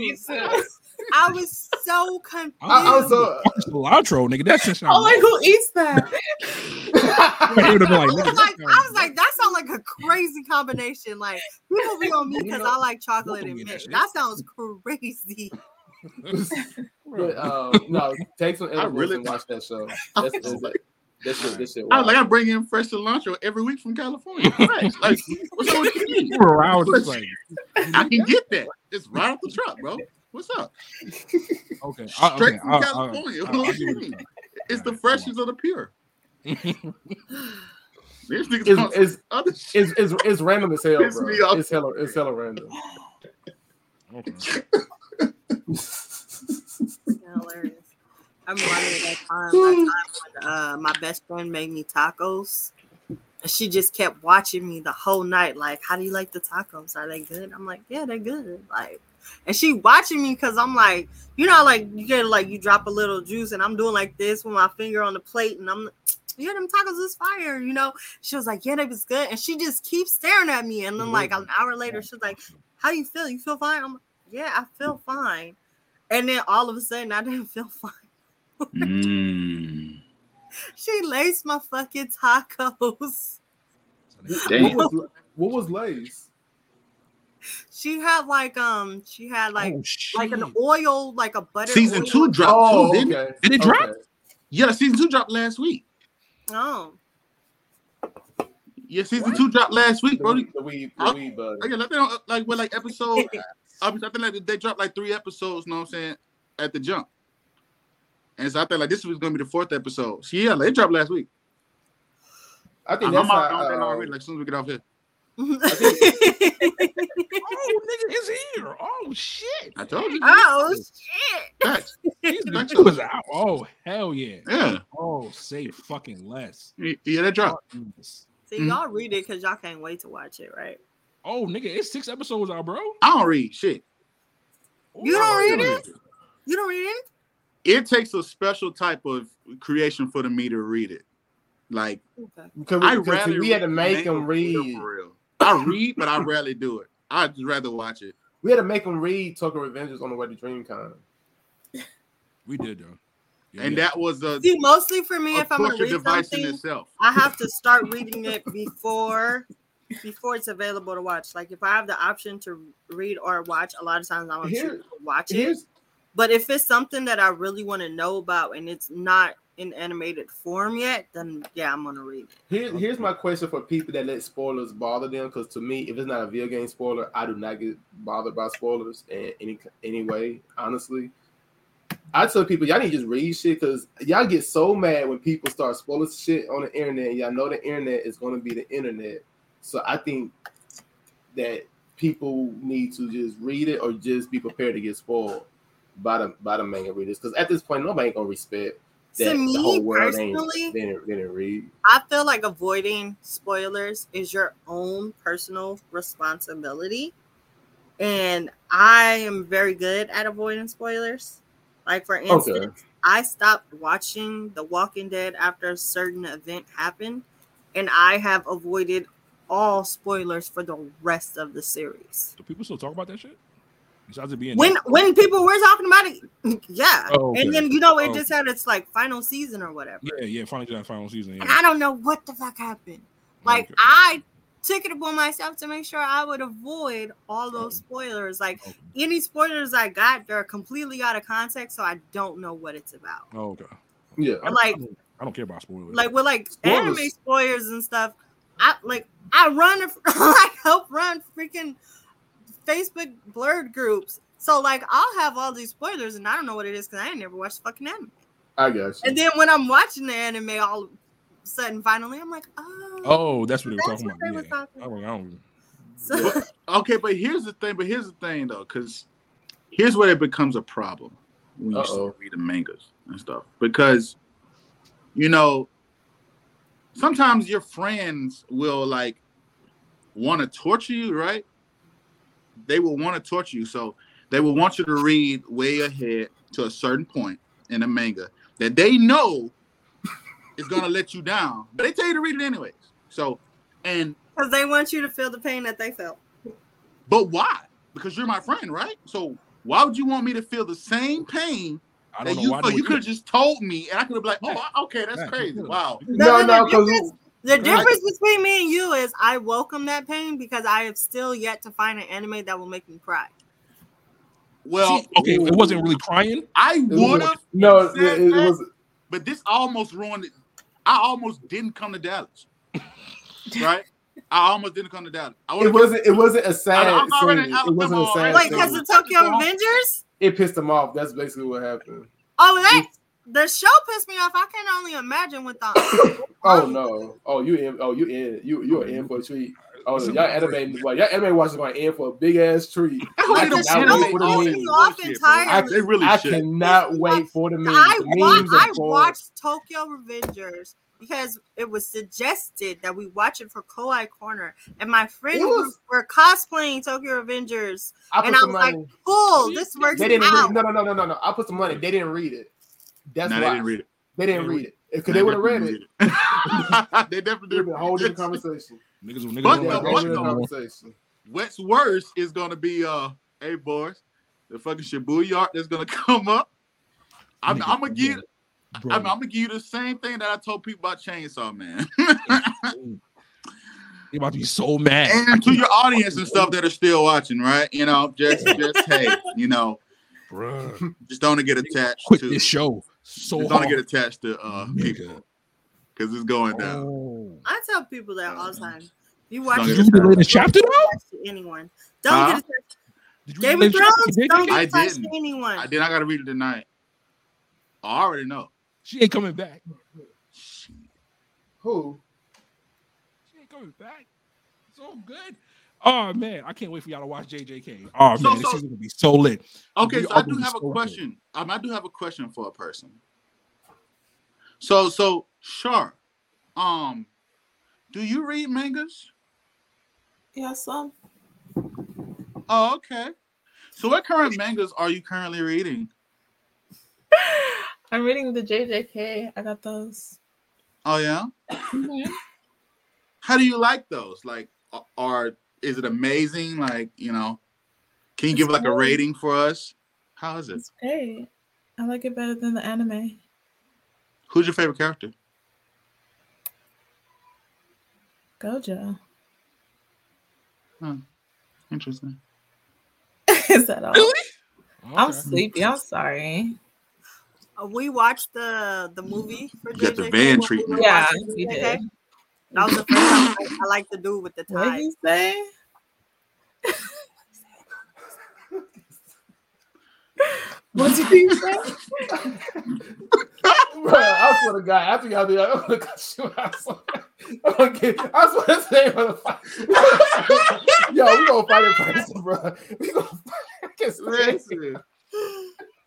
confused. I was so confused. I, I was so. Cilantro, nigga. That shit sounds. Oh, like who eats that? He like, I was like, that I was sounds- like, that sounds like a crazy combination. Like people be on me You because know, I like chocolate and welcome mint. that That sounds crazy. But um, no, take some edibles really- and watch that show. I That's, that's, like- that shit. That shit. I like. I bring in fresh cilantro every week from California. Fresh. Like, what's up with you? You were around, just like, I can get that. It's right off the truck, bro. What's up? okay, I- Straight okay, from I- I- California. I- What I'll do give you it- mean? It's the freshest of the pure. These niggas It's, want it's, other shit. it's, it's, it's random as hell, bro. me. It's hella, it's hella random. Okay. Hilarious. I'm reminded of that time, that time when uh, my best friend made me tacos. And she just kept watching me the whole night. Like, how do you like the tacos? Are they good? I'm like, yeah, they're good. Like, and she watching me because I'm like, you know, like you get like you drop a little juice, and I'm doing like this with my finger on the plate, and I'm, yeah, them tacos is fire. You know, she was like, yeah, they was good, and she just keeps staring at me, and then like an hour later, she's like, how you feel? You feel fine? I'm like, yeah, I feel fine. And then all of a sudden, I didn't feel fine. Mm. She laced my fucking tacos. Damn. What was, what was Lay's? She had like um, she had like oh, like an oil, like a butter. Season oil. two dropped Oh, too, didn't it? okay. Did it drop? Yeah, season two dropped last week. Oh, Yeah, season two dropped last week, bro. weed, the weed, the weed butter. Okay, like they don't like what like episode. I mean, I think like they dropped like three episodes. You know what I'm saying at the jump, and so I think like this was gonna be the fourth episode. So yeah, like, it dropped last week. I think I'm, that's I'm out how, uh, already. Like as soon as we get off here, Oh, nigga, it's here. Oh shit. I told you. oh shit! Facts. These niggas out. Oh hell yeah. Yeah, Oh, say fucking less. yeah, that dropped. Yes. See, Mhm. y'all read it because y'all can't wait to watch it, right? Oh, nigga, it's six episodes out, bro. I don't read shit. You don't Oh, read it? You don't read it? It takes a special type of creation for the me to read it. Like Okay. because I we, we had to read make the them name for real, read. I read, but I rarely do it. I'd rather watch it. We had to make them read Tokyo Revengers on the way to DreamCon. We did though. Yeah, And yeah. that was a, See, mostly for me, a if I'm gonna read device in something, itself. I have to start reading it before before it's available to watch. Like if I have the option to read or watch, a lot of times I want Here- to watch it. But if it's something that I really want to know about and it's not in animated form yet, then yeah, I'm gonna read it. Here, here's my question for people that let spoilers bother them. Because to me, if it's not a video game spoiler, I do not get bothered by spoilers in any any way. Honestly, I tell people y'all need to just read shit because y'all get so mad when people start spoiling shit on the internet. Y'all know the internet is to be the internet, so I think that people need to just read it or just be prepared to get spoiled by the by the manga readers. Because at this point, nobody ain't gonna respect that to the me whole world ain't personally, they didn't, they didn't read. I feel like avoiding spoilers is your own personal responsibility. And I am very good at avoiding spoilers. Like, for instance, I stopped watching The Walking Dead after a certain event happened, and I have avoided all spoilers for the rest of the series. Do people still talk about that shit? Besides it being When when people were talking about it, yeah. Oh, okay. And then you know it Oh. just had its like final season or whatever. yeah, yeah, finally that final season. And I don't know what the fuck happened. Oh, like Okay. I took it upon myself to make sure I would avoid all those oh. spoilers. Like oh, Okay. any spoilers I got, they're completely out of context, so I don't know what it's about. Oh, okay. Yeah, I, Like- I, don't, I don't care about spoilers. Like with like Spoilers. anime spoilers and stuff. I like I run I help run freaking Facebook blurred groups. So like I'll have all these spoilers and I don't know what it is because I ain't never watched the fucking anime. I guess. And then when I'm watching the anime, all of a sudden finally I'm like, oh, oh, that's what they were That's talking what about. they were yeah. talking I don't- I don't- so But- okay, but here's the thing. But here's the thing, though, because here's where it becomes a problem when you Uh-oh. start reading mangas and stuff. Because you know, sometimes your friends will like want to torture you, right? They will want to torture you, so they will want you to read way ahead to a certain point in a manga that they know is gonna let you down, but they tell you to read it anyways. So, and because they want you to feel the pain that they felt. But why? Because you're my friend, right? So why would you want me to feel the same pain I that don't know you why. You could have just told me, and I could have been like, "Oh, okay, that's crazy. Wow." No, no, because difference, the difference between me and you is I welcome that pain because I have still yet to find an anime that will make me cry. Well, okay, it wasn't really crying. I would have, no, it, said it that, was but this almost ruined it. I almost didn't come to Dallas, right? I almost didn't come to Dallas. It wasn't it wasn't a sad I'm already scene. It wasn't a sad all. Wait, because scene. of Tokyo Revengers? It pissed him off. That's basically what happened. Oh, that the show pissed me off. I can only imagine with the Oh no! Oh you in? Oh you in? You you are in for a treat. Oh y'all anime, well, y'all anime watchers going in for a big ass treat. I did them cannot wait for the all memes. this Off bullshit, bro? entirely. They really I should. cannot wait for the memes. I, The wa- I watched Tokyo Revengers because it was suggested that we watch it for Kawaii Corner, and my friends was- were cosplaying Tokyo Revengers. I and I some was like. Cool, this works They didn't out. read. No, no, no, no, no, no. I put some money. They didn't read it. That's No, why they didn't read it. They didn't read it because they would have read it. it. they definitely would did. have been a whole different conversation. Niggas, niggas But don't Yeah, the- like what that different shit no more. conversation. What's worse is gonna be uh hey boys, the fucking Shibuya arc that's gonna come up. I'm, Nigga, I'm gonna give bro. I'm, I'm gonna give you the same thing that I told people about Chainsaw Man. You about to be so mad. and to your audience and stuff that are still watching, right? You know, just just hey, you know, Bruh. just don't get attached Quit to this show so just don't hard. get attached to uh people because it's going down. Oh. I tell people that all the time. You watch Don't Did get you attached. read the chapter though? to anyone. Don't Huh? get attached. Did you Game of? Thrones. Don't get attached to didn't. anyone. I did. I gotta read it tonight. I already know. She ain't coming back. Who? She ain't coming back. So good. Oh man, I can't wait for y'all to watch JJK. Oh So- man, this so- is gonna be so lit. Okay, We so I do have a so good. question. Um, I do have a question for a person. So, so sure. Um, do you read mangas? Yeah, some. Oh, okay. So, what current mangas are you currently reading? I'm reading the JJK. I got those. Oh, yeah. How do you like those? Like, are is it amazing? Like, you know, can you It's give like a rating for us? How is it? It's great. I like it better than the anime. Who's your favorite character? Gojo. Interesting. Is that all? Really? I'm sleepy. I'm sorry. Uh, we watched the the movie for You got the van treatment. Yeah, we JJK. did. That was the first time I, I like to do with the What tie. did you say? What did you say? Bro, I swear to God, after y'all do that, I'm gonna cut you out. So, I'm gonna get, I swear to say. Yo, we gonna fight in person, bro. We gonna fight. I can't. Listen,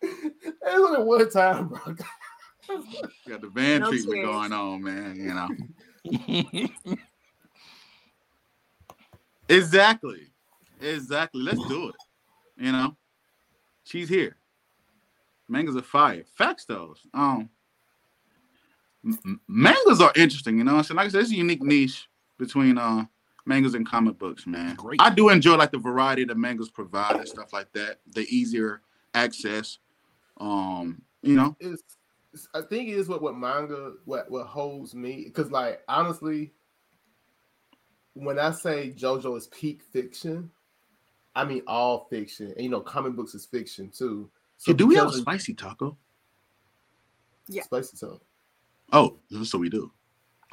It's only one time, bro. you got the van No treatment tears. going on, man. You know. Exactly. Exactly. Let's do it. You know, she's here. Mangas are fire. Facts though. Um, m- m- mangoes are interesting. You know, what I'm saying like I said, it's a unique niche between uh mangoes and comic books, man. Great. I do enjoy like the variety that mangas provide and stuff like that. The easier access. Um, you know, It's, it's- I think it is what what manga what what holds me because like honestly, when I say JoJo is peak fiction, I mean all fiction, and you know comic books is fiction too. So do we have of spicy taco? Yeah. spicy talk? Oh, so we do.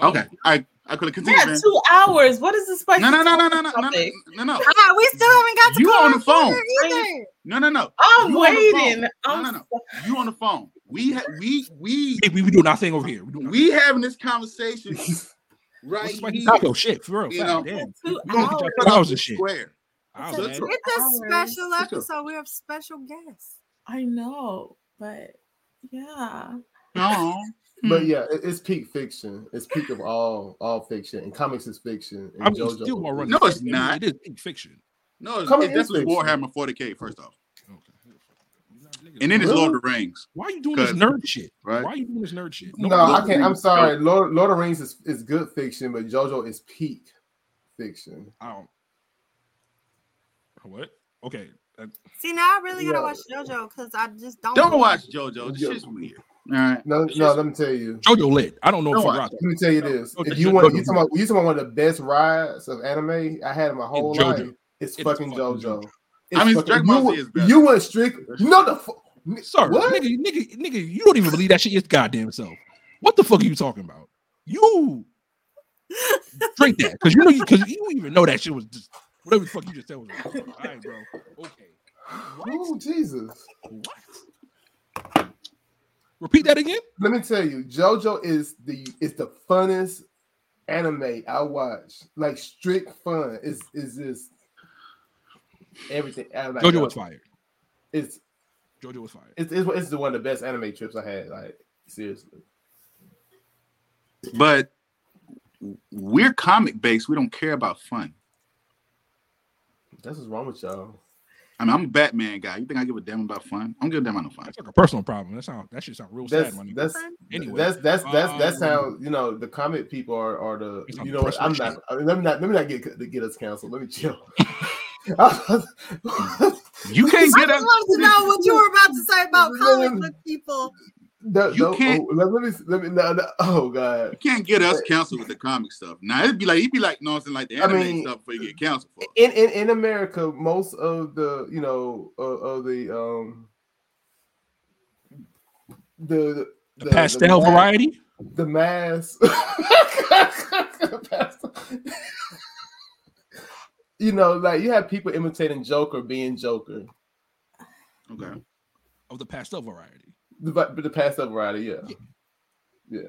Okay, I I could have continued. had man. two hours. What is the spicy? No, no, no, no, no, no, no, no, no, Ah, we still haven't got to You call on the phone. no, no, no. I'm You waiting. No, no, no. You on the phone? We ha- we we Hey, we, we do nothing over here. We do we having this conversation right What's here. taco shit for real. You fact, know, damn. Two We gonna get hours. y'all Cut off hours the shit. Square. It's man. a- It's a Hours. special episode. We have special guests. I know, but yeah. No. Hmm. But yeah, it's peak fiction. It's peak of all all fiction, and comics is fiction. And I mean, JoJo still more running. No, it's not. It is peak fiction. No, it's, Come it's on, it's definitely fiction. Warhammer 40k. First off, Okay. And then it's Really? Lord of the Rings. Why are you doing this nerd shit? right. Why are you doing this nerd shit? No, Lord I can't. I'm sorry. Lord, Lord of the Rings is, is good fiction, but JoJo is peak fiction. I don't. What? Okay. uh, See, now I really gotta Yeah. watch JoJo because I just don't. Don't watch JoJo. This Yeah. shit's weird. All right. No, no. Let me tell you. JoJo lit. I don't know if Don't you watch rock. Let me tell you this. No, If you want, you talking about you talking about one of the best rides of anime I had in my whole JoJo. life. It's, It's fucking fucking JoJo. JoJo. I mean, Dragon you, is better. you went strict. You know the fu- Sir, What? nigga, nigga, nigga, you don't even believe that shit is goddamn self. What the fuck are you talking about? You drink that because you know you because you, don't even know that shit was just whatever the fuck you just said was. All right, bro. Okay. Oh Jesus! What? Repeat that again. Let me tell you, JoJo is the is the funnest anime I watch. Like strict fun. Is is this everything? I like JoJo JoJo. was fired. It's JoJo was fired. it's it's, it's the one of the best anime trips I had. Like seriously. But we're comic based. We don't care about fun. That's what's wrong with y'all. I mean, I'm a Batman guy. You think I give a damn about fun? I don't give a damn about no fun. That's like a personal problem. That sound that shit sound real That's sad, money. that's Anyway, that's that's that's that's um, how you know the comic people are are the It's on you know what I'm not let me not let me not get to get us canceled. Let me chill. You can't get. I get just up. wanted to know what you were about to say about comic book people. No, You no, can't- oh, let, let me let me no, no, oh god. You can't get us canceled with the comic stuff. Now it'd be like it'd be like no, it's like the I mean- stuff before you get canceled for. in, in in America, most of the you know uh, of the um the the, pastel mass- variety. the mass Pastel. You know like you have people imitating Joker being Joker Okay. of the pastel variety. the but the pastel variety yeah yeah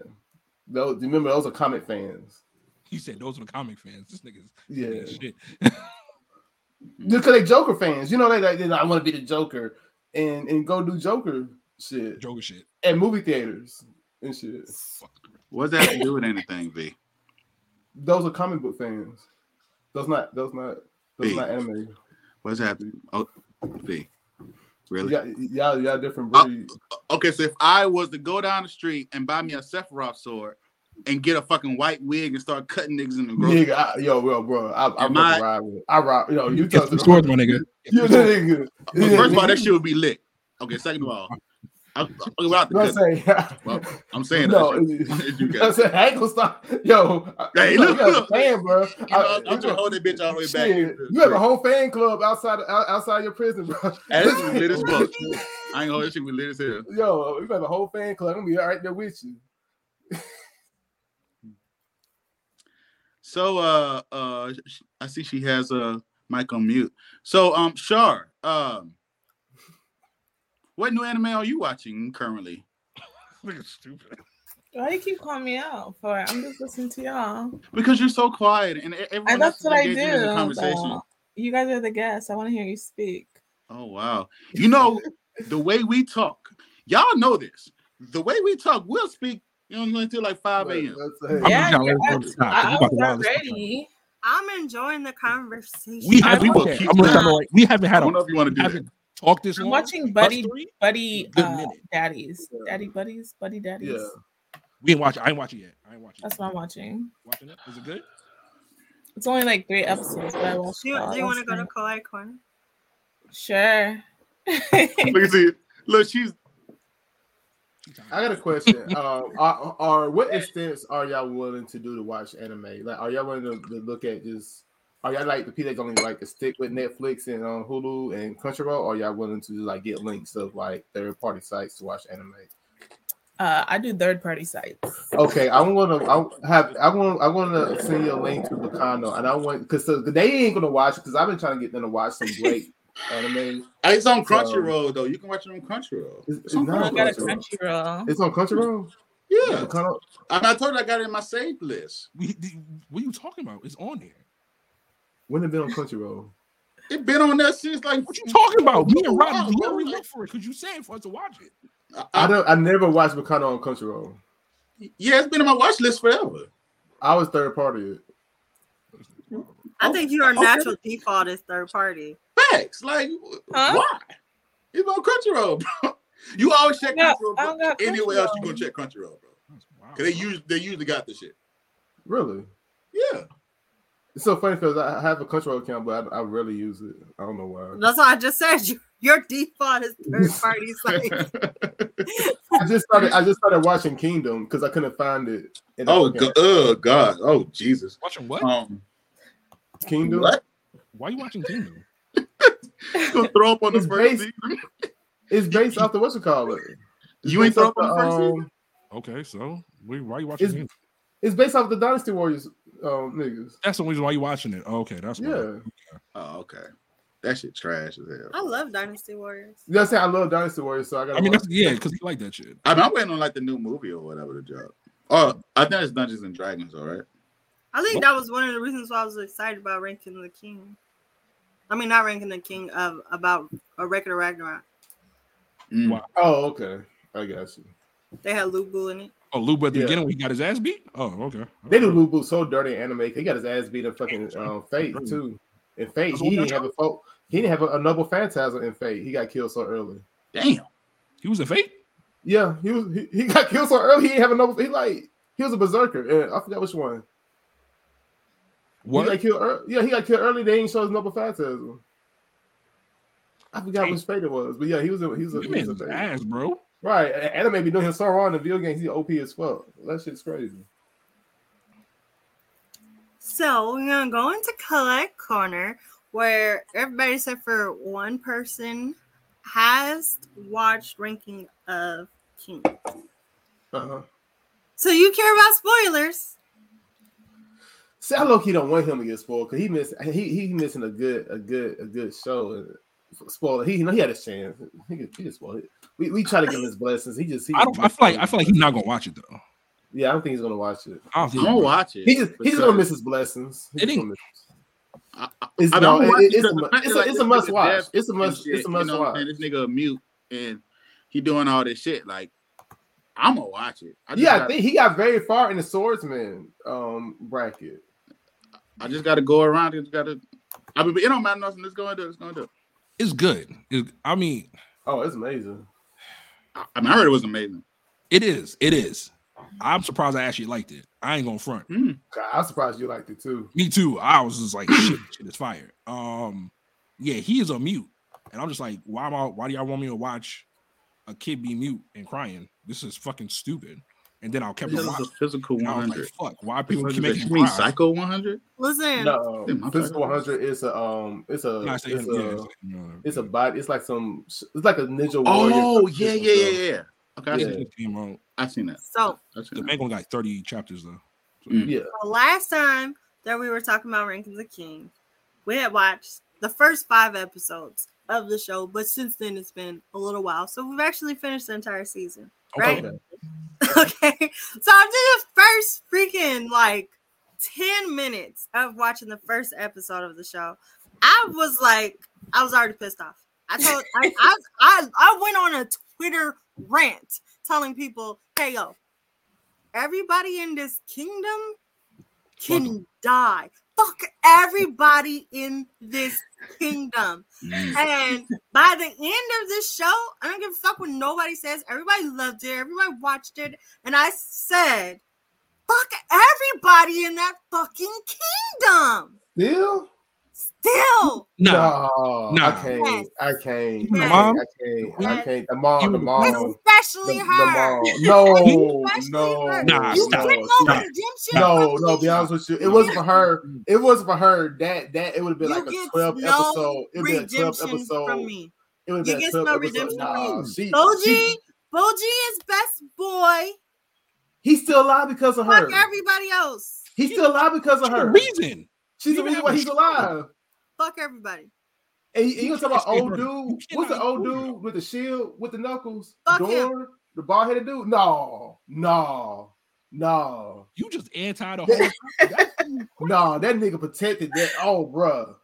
those remember those are comic fans You said those are the comic fans. This nigga's yeah shit. because they Joker fans you know they like they, I want to be the Joker and and go do Joker shit Joker shit. at movie theaters and shit. What's that have to do with anything, V? Those are comic book fans. Those not those not those Hey. not anime. What's that? have to- Oh, B. Really? Y'all, y'all, y'all different Oh. breed. Okay, so if I was to go down the street and buy me a Sephiroth sword and get a fucking white wig and start cutting niggas in the grocery, Nigga, I, yo, bro, bro, I, I, Am I I- ride with. I rock. Yo, you Get talk to some the sword, my nigga. You some the nigga. First of all, that shit would be lit. Okay, second of all, I'm, I'm about You know to what I'm saying? well, I'm saying no, I said, gonna stop. Yo, Hey, look, look. a fan, bro. You know, I- trying to hold that bitch all the way back. Shit, you have a whole fan club outside out- outside your prison, bro. Hey, this is lit as fuck. I ain't gonna you be lit as hell. Yo, you have a whole fan club. I'm gonna be right there with you. So uh uh I see she has a mic on mute. So um Shar, um what new anime are you watching currently? Nigga stupid. Why do you keep calling me out for? it? I'm just listening to y'all. Because you're so quiet and everyone And that's else is what I engaging in the do. conversation. You guys are the guests. I want to hear you speak. Oh wow. You know the way we talk, y'all know this. The way we talk, we'll speak you know until like 5 a.m. That's- hey, I'm yeah, just to you're let up- them stop, 'cause I, we I about to was wild this already. I'm enjoying the conversation. We have we, will okay, keep I'm gonna that. tell you, we haven't had. I had don't know if you want to do that. Haven't this I'm long. watching Buddy three? Buddy Good uh, minute. Daddies. Yeah. Daddy Buddies. Buddy Daddies. Yeah. We ain't watch. I ain't watching yet. I ain't watching. That's Yet. what I'm watching. Watching it. Is it good? It's only like three episodes, but I watched Do you, do you want to go to night. Kawaii Corner? Sure. Look at see. Look, she's I got a question. um, are, are what extents are y'all willing to do to watch anime? Like, are y'all willing to, to look at just? Are y'all like the people that only like to stick with Netflix and um, Hulu and Crunchyroll? Or are y'all willing to like get links of like third party sites to watch anime? uh, I do third party sites. Okay, I'm gonna I have I want I want to send you a link to Baccano, and I want because they ain't gonna watch it because I've been trying to get them to watch some great anime. it's on So- Crunchyroll though. You can watch it on Crunchyroll. It's, It's it's on not on Crunchyroll. Crunchyroll. It's on Crunchyroll. Yeah. Baccano- And I told you I got it in my save list. We, the- what are you talking about? It's on there. When it been on Crunchyroll? It been on there since like What you talking about? Me and Rob oh, Wow, literally bro. look for it because you said for us to watch it. I don't. I never watched Baccano on Crunchyroll. Yeah, it's been on my watch list forever. I was third party. I Oh, think your okay. natural default is third party. Facts. Like, Huh? why? It's on Crunchyroll, bro. You always check Yeah, Crunchyroll. Bro. got Anywhere else you Crunchyroll. gonna check Crunchyroll, bro? Cause they usually they usually got the shit. Really? Yeah. It's so funny because I have a Crunchyroll account, but I, I rarely use it. I don't know why. That's what I just said. You, your default is third party site. I just started. I just started watching Kingdom because I couldn't find it. in Oh fucking- god. Oh god. Oh Jesus. Watching what? Um. Kingdom. What? Why you watching Kingdom? You gonna throw up on the It's first based- season? It's based off the what's it called? It's You ain't based throw up on the first season? um, Okay, so why are you watching It's- Kingdom? It's based off the Dynasty Warriors um, niggas. That's the reason why you're watching it. okay, that's why. Yeah. Oh, okay. That shit trash as hell. I love Dynasty Warriors. You know what I'm? I love Dynasty Warriors, so I got. I mean, that's yeah, because you like that shit. I mean, I'm waiting on like the new movie or whatever the job. Oh, I think it's Dungeons and Dragons, all right. I think that was one of the reasons why I was excited about ranking the king. I mean, not ranking the king of about a record of Ragnarok. Mm. Wow. Oh, okay. I got you. They had Lu Bu in it. Oh, Lu Bu at the Yeah. beginning when he got his ass beat. Oh, okay. They do Lu Bu so dirty in anime. He got his ass beat in fucking um, Fate too. In Fate, he didn't have a he didn't have a, a noble phantasm in Fate. He got killed so early. Damn. He was a fate. Yeah, he was he, he got killed so early. He didn't have a noble. He like he was a berserker. And I forgot which one. He What? got killed. ear- yeah, he got killed early. They didn't show his noble phantasm. I forgot Dang. which fate it was, but yeah, he was a he was a, he was a ass, bro. Right, anime be doing him so wrong in the video games. He OP as fuck. That shit's crazy. So we're gonna go into Kawaii Corner where everybody except for one person has watched ranking of king. Uh-huh. So you care about spoilers. See, I low key don't want him to get spoiled because he missed he he missing a good a good a good show. Spoiler, he you know he had a chance. He could, he could spoil it. We, we try to give him his blessings. He just he I don't. I feel like I feel like he's not gonna watch it though. yeah. I don't think he's gonna watch it. I don't I'm think. gonna watch it. He just he's because gonna miss his blessings. He's It ain't- I, I, It's, I mean, no, it- it's, a, the mu- fact it's, a, it's a must watch. It's a must. shit, It's a you must know, watch. And this nigga mute and he doing all this shit. Like, I'm gonna watch it. I Yeah, I gotta, think he got very far in the swordsman um bracket. I just gotta go around. Just gotta. I mean, but it don't matter nothing. Let's go into. it. Let's go It's good. It- I mean, Oh, it's amazing. I, I mean, I heard it was amazing. it is. It is. I'm surprised I actually liked it. I ain't gonna front. Mm. God, I'm surprised you liked it too. Me too. I was just like, shit, shit is fire. Um, yeah, he is a mute, and I'm just like, why am I? Why do y'all want me to watch a a kid be mute and crying. This is fucking stupid. And then I'll kept This it is a physical And I was 100. like, fuck, why people keep You making mean me? Psycho 100? Listen, No, Yeah, my physical 100 is a um, it's a Nah, it's it's a yeah, it's like, it's a body. It's like some. It's like a ninja warrior. Oh, type yeah, of yeah, yeah, yeah. Okay, I Yeah. seen, it came out. I seen that. so I seen The that. main one got 30 chapters though. So, Mm. Yeah. the last time that we were talking about Rankings of King, we had watched the first five episodes of the show, but since then it's been a little while. So we've actually finished the entire season. Right? Okay. okay. So after the first freaking like 10 minutes of watching the first episode of the show, I was like, I was already pissed off. I told I I, I, I went on a Twitter rant telling people, hey yo, everybody in this kingdom can die. Fuck everybody in this kingdom. Mm. And by the end of this show, I don't give a fuck what nobody says. Everybody loved it. Everybody watched it. And I said, fuck everybody in that fucking kingdom. Still? Still. Nah, no, Nah. I can't. Yes. I can't. The mom? can't. I can't. I Yes. can't. The mom. The mom. Especially The, the mom. No, no, her. Nah, you stop. get no stop. redemption. No, no. Be honest with you, it wasn't for her. Mm. It wasn't for her. That that it would have been You like a twelve no episode. It would be a twelve redemption episode. from me. It would You be a get twelve no episode. redemption Nah, from she, Bojji, she, Bojji is best boy. he's still alive because of her. Fuck everybody else. He's still alive because of her. reason. She's the reason why he's alive. Fuck everybody. And you, and you You gonna talk about old dude? You What's the old include dude with the shield with the knuckles? Fuck him. The bald headed dude? No, no, no, You just anti the whole. That's- no. That nigga protected that. Oh, bruh.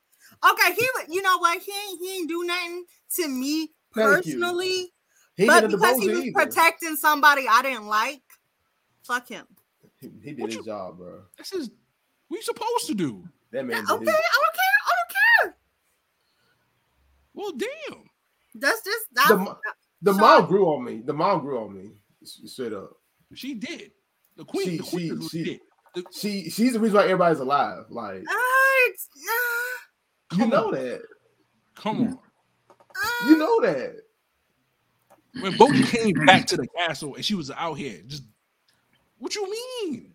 Okay, he would. You know what? He ain't. He ain't do nothing to me personally. He but because he was either. protecting somebody I didn't like, fuck him. He, he did What his you- job, bro. This is what you supposed to do. That man. Yeah, okay, his- care. I don't care. Well, damn. That's just that's The, the Sean- mom grew on me. The mom grew on me. S- Straight up. She did. The queen. She- the queen she- she- did. The- She she's the reason why everybody's alive. Like you Come know on. that. Come on. You know that. When Bojji came back to the castle and she was out here, just what you mean?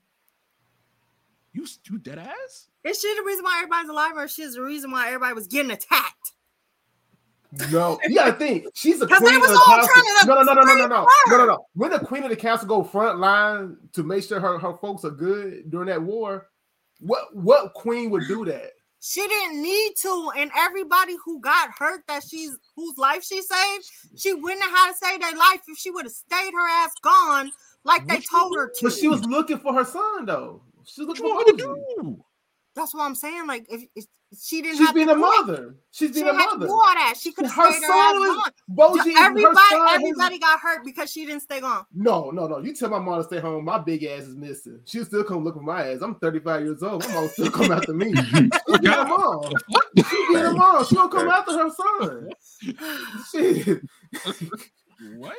You you dead ass? Is she the reason why everybody's alive, or she's the reason why everybody was getting attacked? No, you gotta think. She's a queen they of was the all castle. trying to No, no, no, no, no, no, no, no, no, no. When the queen of the castle go front line to make sure her, her folks are good during that war, what what queen would do that? She didn't need to, and everybody who got hurt that she's whose life she saved, she wouldn't have had to save their life if she would have stayed her ass gone like they told her to. But she was looking for her son though. She What looking you for want her to do? That's what I'm saying. Like if, if she didn't She's have being to a do it, mother. She's she being a didn't have to mother. do all that. She could have Her stayed her ass son is gone. Bojji. and her everybody, son is- everybody got hurt because she didn't stay gone. No, no, no. You tell my mom to stay home. My big ass is missing. She'll still come look for my ass. I'm 35 years old. My mom still come after me. She's being a mom. She's being a mom. She don't come after her son. Shit. What?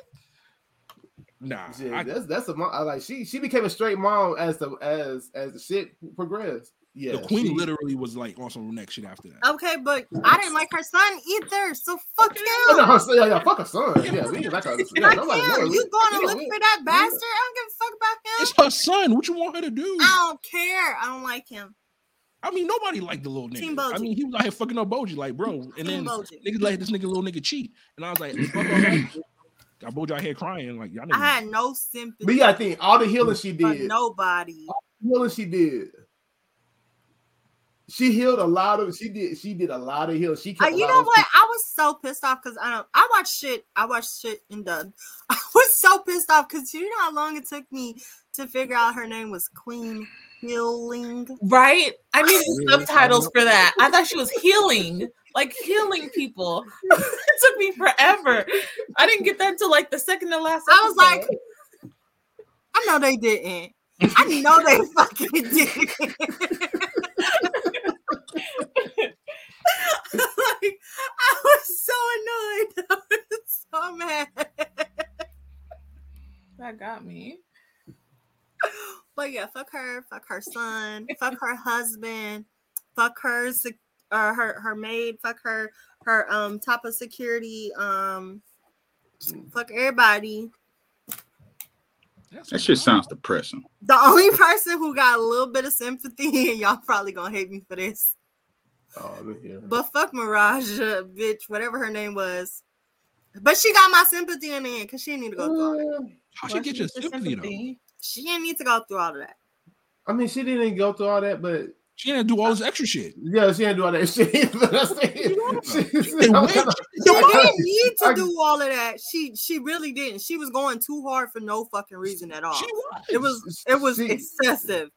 Nah. Shit, I- that's that's a mom. I like she she became a straight mom as the as as the shit progressed. Yeah, the queen she- literally was like on some next shit after that. Okay, but I didn't like her son either. So fuck Oh, no, him. her son, yeah, yeah, fuck her son. Yeah, we didn't like her. Yeah, Fuck nobody him. knows. You going to look for that bastard? I don't give a fuck about him. It's her son. What you want her to do? I don't care. I don't like him. I mean, nobody liked the little nigga. Team I mean, he was out here fucking up Bojji, like, bro. And Team then Bojji. niggas let this nigga little nigga cheat. And I was like, fuck all that. Got Bojji out here crying, like, y'all I had no sympathy But yeah, I think all the healing she did, nobody. healing she did. She healed a lot of. She did. She did a lot of healing. She. Uh, you know of- what? I was so pissed off because I don't. I watch shit. I watch shit in dub. I was so pissed off because you know how long it took me to figure out her name was Queen Hilling. Right? I needed Yeah, subtitles for that. I thought she was healing, like healing people. it took me forever. I didn't get that until like the second to last. I was like. I know they didn't. I know they fucking did. Like, I was so annoyed. I was so mad. that got me. But yeah, fuck her, fuck her son, fuck her husband, fuck her uh, her her maid, fuck her her um top of security um Fuck everybody. That shit sounds depressing. The only person who got a little bit of sympathy, and y'all probably gonna hate me for this, Oh, look but fuck Miranjo, bitch, whatever her name was. But she got my sympathy in the end because she didn't need to go through all that. How she Why get your get the sympathy though? She didn't need to go through all of that. I mean, she didn't go through all that, but She didn't do all this extra shit. yeah, she didn't do all that shit. But I'm saying, she- Hey, wait. She didn't need to I- do all of that. She she really didn't. She was going too hard for no fucking reason at all. She was. It was it was She- excessive.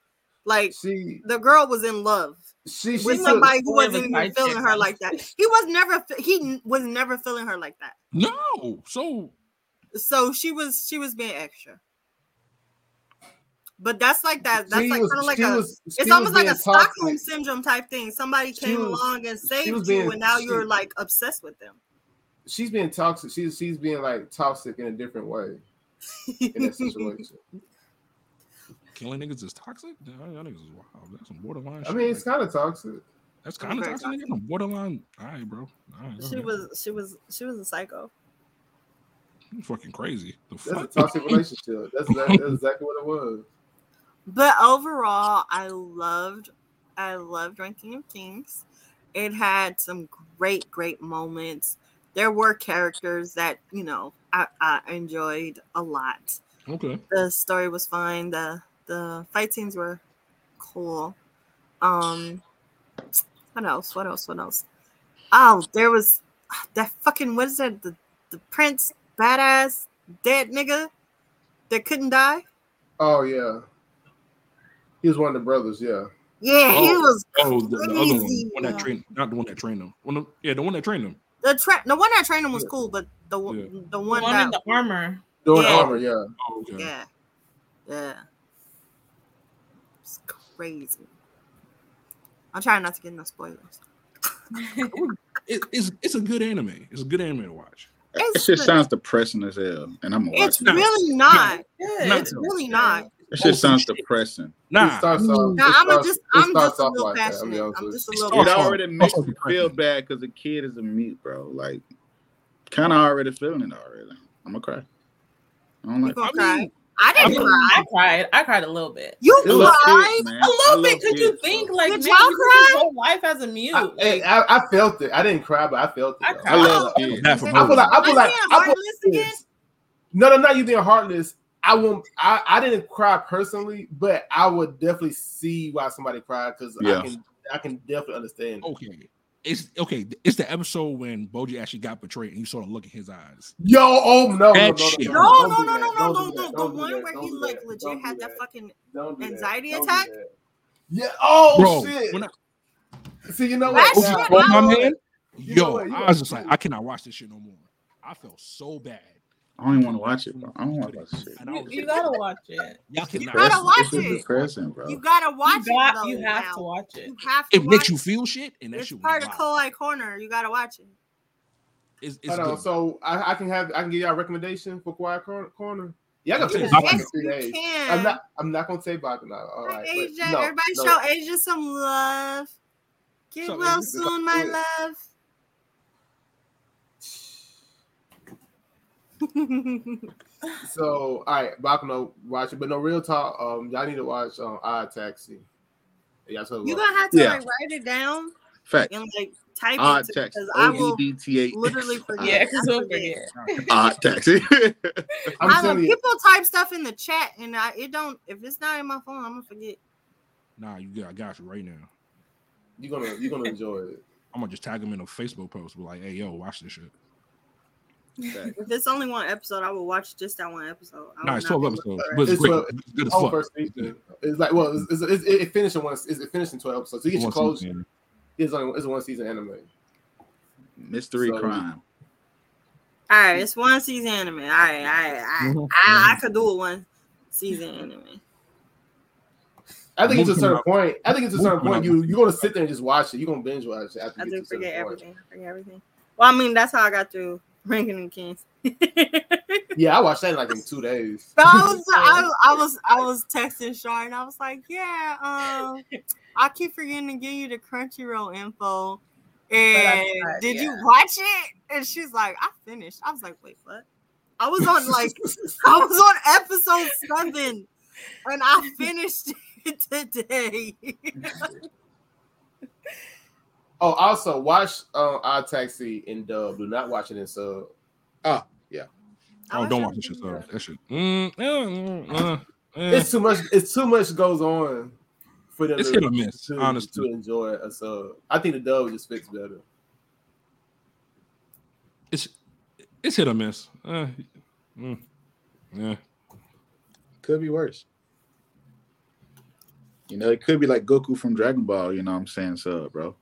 Like she, the girl was in love she, she with somebody who was wasn't even feeling her like that. He was never he was never feeling her like that. no. So So she was she was being extra. But that's like that. That's like kind of like a. was- it's almost like a toxic. Stockholm syndrome type thing. Somebody She came was- along and saved being- you, and now she- you're like obsessed with them. She's being toxic. She's she's being like toxic in a different way in that situation. Killing niggas is toxic. Y'all y'all niggas is wild. That's some borderline. I shit. mean, it's kind of toxic. that's kind of very toxic. Nigga. Some borderline. All right, bro. All right, she okay. was she was she was a psycho. You fucking crazy. The That's a toxic relationship. That's, that, that's exactly what it was. But overall, I loved I loved Ranking of Kings. It had some great, great moments. There were characters that, you know, I, I enjoyed a lot. Okay. The story was fine. The the fight scenes were cool. Um what else? What else? What else? Oh, there was that fucking what is that? The the prince badass dead nigga that couldn't die. Oh yeah, he was one of the brothers. Yeah, Yeah, he Oh, was Oh, the, the other one, one that trained, not the one that trained them. One of, yeah, the one that trained them. the tra- the one that trained him was Yeah. cool, but the one Yeah. the The one, one that in the armor. doing Yeah. armor. Yeah, Oh, okay. yeah yeah it's crazy. I'm trying not to get no spoilers. It, it's it's a good anime. It's a good anime to watch. That It's shit good. sounds depressing as hell, and I'm gonna watch It's it. No. really not. Yeah, No. It's really not. That shit Oh, sounds shit. depressing. It Nah, starts off. Now it I'm starts- just I'm just a little like that, I'll be passionate. I'm just a little. It already makes me feel bad because the kid is a mute, bro. Like, kind of already feeling it already. I'm gonna cry. I don't You like. gonna I cry? mean, I I, didn't mean, cry. I cried. I cried a little bit. You I love cried. kids, man. A I little bit love because you think bro. like Did man, y'all cry? your whole life as a mute. I, Like, hey, I, I felt it. I didn't cry, but I felt it. I though. cried. I love Oh, kids. half a I feel like I feel like I feel heartless again? this. No, no, not you being heartless. I won't. I, I didn't cry personally, but I would definitely see why somebody cried because Yeah. I can I can definitely understand. okay. It's okay. It's the episode when Bojji actually got betrayed, and you saw the look in his eyes. Yo, oh no, no, That no, no, shit. no, No, don't no, no, no, no, no, no. The one where he like legit had that that. fucking Don't do that. anxiety attack? Yeah. Oh Bro, shit. I, See, you know That what? shit my man, You know yo, what? I was just like, I cannot watch this shit no more. I felt so bad. I don't even want to watch it, bro. I don't want to watch this shit. You, you gotta watch it. y'all You cannot. gotta watch This is it. depressing, bro. You gotta watch you got, it. Though, you have now. to watch it. You have to It watch makes you feel shit, and that It's shit was part of wild. Corner. You gotta watch it. It's, it's Hold on. So I, I can have I can give y'all a recommendation for Kawaii Corner. Corner. Yeah, I I'll can take finish Baccano. it in Yes, three you days. can. I'm not. I'm not gonna say Baccano. Uh, all Hi, right. Asia. no, Everybody no. show Asia some love. Get So, well soon, my love. So all right, Baccano, watch it. But no real talk. Um, y'all need to watch um Odd Taxi. Y'all talk you about- gonna have to Yeah. like write it down Fact. and like type Odd it text. because I O will D T A. literally forget. Yeah, because I we'll forget. forget. Odd taxi. I'm I know telling you. people type stuff in the chat and I it don't if it's not in my phone, I'm gonna forget. Nah, you got, I got you right now. You're gonna you're gonna enjoy it. I'm gonna just tag him in a Facebook post. Be like, hey, yo, watch this shit. If it's only one episode, I will watch just that one episode. I Nah, will it's 12 episodes, looking for but it. it's, It's great. twelve- It's good as Oh, fuck. first season. It's like well, it's, it's, it, it finished in one. It's, it finished in twelve episodes. So you get your One close. season. It's only it's one season anime. Mystery So- crime. All right, it's one season anime. All right, all right, all right. I, I could do it one season anime. I think it's a certain point. I think it's a certain point. You you're gonna sit there and just watch it. You're gonna binge watch it after I you do get to forget everything. I forget everything. Well, I mean, that's how I got through ranking the kings. Yeah, I watched that like in two days. But I was, I, I was, I was texting Shar, and I was like, "Yeah, um, I keep forgetting to give you the Crunchyroll info." And tried, did you watch it? And she's like, "I finished." I was like, "Wait, what?" I was on like I was on episode seven, and I finished it today. Oh, also watch uh, Odd Taxi in dub. Do not watch it in sub. Oh, yeah. Oh, don't watch this shit. So that shit. Mm, mm, uh, It's too much. It's too much goes on for them It's to, hit or miss, to, honestly. to enjoy a sub. I think the dub just fits better. it's it's hit or miss. Uh, mm, yeah. Could be worse. You know, it could be like Goku from Dragon Ball. You know what I'm saying? So, bro,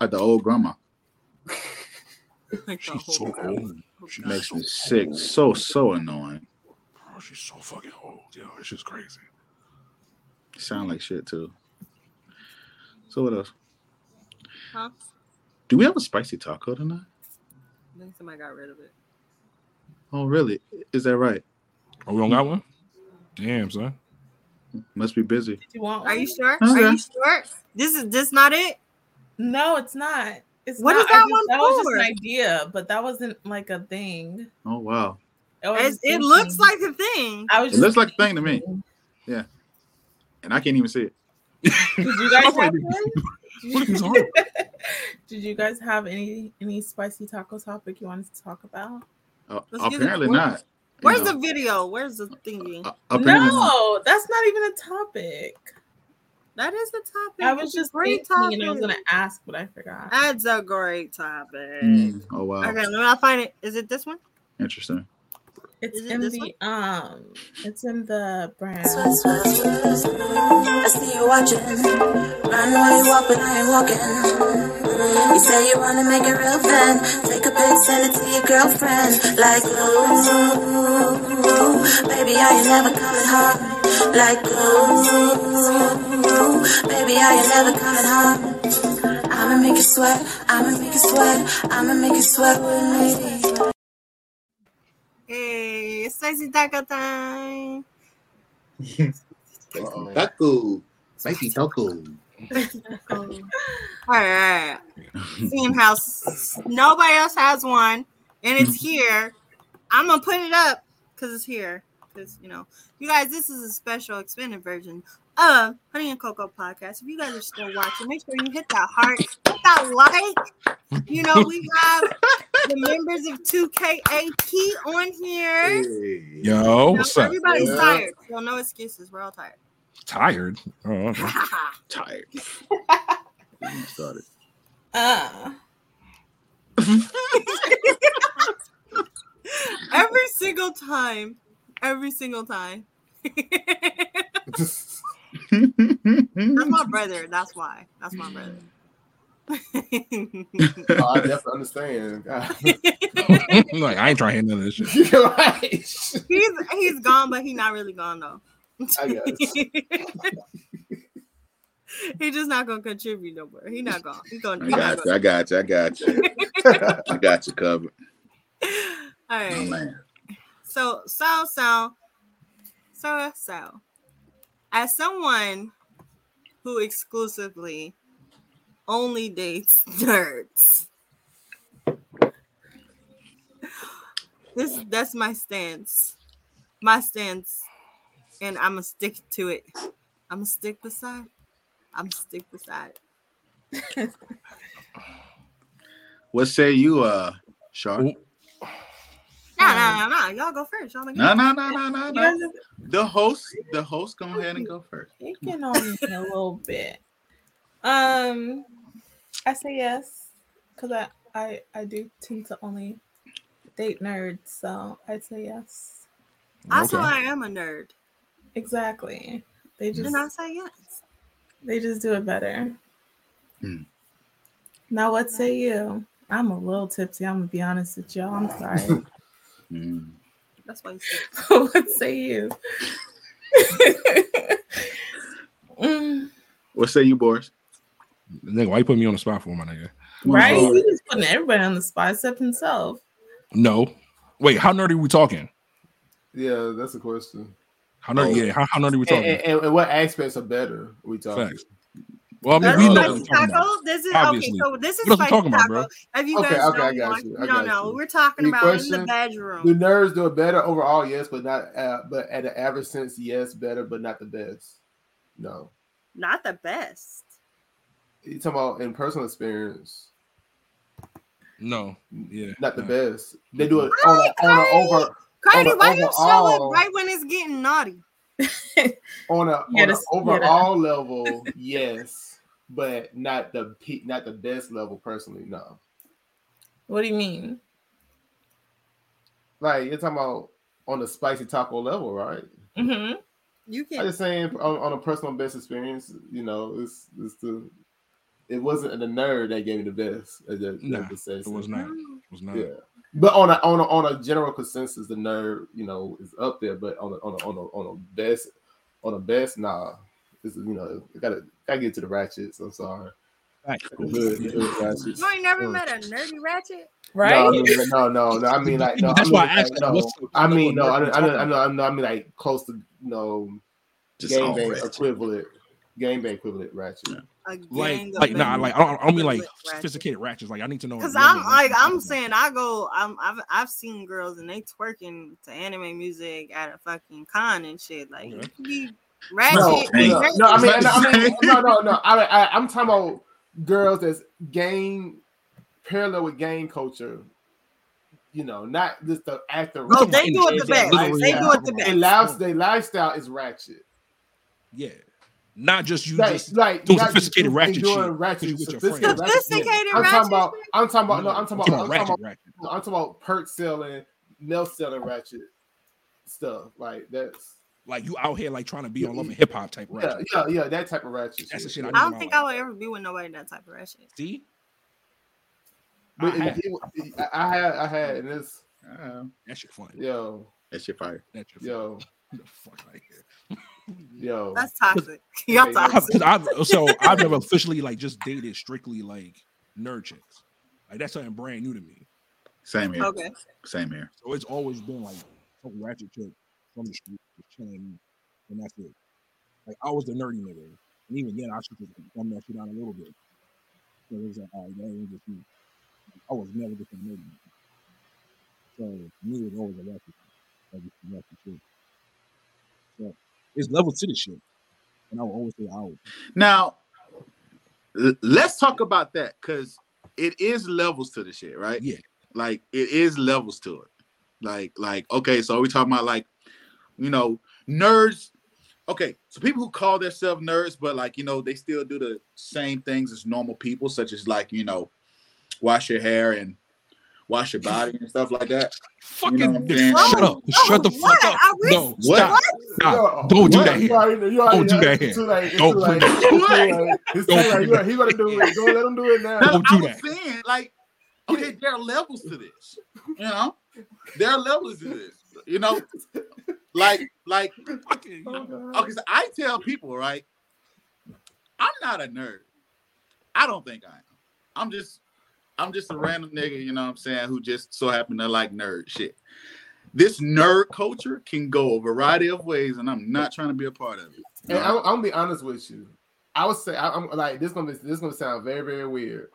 like the old grandma Like She's so whole- old. She makes me sick. So so annoying. Bro, she's so fucking old. Yo, it's just crazy. Sound like shit too. So what else? Huh? Do we have a spicy taco tonight? I think somebody got rid of it. Oh, really? Is that right? Oh, we don't got one? Damn, son. Must be busy. Do you want Are you sure? Okay. Are you sure? This is this not it? No, it's not. It's What not. is that just- one That was just an idea, but that wasn't like a thing. Oh wow, I was it looks like a thing. I was it just looks like a thing to me, Yeah. and I can't even see it. Did you guys have one? Look at his Did you, guys have any any spicy taco topic you wanted to talk about? Uh, Let's it. apparently Where- not. You Where's know, the video? Where's the thingy? uh, apparently not. No, that's not even a topic. That is the topic. I was It's just great thinking, and I was gonna ask, but I forgot. That's a great topic. Mm, oh wow, Okay, let me find it. Is it this one? interesting. It's Is it in this the um, it's in the brand. I see you watching. Run while you walk, but I ain't walking. You say you wanna make it real then. Take a pic, send it to your girlfriend. Like, ooh, baby, are you never coming home? Like, ooh, baby, are you never coming home? I'ma make you sweat, I'ma make you sweat, I'ma make you sweat with me. Hey, it's spicy taco time. Uh-oh. Taco, spicy taco. All right. Seeing how nobody else has one and it's here, I'm gonna put it up because it's here. Because you know, you guys, this is a special expanded version of Honey and Cocoa podcast. If you guys are still watching, make sure you hit that heart, hit that like. You know, we have the members of 2KAP on here. Hey. Yo, Now, what's up? everybody's Yeah. tired, so no excuses. We're all tired. Tired. Oh, okay. Tired. Getting started. Uh, every single time, every single time. That's my brother. That's why. That's my brother. Oh, I definitely understand. God. like I ain't trying to hear none of this shit. Right. he's he's gone, but he's not really gone though. I guess. He's just not gonna contribute no more. He not gone. He gonna. I He not got you. gonna. I got you. I got you. I got you covered. All Oh, man. So so so so so as someone who exclusively only dates nerds. This that's my stance. My stance. And I'ma stick to it. I'ma stick beside. I'ma stick beside. What say you, uh, Shark? Ooh. No, no, no, no. Y'all go first. Y'all make No, no, no, no, no, no. The host, the host, go ahead and go first. picking on me a little bit. Um, I say yes because I, I I do tend to only date nerds, so I'd say yes. Also, Okay. I am a nerd. Exactly. They just And I say yes. they just do it better. Hmm. Now, what say you? I'm a little tipsy. I'm gonna be honest with y'all. I'm sorry. Mm. That's why you said what say you? Mm, What say you, Boris? Nigga, why you put me on the spot for my nigga? right? Oh, He was putting everybody on the spot except himself. No. Wait, how nerdy are we talking? Yeah, that's a question. How nerdy? Oh. Yeah, how, how nerdy are we And, talking? and, and what aspects are better? We talking. Facts. Well, I mean, That's we know what we're talking taco. about. This is Obviously. okay. So this is What else spicy talking about, bro? If you Okay, guys okay, I don't, got you, I got don't know, you. we're talking Any about in question? the Do bedroom. nerds do it better overall? Yes, but not. Uh, but at an average sense, yes, better, but not the best. No, Not the best. you talking about in personal experience, No, yeah, not the no. best. They do it on a, on a over Cardi, On a why you show it right when it's getting naughty? On a, on a overall level, yes, but not the not the best level. Personally, no. What do you mean? Like you're talking about on the spicy taco level, right? hmm You I can. just saying on, on a personal best experience, you know, it's it's the it wasn't the nerd that gave me the best. uh, the- the- Nah, the It was not. It was not. Yeah, but on a on a on a general consensus, the nerd, you know, is up there. But on a on a on a, on a best on a best, nah, it's you know, I gotta gotta get to the ratchets. I'm sorry, Right. the hood, the hood ratchets. You ain't never Mm. met a nerdy ratchet? Right? No, I no, no, no. I mean, like, no. That's I why I asked, like, like, no. I mean, no. I, of I, I, we're I, talking know, I know. I mean, like, close to, you know, Just game all bang ratchet. equivalent, game bang equivalent ratchet. Yeah. A Like, gang of like, nah, like, I don't, I don't mean like with ratchets. sophisticated ratchets. Like, I need to know. Cause I'm like I'm saying I go I'm I've I've seen girls and they twerking to anime music at a fucking con and shit. Like Okay. can be No, ratchet. No, ratchet. no, I mean, no, I mean, no, no, no. I, I, I'm talking about girls that's gang parallel with gang culture. You know, not just the actor. Oh, talking they do it the best. They do it the Their best. lives, their lifestyle is ratchet. Yeah, not just you. like, just like doing not just sophisticated doing- ratchet doing shit, ratchet, 'cause you with your sophisticated friends. ratchet shit. Sophisticated I'm talking ratchet about. I'm talking about. No, No, I'm talking about. I'm talking ratchet, about. ratchet. No, I'm talking about perk selling, nail selling ratchet stuff. Like that's Like you out here like trying to be on love and hip hop type yeah, ratchet. yeah, yeah. That type of ratchet. That's the shit. shit I I don't know think about. I would ever be with nobody that type of ratchet. See, But I it- have. it- I I had, I had, and this, Uh, that shit funny. yo, that shit fire. That shit funny. yo, Get the fuck out of here. Yo. That's toxic. Y'all Okay, I- toxic. 'cause I've, so I've never officially like just dated strictly like nerd chicks. Like that's something brand new to me. Same here. Okay. Same here. So it's always been like some ratchet chick from the street just chilling, and that's it. Like I was the nerdy nigga, and even then I should just dumb that shit down a little bit. So it was like, all right, that ain't just me. I was never just a nerdy. nigga. So for me, it was always a ratchet, shit. like just a ratchet shit. So it's levels to this shit, and I will always say I would. Now, let's talk about that because it is levels to the shit, right? Yeah. Like it is levels to it. Like, like, okay, so we talking about like, you know, nerds. Okay, so people who call themselves nerds, but like, you know, they still do the same things as normal people, such as like, you know, wash your hair and wash your body and stuff like that. Fucking know what I'm saying? shut up! Shut the what? fuck up! Are we- No, What? stop! Stop! Don't do What? that You here. already- you already- Don't do that it's too here. late, it's Don't too late, do it's too that. late, It's too Don't late. do You- He gonna do it. Go let him do it now. No, Don't I do was that. saying, like, okay, there are levels to this. You know, there are levels to this. You know, like, like, Fucking- Oh, God. okay, so I tell people, right, I'm not a nerd. I don't think I am. I'm just, I'm just a random nigga, you know what I'm saying, who just so happen to like nerd shit. This nerd culture can go a variety of ways, and I'm not trying to be a part of it. And I'm, I'm gonna be honest with you. I would say I, am like this. Gonna be, this gonna sound very very weird.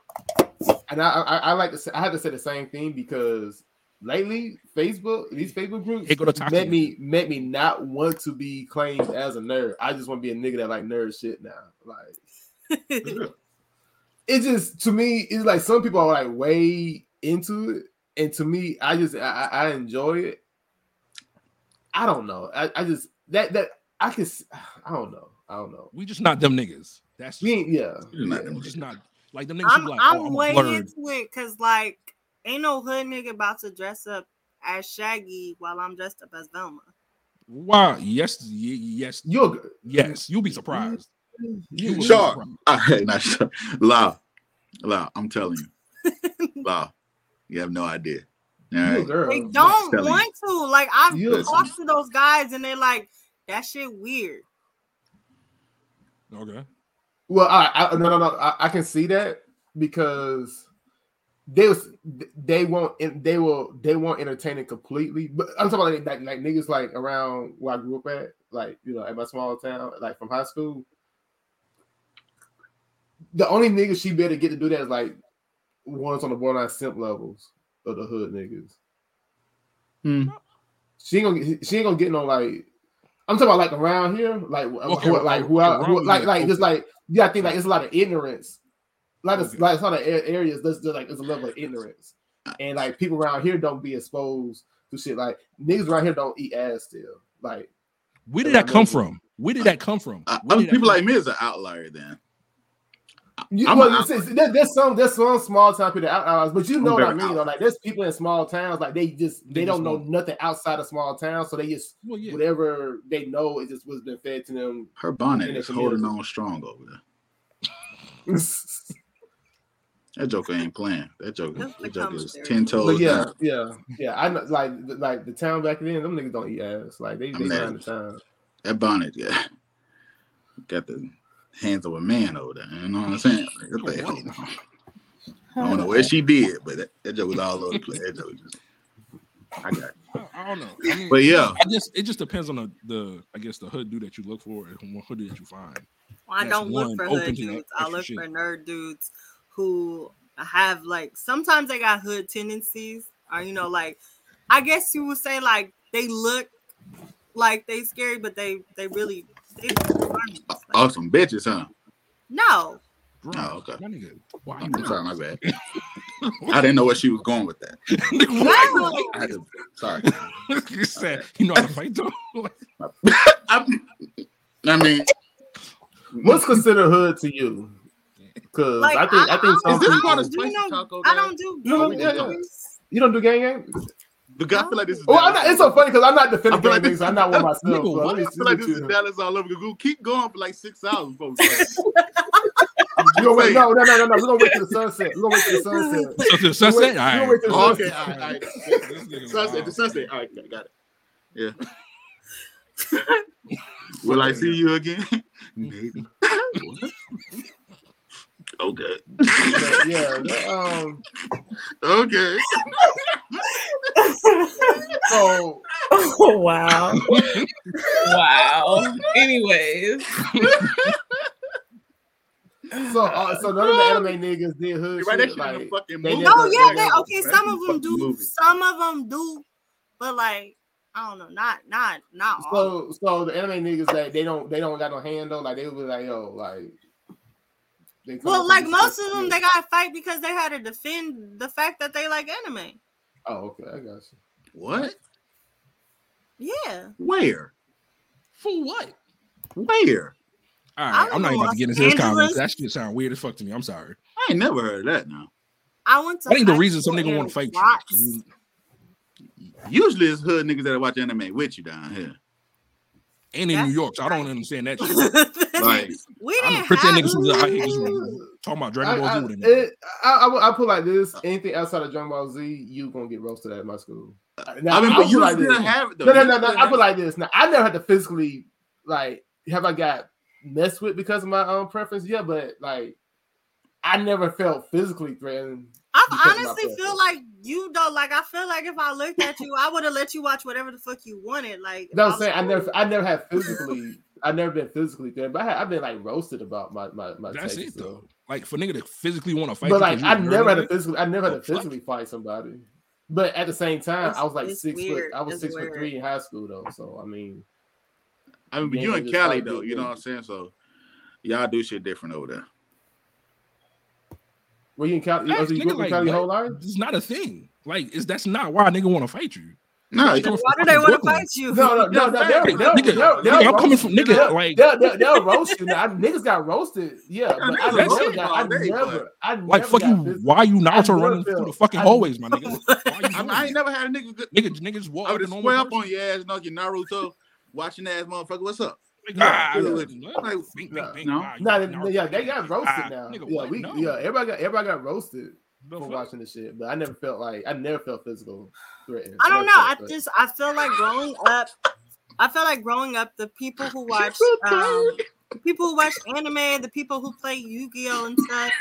And I, I I like to say I had to say the same thing because lately Facebook these Facebook groups Here go the toxic made me made me not want to be claimed as a nerd. I just want to be a nigga that like nerd shit now. Like it just to me it's like some people are like way into it, and to me I just I, I I enjoy it. I don't know. I, I just that that I can I don't know. I don't know. We just not them niggas. That's We ain't yeah. You're not yeah. them just not like them niggas. I'm, like, I'm oh, I'm way blurred. into it because like ain't no hood nigga about to dress up as Shaggy while I'm dressed up as Velma. Wow. Yes. y- Yes. You're Yes. You'll be surprised. You will be Sure. surprised. All right, now, sure. Law, law, I'm telling you, law, you have no idea. All you a right, girl. They don't telling you. want to. Like I've You- talked to those guys and they're like that shit weird. Okay. Well, I, I no no no. I, I can see that because they was they won't they will they won't entertain it completely. But I'm talking about like, like, like niggas like around where I grew up at, like you know, at my small town, like from high school. The only niggas she better get to do that is like ones on the borderline simp levels of the hood niggas. Hmm. She ain't gonna get, she ain't gonna get no like I'm talking about like around here, like Okay, who, like who, around who like here, like just like yeah, I think like it's a lot of ignorance. A lot of Okay. like it's a lot of areas that's just like it's a level of ignorance, and like people around here don't be exposed to shit. Like niggas around here don't eat ass still. Like Where did that come from? Where did that come from? I, Where I did that people like me is an outlier then. You, I'm- well, I'm- it's- it's- there- there's some there's some small town people that outliers, but you know what I very mean. Though. Like there's people in small towns, like they just they They don't just know won't. nothing outside of small towns, so they just Well, yeah. whatever they know is just what's been fed to them. Her bonnet is holding on strong over there. That joker ain't playing. That joker, that joker is ten toes but yeah, down. yeah, yeah. I know, like like the town back then, them niggas don't eat ass. Like they they I'm around the mad. town. That bonnet, yeah, got the hands of a man over there. You know what I'm saying? Like, what the hell? I don't know where she did, but that, that joke was all over the place. That joke just, I got. It. I, I don't know. I mean, But yeah, I guess it just depends on the, the I guess the hood dude that you look for and what hood that you find. Well, I That's don't look for open hood dudes. I look shit. for nerd dudes who have like sometimes they got hood tendencies, or you know, like I guess you would say like they look like they scary, but they they really they like, oh, some bitches, huh? no. Oh, okay. Why you I'm sorry, my bad. I didn't know where she was going with that. Why you I had to, sorry. like- you said you know how to fight though. I, I mean, What's considered hood to you? Because Like, I think I, I- think I- some Is this people part of do you know, talk I don't do No, gang yeah, yeah. you don't do gang gang. Because I feel like this is. Oh, I'm not, it's so funny because I'm not defending I feel like gangs. I'm not one myself. Nigga, so what? let me I feel like this is you- Dallas all over. Go keep going for like six hours, folks. You gonna wait, no, no, no, no, no. We're gonna wait till the sunset. We're gonna wait till the sunset. So to the sunset, wait- all we're right. wait till the Oh, okay, all right, all right. Sunset, the sunset. All right, got it. Yeah. Will I see you again? Maybe. Okay. Yeah, that, um, Okay. so Oh wow. wow. Anyways. so uh, so none of the anime niggas did hood You write that shit. shit Like, fucking they movie. never- No, yeah, they they okay. That's Some of them do. movie. Some of them do, but like I don't know, not not not all. so so the anime niggas that they don't they don't got no handle. Like they would be like, yo, like. They come Well, like most of them, they got to fight because they had to defend the fact that they like anime. Oh, okay, I got you. What? Yeah, Where? For what? Where? All I right, don't I'm not even about to get into this comment. Angeles. That shit sound weird as fuck to me. I'm sorry. I ain't never heard of that now. I went to. I think the reason some school nigga want to fight you. Usually it's hood niggas that watch anime with you down here. And in That's New York, so I don't understand that shit. Like, we I'm didn't pretend have niggas was out here just talking about I, Dragon Ball I, Z with it, I, I, I put like this: anything outside of Dragon Ball Z, you gonna get roasted at my school. Uh, now, I mean, but you like this. have it though. No, no, no, no. I put like this. Now, I never had to physically like have I got messed with because of my own preference. Yeah, but like I never felt physically threatened. I because honestly feel like you don't like. I feel like if I looked at you, I would have let you watch whatever the fuck you wanted. Like, No, I'm was saying I never, I never had physically, I never been physically threatened, but I had, I've been like roasted about my my my. That's takes, it so. though. Like for nigga to physically want to fight, But you like 'cause you never had a physically, I never had to physically fight somebody. But at the same time, It's- I was like six weird. foot. I was It's six weird. foot three in high school though. So I mean, I mean, but you they in Cali though, you know what I'm saying? So y'all do shit different over there. Were you in Cali? Facts, oh, you nigga, in like, Cali your whole life? It's not a thing. Like, is that's not why a nigga want to fight you. No, Nigga, you- come Why from do they want to fight you? No, no, no, no. They'll, they'll, they'll, Nigga, they'll, nigga, they'll I'm coming from- nigga, They'll, like- they'll, they'll, they'll roast you. Now, niggas got roasted. Yeah, but I niggas never got. I never. I never Like, fuck got you. physical. Why you Naruto running felt- through the fucking I- hallways, my nigga? I, I ain't never had a nigga. Good, Nigga, nigga just walk I would a have normal swear up on your ass, you know, your Naruto, watching ass motherfucker. What's up? Like, Yeah. like, Like, bing, no, bing, bing, no. ah, Nah, you they- yeah, they got roasted ah, now. nigga, yeah, what? we, No. yeah, everybody got everybody got roasted The for watching the shit, but I never felt like I never felt physical threatened. I don't know. I threatened. just I feel like growing up. I feel like growing up, the people who watch, um, the people who watch anime, the people who play Yu-Gi-Oh and stuff,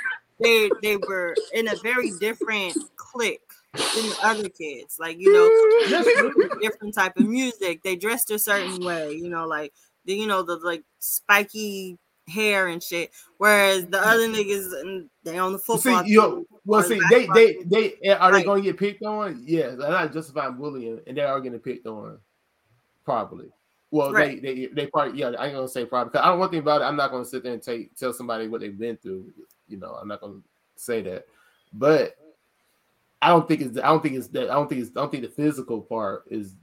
they they were in a very different clique than the other kids. Like you know, different type of music. They dressed a certain way. You know, like the you know the like spiky hair and shit. Whereas the other niggas, mm, they on the football. See, yo, well, see, they, they, they, eh, are they going to get picked on? Yeah, they're not justifying bullying, and they are getting picked on, probably. Well, Right. they, they, they probably, yeah, I ain't gonna say probably. 'cause I don't want to think about it. I'm not gonna sit there and take tell somebody what they've been through. You know, I'm not gonna say that, but I don't think it's, I don't think it's that, I don't think it's, I don't think the physical part is.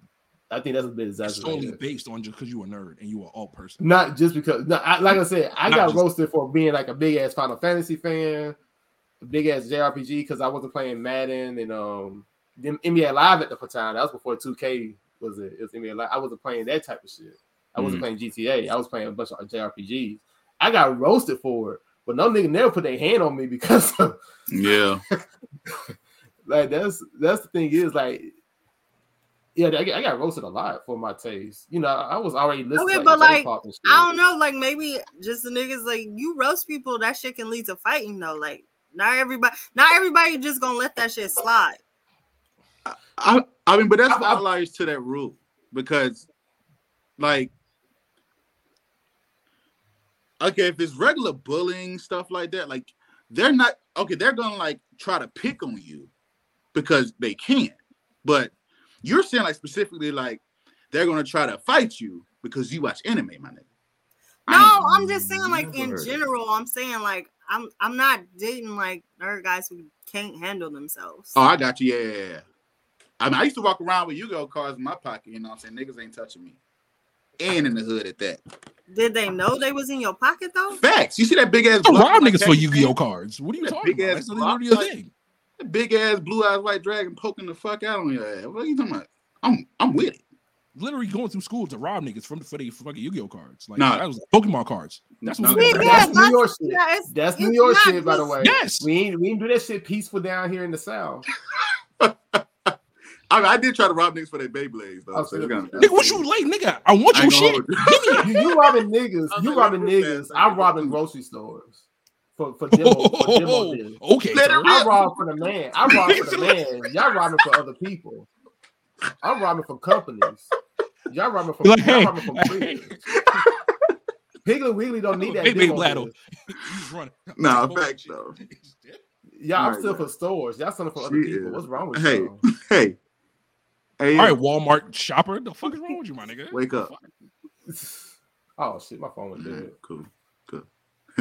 I think that's a bit It's solely exaggerated. based on just because you a nerd and you are all person. Not just because, no, I, like I said, I Not got just- roasted for being like a big ass Final Fantasy fan, a big ass JRPG because I wasn't playing Madden and um the NBA Live at the time. That was before 2K was it? It was NBA Live. I wasn't playing that type of shit. I wasn't playing GTA. I was playing a bunch of JRPGs. I got roasted for it, but no nigga never put their hand on me because of, Yeah. like that's that's the thing is like. Yeah, I got, I got roasted a lot for my taste. You know, I was already listening. Okay, to, but, like, J-pop and shit. I don't know, like maybe just the niggas like you roast people, that shit can lead to fighting though. Like not everybody, not everybody just gonna let that shit slide. I, I mean, but that's I- I- outliers to that rule because, like, okay, if it's regular bullying stuff like that, like they're not okay. They're gonna like try to pick on you because they can't. but you're saying like specifically like they're gonna try to fight you because you watch anime, my nigga. No, I'm just saying like in heard of it. general, I'm saying like I'm I'm not dating like nerd guys who can't handle themselves. Oh, I got you. Yeah, yeah, yeah. I mean, I used to walk around with Yu-Gi-Oh cards in my pocket. You know what I'm saying? Niggas ain't touching me. And in the hood at that. Did they know they was in your pocket though? Facts. You see that big ass I block rob niggas for khaki Yu-Gi-Oh cards. What are you That talking big about? ass That's block, literally a like- thing. That big ass blue eyes white dragon poking the fuck out on your ass. What are you talking about? I'm I'm with it. Literally going through school to rob niggas from for the fucking Yu-Gi-Oh cards. Like Nah. that was Pokemon cards. That's what No, was Yeah, That's New that's- York shit. Yeah, it's, That's it's New York not shit, by the way. Yes. We ain't we ain't do that shit peaceful down here in the south. I mean, I did try to rob niggas for their Beyblades though. Oh, so so it's that- kinda- Nigga, what you like, nigga? I want I your ain't shit. hold you. You, you robbing niggas. You like, robbing niggas. I'm robbing grocery stores for for demo for demo deals. okay, Let sir. it I rob for the man. I rob for the man. Y'all robbing for other people. I'm robbing for companies. Y'all robbing for Like, y'all robbing for hey. kids. Piggly Wiggly don't need that Big, big demo Blatto. deal. He's running. Nah, facts shit. though. Y'all, I'm Right, still man. for stores. Y'all selling for other Shit. people. What's wrong with Hey. you? Hey. Hey, All uh, right, Walmart shopper. The fuck is wrong with you, my nigga? Wake up. Oh shit, my phone went Yeah, dead. cool.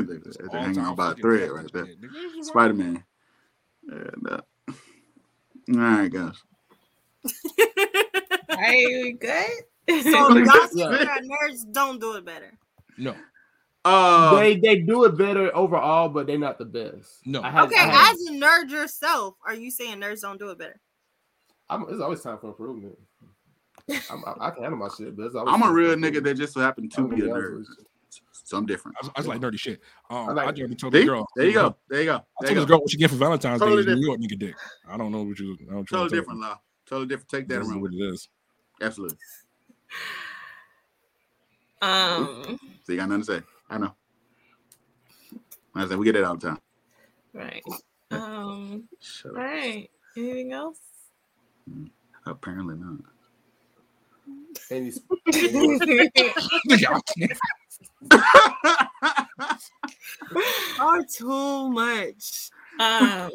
Cool. They're hanging on by a thread right there. shit, nigga. What's wrong Spider Man. And, uh, all right, guys. Are we good? So Yeah. nerds don't do it better. No, Uh, they they do it better overall, but they're not the best. No. I had, Okay, I had- as a nerd yourself, are you saying nerds don't do it better? I'm, there's always time for improvement. I'm, I, I can handle my shit, but there's always I'm a real nigga that just so happened to I'm be a gonna be honest nerd. With. So I'm different. I was, I was like dirty shit. Um, I I, like- told the girl. There you go. There you go. I There told you this girl what she get for Valentine's Totally Day is New York nigga dick. I don't know what you. I don't Totally different, law. Totally different. Take that This is around what with it you. is. Absolutely. Um, So you got nothing to say. I know. I said we get it all the time. right. Um, Shut up. right. Anything else? Apparently not. Any, Nigga, Are too much. um,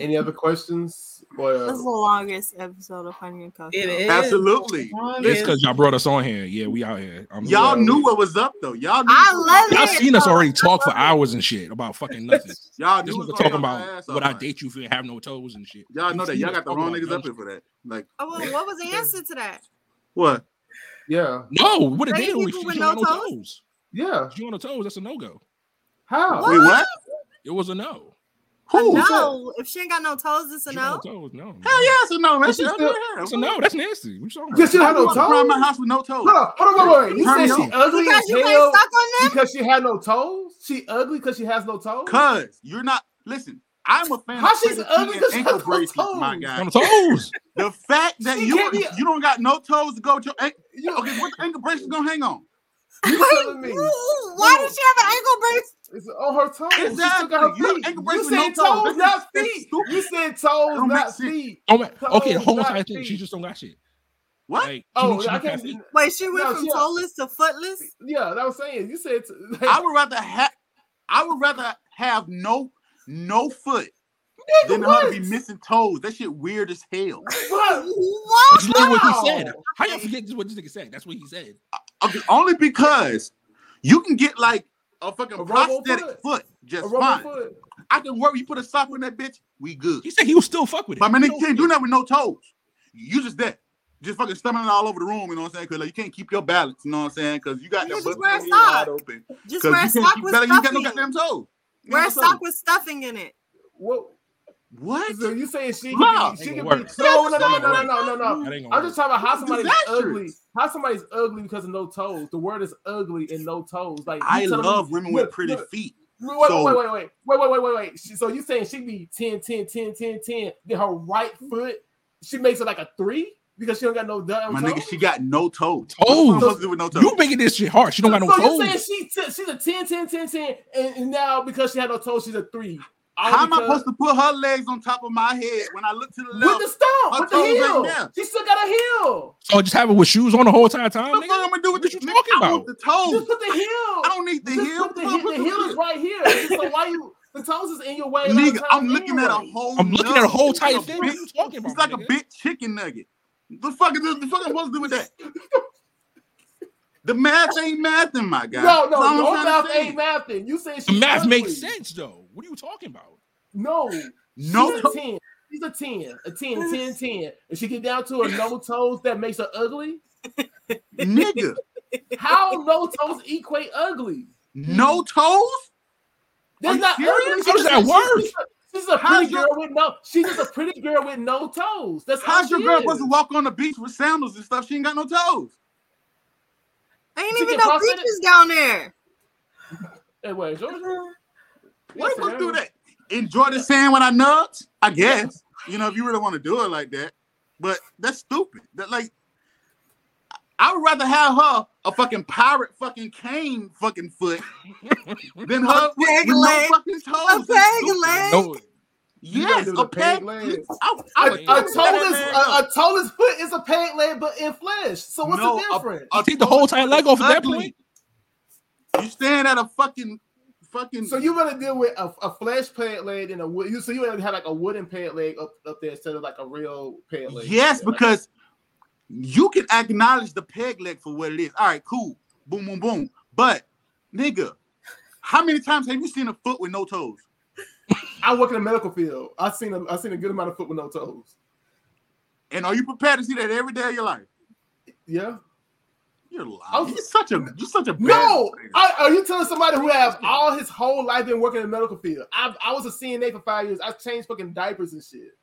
any other questions? Or This is the longest episode of Honey and Cocoa. it is Absolutely. It's because y'all brought us on here. Yeah, we out here. I'm Y'all Yeah. knew what was up though. Y'all knew. I love Y'all it. seen us already talk for hours and shit about fucking nothing. Y'all This knew nigga what talking about what I date you for you have no toes and shit. Y'all know that. seen Y'all got the wrong niggas up here for that. Like Oh, well, what was the answer to that? What? yeah, No, what it Dating did? We people she with she no on no toes? toes. yeah. She on the toes. That's a no go. How? Wait, what? It was a no. Who? no, if she ain't got no toes, it's a She no. toes. No. Hell yeah, it's a no, That's But she still- It's a no. That's nasty. What you talking Because about? she had no I walk around my toes. house with no toes. Hold on, hold on, wait, wait. You Turn said she ugly Because as you hell ain't stuck on them. because she had no toes. She ugly because she has no toes. Cause you're not. Listen, I'm a fan How of she's ugly feet 'cause and she ankle has no bracelets, my toes. guy. On the toes. The fact that She you can't be- you don't got no toes to go with your ankle. You, Okay, what the ankle bracelet gonna hang on? you telling me Ooh, why does she have an ankle brace? it's on her toes? She still Exactly. got her You have feet. ankle You bracelet with said no toes. toes, That's- not feet. You said toes, don't make not sense. feet. Oh man. Okay, Toes, hold on. not I think she just don't got shit. What? Like, Oh, she- I can't. can't- Wait, she went No, from she- toeless to footless. Yeah, that was saying. You said. Like, I would rather have I would rather have no no foot than her to be missing toes. That shit weird as hell. what? What? That's literally what he Wow. said. How you forget this? What this nigga said? That's what he said. Uh, okay, only because you can get like a fucking A prosthetic foot? foot, just rubber fine. foot. I can work. You put a sock on that bitch, we good. He said he was still fuck with it. But man, you can't do that with no toes. You just that. Just fucking stumbling all over the room, you know what I'm saying? Because like, you can't keep your balance, you know what I'm saying? Because you got You that just butt wear a really wide open. Just 'Cause wear a you can't sock with you got no stuffing. goddamn toes. You know Wear a what I'm saying? sock with stuffing in it. What? What? So you saying she can be, she can gonna be no no no no no no no no no. That ain't gonna I'm just talking about how somebody's ugly. How somebody's ugly because of no toes. The word is ugly and no toes. Like I love me, women with pretty look, feet. Wait, wait, So- wait, wait, wait, wait, wait, wait, wait, wait. So you saying she be 10, 10, 10, 10, 10, then her right foot, she makes it like a three because she don't got no damn My toes? nigga, she got no toes. Toes. What's one supposed to do with no toes? You making this shit hard. She don't got no so you saying toes. she t- she's a 10, 10, 10, 10, and, and now because she had no toes, she's a three. All How am I supposed to put her legs on top of my head when I look to the left? with left? the stump, Her with the heel? there. She still got a heel. So just have it with shoes on the whole entire time. What the nigga? fuck I'm gonna do with What this? you nigga? talking I want about? the toes. Just put the heel. I don't need the Just heel. put the, What heel. fuck The heel is right here. So why you? The toes is in your way. Nigga, I'm looking at a whole. I'm looking at a whole It's like tight a thing. What are you talking about? It's like a big chicken nugget. The fuck is this? The fuck I'm supposed to do with that? The math ain't mathing, my guy. No, no, That's all I'm your trying to math ain't mathing. You say The she's math ugly. makes sense though. What are you talking about? No, No, she's a 10. She's a 10, a 10, 10, 10. If she get down to her no toes, that makes her ugly. nigga, How no toes equate ugly? no toes. That's you not serious? ugly. How does that she's- work? She's, she's a How's pretty your- girl with no. She's just a pretty girl with no toes. That's all How's your girl is. supposed to walk on the beach with sandals and stuff? She ain't got no toes. Ain't She even no prosthetic? beaches down there. Hey, wait, Georgia? What am I supposed to do that? Enjoy the sand when I nuts? I guess. You know, if you really want to do it like that. But that's stupid. That like I would rather have her a fucking pirate fucking cane fucking foot than her with, peg with no fucking toes. That's peg leg. No, Yes, a peg. peg leg. I, A, I a, would a fucking toeless, a, go. a toeless foot is a peg leg, but in flesh. So what's No, the a- difference? a take the whole toeless entire leg off at that point. You stand at a fucking fucking so you gonna deal with a, a flesh peg leg and a wood. You, so you gonna have like a wooden peg leg up, up there instead of like a real peg leg. Yes, Yeah, like- because you can acknowledge the peg leg for what it is. All right, cool. Boom, boom, boom. But nigga, how many times have you seen a foot with no toes? I work in the medical field. I've seen a, I've seen a good amount of foot with no toes. And are you prepared to see that every day of your life? Yeah. You're lying. I was- You're such a you're such a No. I, are you telling somebody who has all his whole life been working in the medical field? I, I was a CNA for five years. I changed fucking diapers and shit.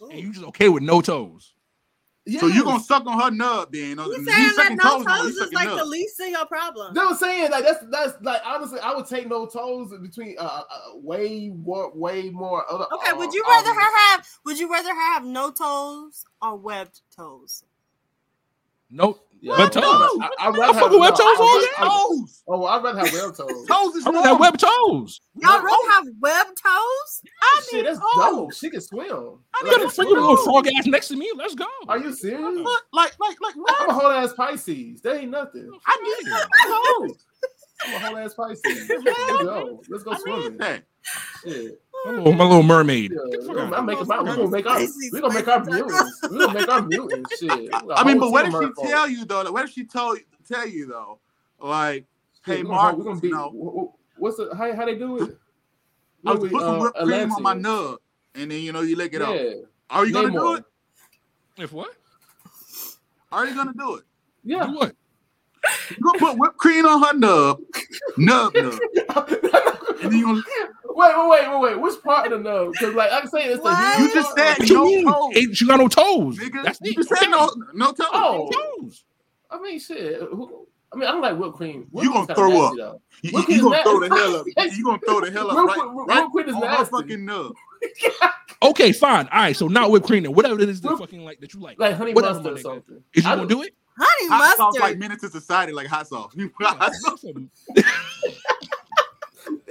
And you just okay with no toes. So you Yes. gonna suck on her nub then? You You saying that no toes toes is sucking like the least of your problem. They were saying like that's that's like honestly, I would take no toes between uh, uh way more way more other. Okay, uh, would you rather um, her have? Would you rather her have no toes or webbed toes? No, Yeah, web toes. I, I, I'd rather fuck have with web toes I- all day. Toes. Oh, I'd rather have web toes. Toes is I want that normal. web toes. Y'all rather have webbed toes? Shit, that's toes. dope. She can swim. You Like, got a freaking little oh. frog ass next to me. Let's go. Are you serious? What? Like like like I'm a whole ass Pisces. That ain't nothing. I need toes. I'm a whole ass Pisces. Let's go. Let's go I swimming. Shit. My little, my little mermaid. Yeah, Get the fuck we're gonna of make here. our, we're gonna make our, we're gonna make our mutants. We're gonna make our mutants. Shit. I mean, but what did she tell you though? What did she told tell you though? Like, hey, Mark, we're gonna be. you know, wh- wh- What's the how, how they do it? I was What put some uh, whipped cream on my nub, and then you know you lick it off. Yeah. Are you gonna do it? If what? Are you gonna do it? Yeah. Do what? You gonna put whipped cream on her nub, nub nub, and then you gonna, wait, wait, wait, wait, wait. Which part of the nub? Because like I'm saying, it's the What? you just said What you no mean? toes, Ain't she got no toes? nigga. That's you just said no no toes. Oh. toes. I mean, shit. Who, I mean, I don't like whipped cream. Whipped You gonna throw kinda up. nasty, though. You, you gonna is throw the hell up. You gonna throw the hell up Whipped right, cream- whipped right cream is on her fucking nub. Okay, fine. All right, so not whipped cream. Then whatever it is that Whip- fucking like that you like. Like honey Whatever, mustard or my nigga. something. Is you I gonna don't- do it? Honey Hot sauce mustard. like Menace to Society, like hot sauce. Yeah, hot sauce.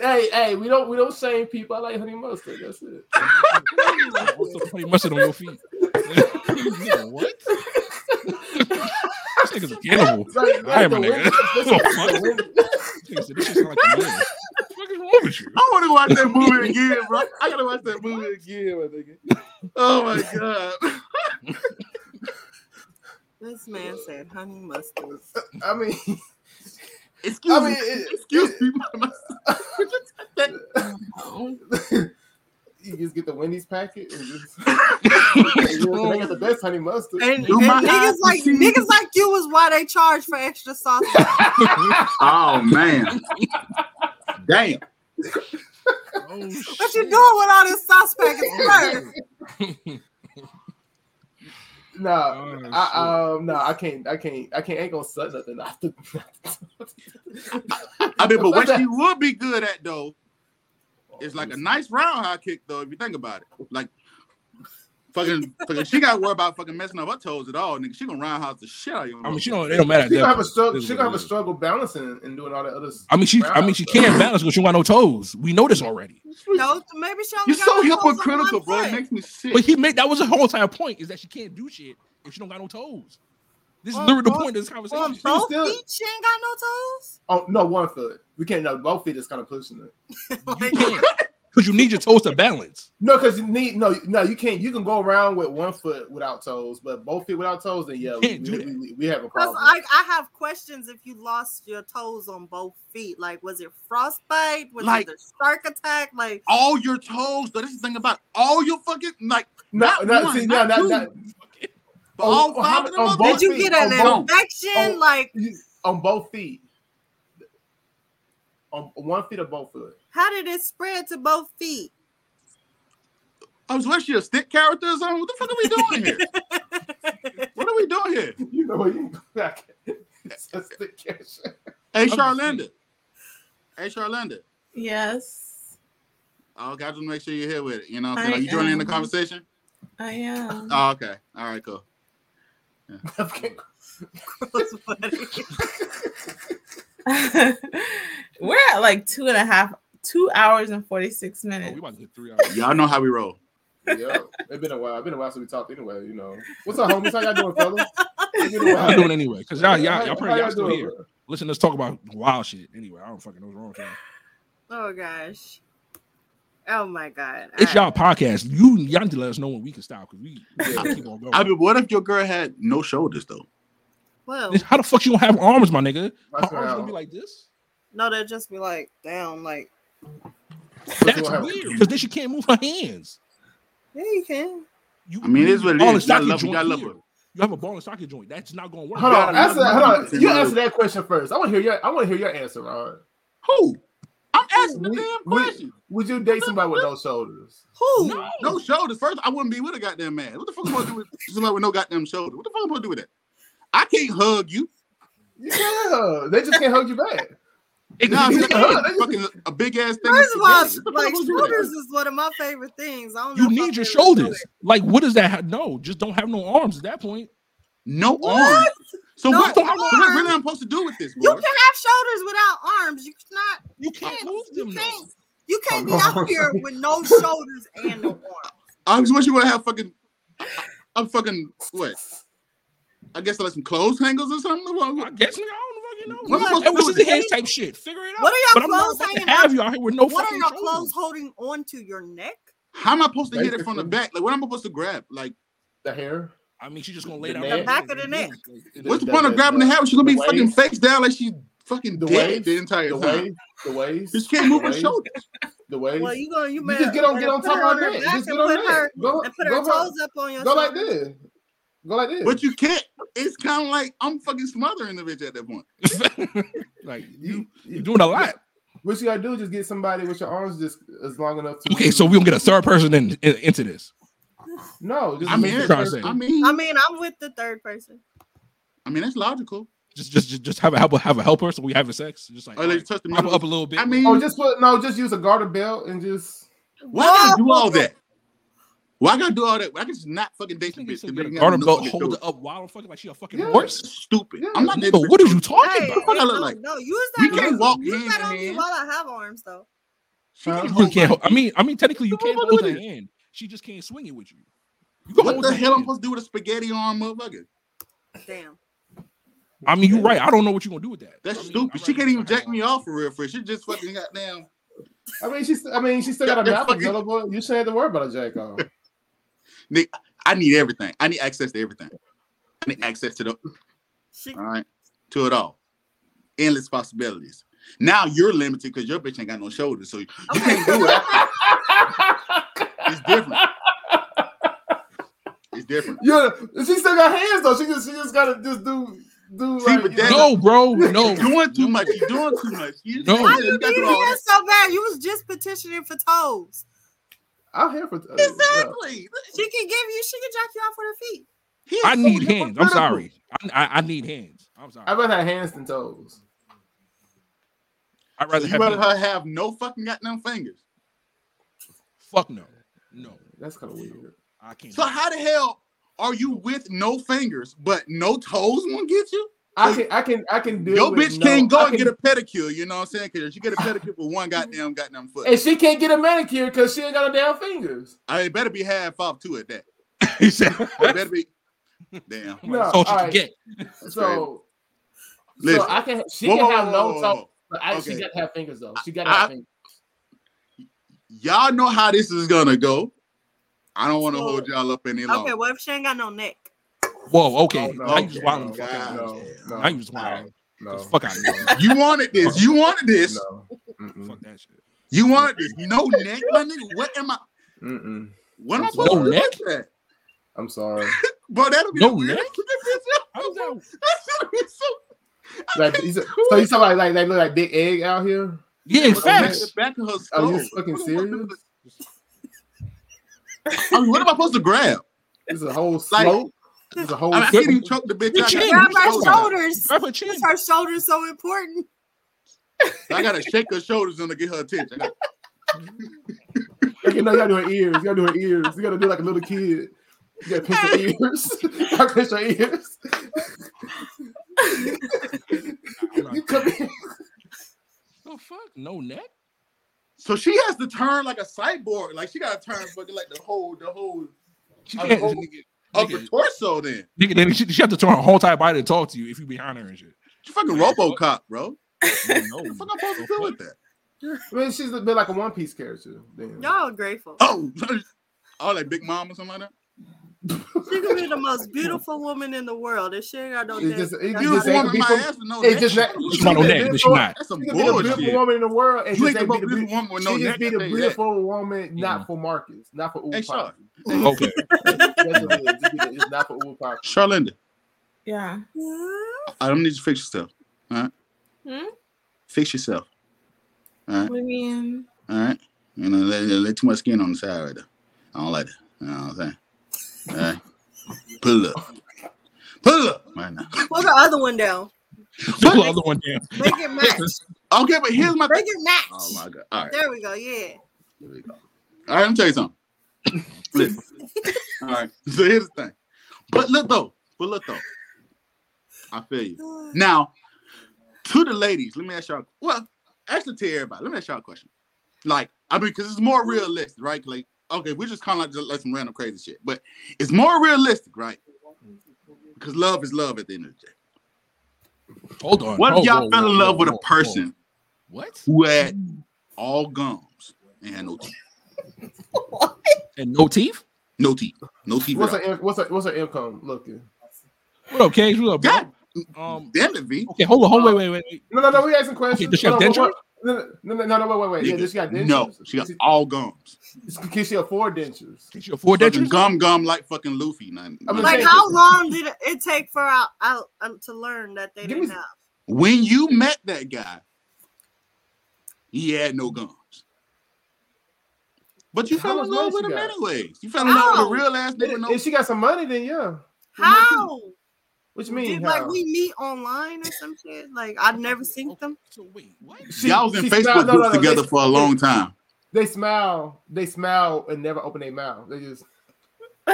some- Hey, hey, we don't we don't shame people. I like honey mustard. That's it. Also, honey mustard on your feet. what? nigga's a cannibal. It's like- I am a nigga. Wendy's- Nigga said, this shit sound like a man. What the fuck is wrong with you? I want to watch that movie again, bro. I gotta watch that movie again, my nigga. Oh my god. This man said honey mustard. I mean, Excuse I mean, me. it- Excuse me. My- you just get the Wendy's packet and just they got the best honey mustard. And, and my niggas like see- niggas like you is why they charge for extra sauce. Oh man. Damn. Oh, what you doing with all this sauce packets first? No, Oh, I um no, I can't, I can't, I can't. I Ain't gonna suck nothing after. I mean, but what she would be good at though is like a nice round high kick though, if you think about it. Like fucking, fucking she got to worry about fucking messing up her toes at all, nigga. She gonna roundhouse the shit out of you. I mean, she don't. It don't matter. She gonna have a struggle. She gonna have a struggle balancing and doing all the other. I mean, she. I mean, she can't balance because she don't got no toes. We know this already. No, maybe she only You're got so her hypocritical, bro. It makes me sick. But he made that was the whole entire point is that she can't do shit if she don't got no toes. This is On literally the point of this On conversation. both still- feet, she ain't got no toes. Oh no, one foot. We can't. know both feet is kind of pushing it. You Like, can't because you need your toes to balance. No, because you need no, no. You can't. You can go around with one foot without toes, but both feet without toes. Then yeah, we, we, we, we, we have a problem. I, I have questions if you lost your toes on both feet. Like, was it frostbite? Was Like- it a shark attack? Like, all your toes, though. This is the thing about all your fucking like no, not no, one, see, no, not no, two. no. but on- all oh, on five how- of them on motherfuckers. both did you feet, get an on both- infection? Like, on both feet. On one feet or both foot. How did it spread to both feet? I was what she a stick character or something? What the fuck are we doing here? what are we doing here? You know what you back. It's a stick cash. Hey Charlinda. Hey Charlinda. yes, Oh, okay, I just make sure you're here with it. You know what I'm saying? Are you joining in the conversation? I am. Oh, okay. All right, cool. Gross, buddy. We're at like two and a half, two hours and forty six Oh, we minutes. about to hit three hours. Y'all know how we roll. yeah, it's been a while. It's been a while since we talked anyway. You know, what's up, homies? How y'all doing, fellas? It's been a I'm while. doing anyway because y'all, y'all, How- y'all, how probably, y'all still doing, here. bro? Listen, let's talk about wild shit. Anyway, I don't fucking know what's wrong with y'all. oh gosh. Oh my god. It's All y'all podcast. You y'all need to let us know when we can stop because we Yeah. keep on going. I mean, what if your girl had no shoulders though? Well, How the fuck you gonna have arms, my nigga? Her That's arms gonna be like this? no, they'll just be like down, like, That's weird because then she can't move her hands. yeah, you can. You, I mean, it is what it ball and. You gotta socket love, you joint gotta love her. You have a ball and socket joint. That's not gonna work. Hold on, answer that. Hold on. You answer that question first. I want to hear your. I want to hear your answer, Rod. Who? I'm asking the We- damn question. Would you date somebody with no shoulders? Who? No, No shoulders. First, I wouldn't be with a goddamn man. What the fuck am I supposed to do with somebody with no goddamn shoulder? What the fuck am I supposed to do with that? I can't hug you. Yeah, they just can't hug you back. Nah, Yeah, oh, it's they- fucking a big ass thing. First of all, What the fuck am I like supposed to do with that? shoulders is one of my favorite things. I don't you if need your really shoulders. Like, what does that? Ha- no, just don't have no arms at that point. No What? arms. So No what? Arms. what really I'm supposed to do with this? You can have shoulders without arms. You cannot. You can't move them. though. can't. You can't be Oh, out here with no shoulders and no arms. I just wish you would have fucking. I'm fucking what? I guess I like some clothes hangers or something. I guess nigga, I don't fucking know. What am I supposed Hey, to do with hands this? type shit? Figure it out. What are your but I'm not clothes to hanging have out? you out here with no What are fucking your shoulders. clothes holding onto your neck? How am I supposed to hit it from the back? Like what am I supposed to grab? Like The hair. I mean, she's just gonna lay The down neck? The back of the neck. what's the the- point of grabbing the hair? She's gonna be fucking face down like she's fucking The dead the entire The time. waist. The waist. She can't move her shoulders. The waist. Well, you gonna you, You just get on, get on top of her her neck. Just and get on put her there. Go, and put go, her go, toes up on your go like this. Go like this. But you can't. It's kind of like I'm fucking smothering the bitch at that point. like you, you, you're doing a lot. What you gotta do is just get somebody with your arms just as long enough to. Okay, so we gonna get a third person in, in- into this. no, just I mean, the trying to say. I mean, I mean, I'm with the third person. I mean that's logical. Just, just, just, just have a helper, have a helper. So we having sex. Just like Or they touch the pop middle. up a little bit. I mean, Oh, just put no, just use a garter belt and just. why I gotta do all that? Why I gotta do all that? I can just not fucking date the bitch. said The get a bitch ain't garter got no belt, hold it up while I'm fucking like she a fucking Yeah. horse. Stupid. Yeah. I'm not Nigga, what are you talking Hey, about? fuck I look no, like? no, use You that. can't walk use hand that on hand. while I have arms, though. She Huh? You can't. hold- I mean, I mean, technically, you can't hold doing her hand. She just can't swing it with you. You What the hell I'm hand. supposed to do with a spaghetti arm, motherfucker? Damn. I mean, you're right. I don't know what you're gonna do with that. That's I mean, stupid. I'd She can't even jack me off for real. For. She just fucking got down. I mean, she's. I mean, she still got a mouth available. You shouldn't have to worry about a jack off. Nick, I need everything. I need access to everything. I need access to the She, all right to it all. Endless possibilities. Now you're limited because your bitch ain't got no shoulders, so you can't do it. It's different. It's different. Yeah, she still got hands though. She just. She just gotta just do. Do See, like, but know- No, bro, no. You're doing too much. You're doing too much. You, No. you, why you you got need do hands so bad? You was just petitioning for toes. I'm here for uh, Exactly. She can give you. She can jack you off with her feet. He I need hands. I'm sorry. I, I, I need hands. I'm sorry. I'd rather have hands than toes. I'd So rather you have rather hands. her have no fucking goddamn fingers. Fuck no, no. That's kind of weird. I can't. So how the hell are you with no fingers but no toes won't get you? I can. I can. I can do. Your with bitch no- can't go I and can- get a pedicure. You know what I'm saying? Because she get a pedicure for one goddamn goddamn foot. And she can't get a manicure because she ain't got no damn fingers. I it better be half off too at that. he said. It better be. Damn. No, That's she all can right. get. So, Listen. so I can. She Whoa, can whoa, have whoa, no whoa, toe, but I, she got to have fingers though. She got to I- have fingers. Y'all know how this is gonna go. I don't want to So- hold y'all up any longer. Okay, what if she ain't got no neck? Whoa, okay. Oh, no, now you just okay, wilding no, the fuck out. no, no, Now you just wilding. no, The fuck out of. You wanted this. You wanted this. no. Fuck that shit. You wanted this. No neck, my nigga. What am I? mm-mm. What am I No supposed to do neck? with that? I'm sorry. Bro, that'll be No the weirdest neck? shit. How's that? That's so- Like, he's a- so you talking like like they look like big egg out here? Yeah, What's facts. the back of her Are you fucking serious? I mean, what am I supposed to grab? There's a whole Like- slope. There's a whole. I, mean, I can't even choke the bitch Your out. chin. I Grab gotta her shoulders. Grab her chin. Is her shoulders so important? I gotta shake her shoulders on to get her attention. I gotta- you know, you gotta do her ears. You gotta do her ears. You gotta do like a little kid. You gotta pinch her ears. you gotta pinch her ears. you come in. The fuck? No neck? So she has to turn like a cyborg. Like she gotta turn fucking like the whole, the whole She Uh, can't. hold- nigga, upper nigga, torso. Then nigga, then she, she have to turn her whole entire body to talk to you if you behind her and shit. she fucking RoboCop, bro. No, What the fuck I'm supposed to do with that? I mean, she's a bit like a One Piece character. Then. Y'all are grateful. Oh, oh, like Big Mom or something like that. She could be the most beautiful woman in the world. If she ain't got no It's neck, just- it that's You just don't ain't want be my from- ass to know It's just shit. not. She's not on neck, but she not. That's some She could be the most beautiful woman in the world, and You just ain't ain't the be the beautiful beautiful woman with no She just neck. be the tell you that. beautiful woman, not for Marcus, not for Uwe Hey, Parker. Okay. It is. It's be- It's not for Uwe Parker. Charlinda, Yeah. I don't need you to fix yourself. All right. Hmm? Fix yourself. All right. I mean, All right. You know, let, let too much skin on the side right there. I don't like that. You know what I'm saying? All right. Pull up. Pull up right now. Pull the other one down. Put the other one down. Make it match. Okay, but here's my Make thing. it match. Oh my god. All right. There we go. Yeah. Here we go. All right, let me tell you something. Listen. All right. So here's the thing. But look though. But look though. I feel you. Now, to the ladies, let me ask y'all. Well, actually, to everybody, let me ask y'all a question. Like, I mean, because it's more realistic, right? Like, okay, we're just kind of like just like some random crazy shit, but it's more realistic, right? Because love is love at the end of the day. Hold on. What Whoa, if y'all whoa, fell in whoa, love with whoa, a person whoa. What? who had all gums and had no teeth? And no teeth? No teeth. No teeth. What's at her what's her what's her income looking? What up, Cage? What up, bro? God Um. damn it, V. Okay, hold on. Hold on. Wait, wait, wait. No, no, no. We asking questions. does she have No, no, what- No, no, no, no, no, wait, wait, wait. Yeah, Nigga, does she got dentures? No, she got all gums. Can she afford dentures? Can you afford dentures? gum gum like fucking Luffy. None- I'm none- Like, saying- how long did it- it take for out, out um, to learn that they Give didn't me- have? when you met that guy, he had no gums. But you How fell in love with him got? anyways. You fell in love with How? a real ass nigga. No, If she got some money, then yeah. How? What you mean? Did, like we meet online or some shit? Like I've never seen them. So wait, what? She- y'all was in Facebook smiled- no, groups no, no, together they- for a long time. They smile, they smile and never open their mouth. They just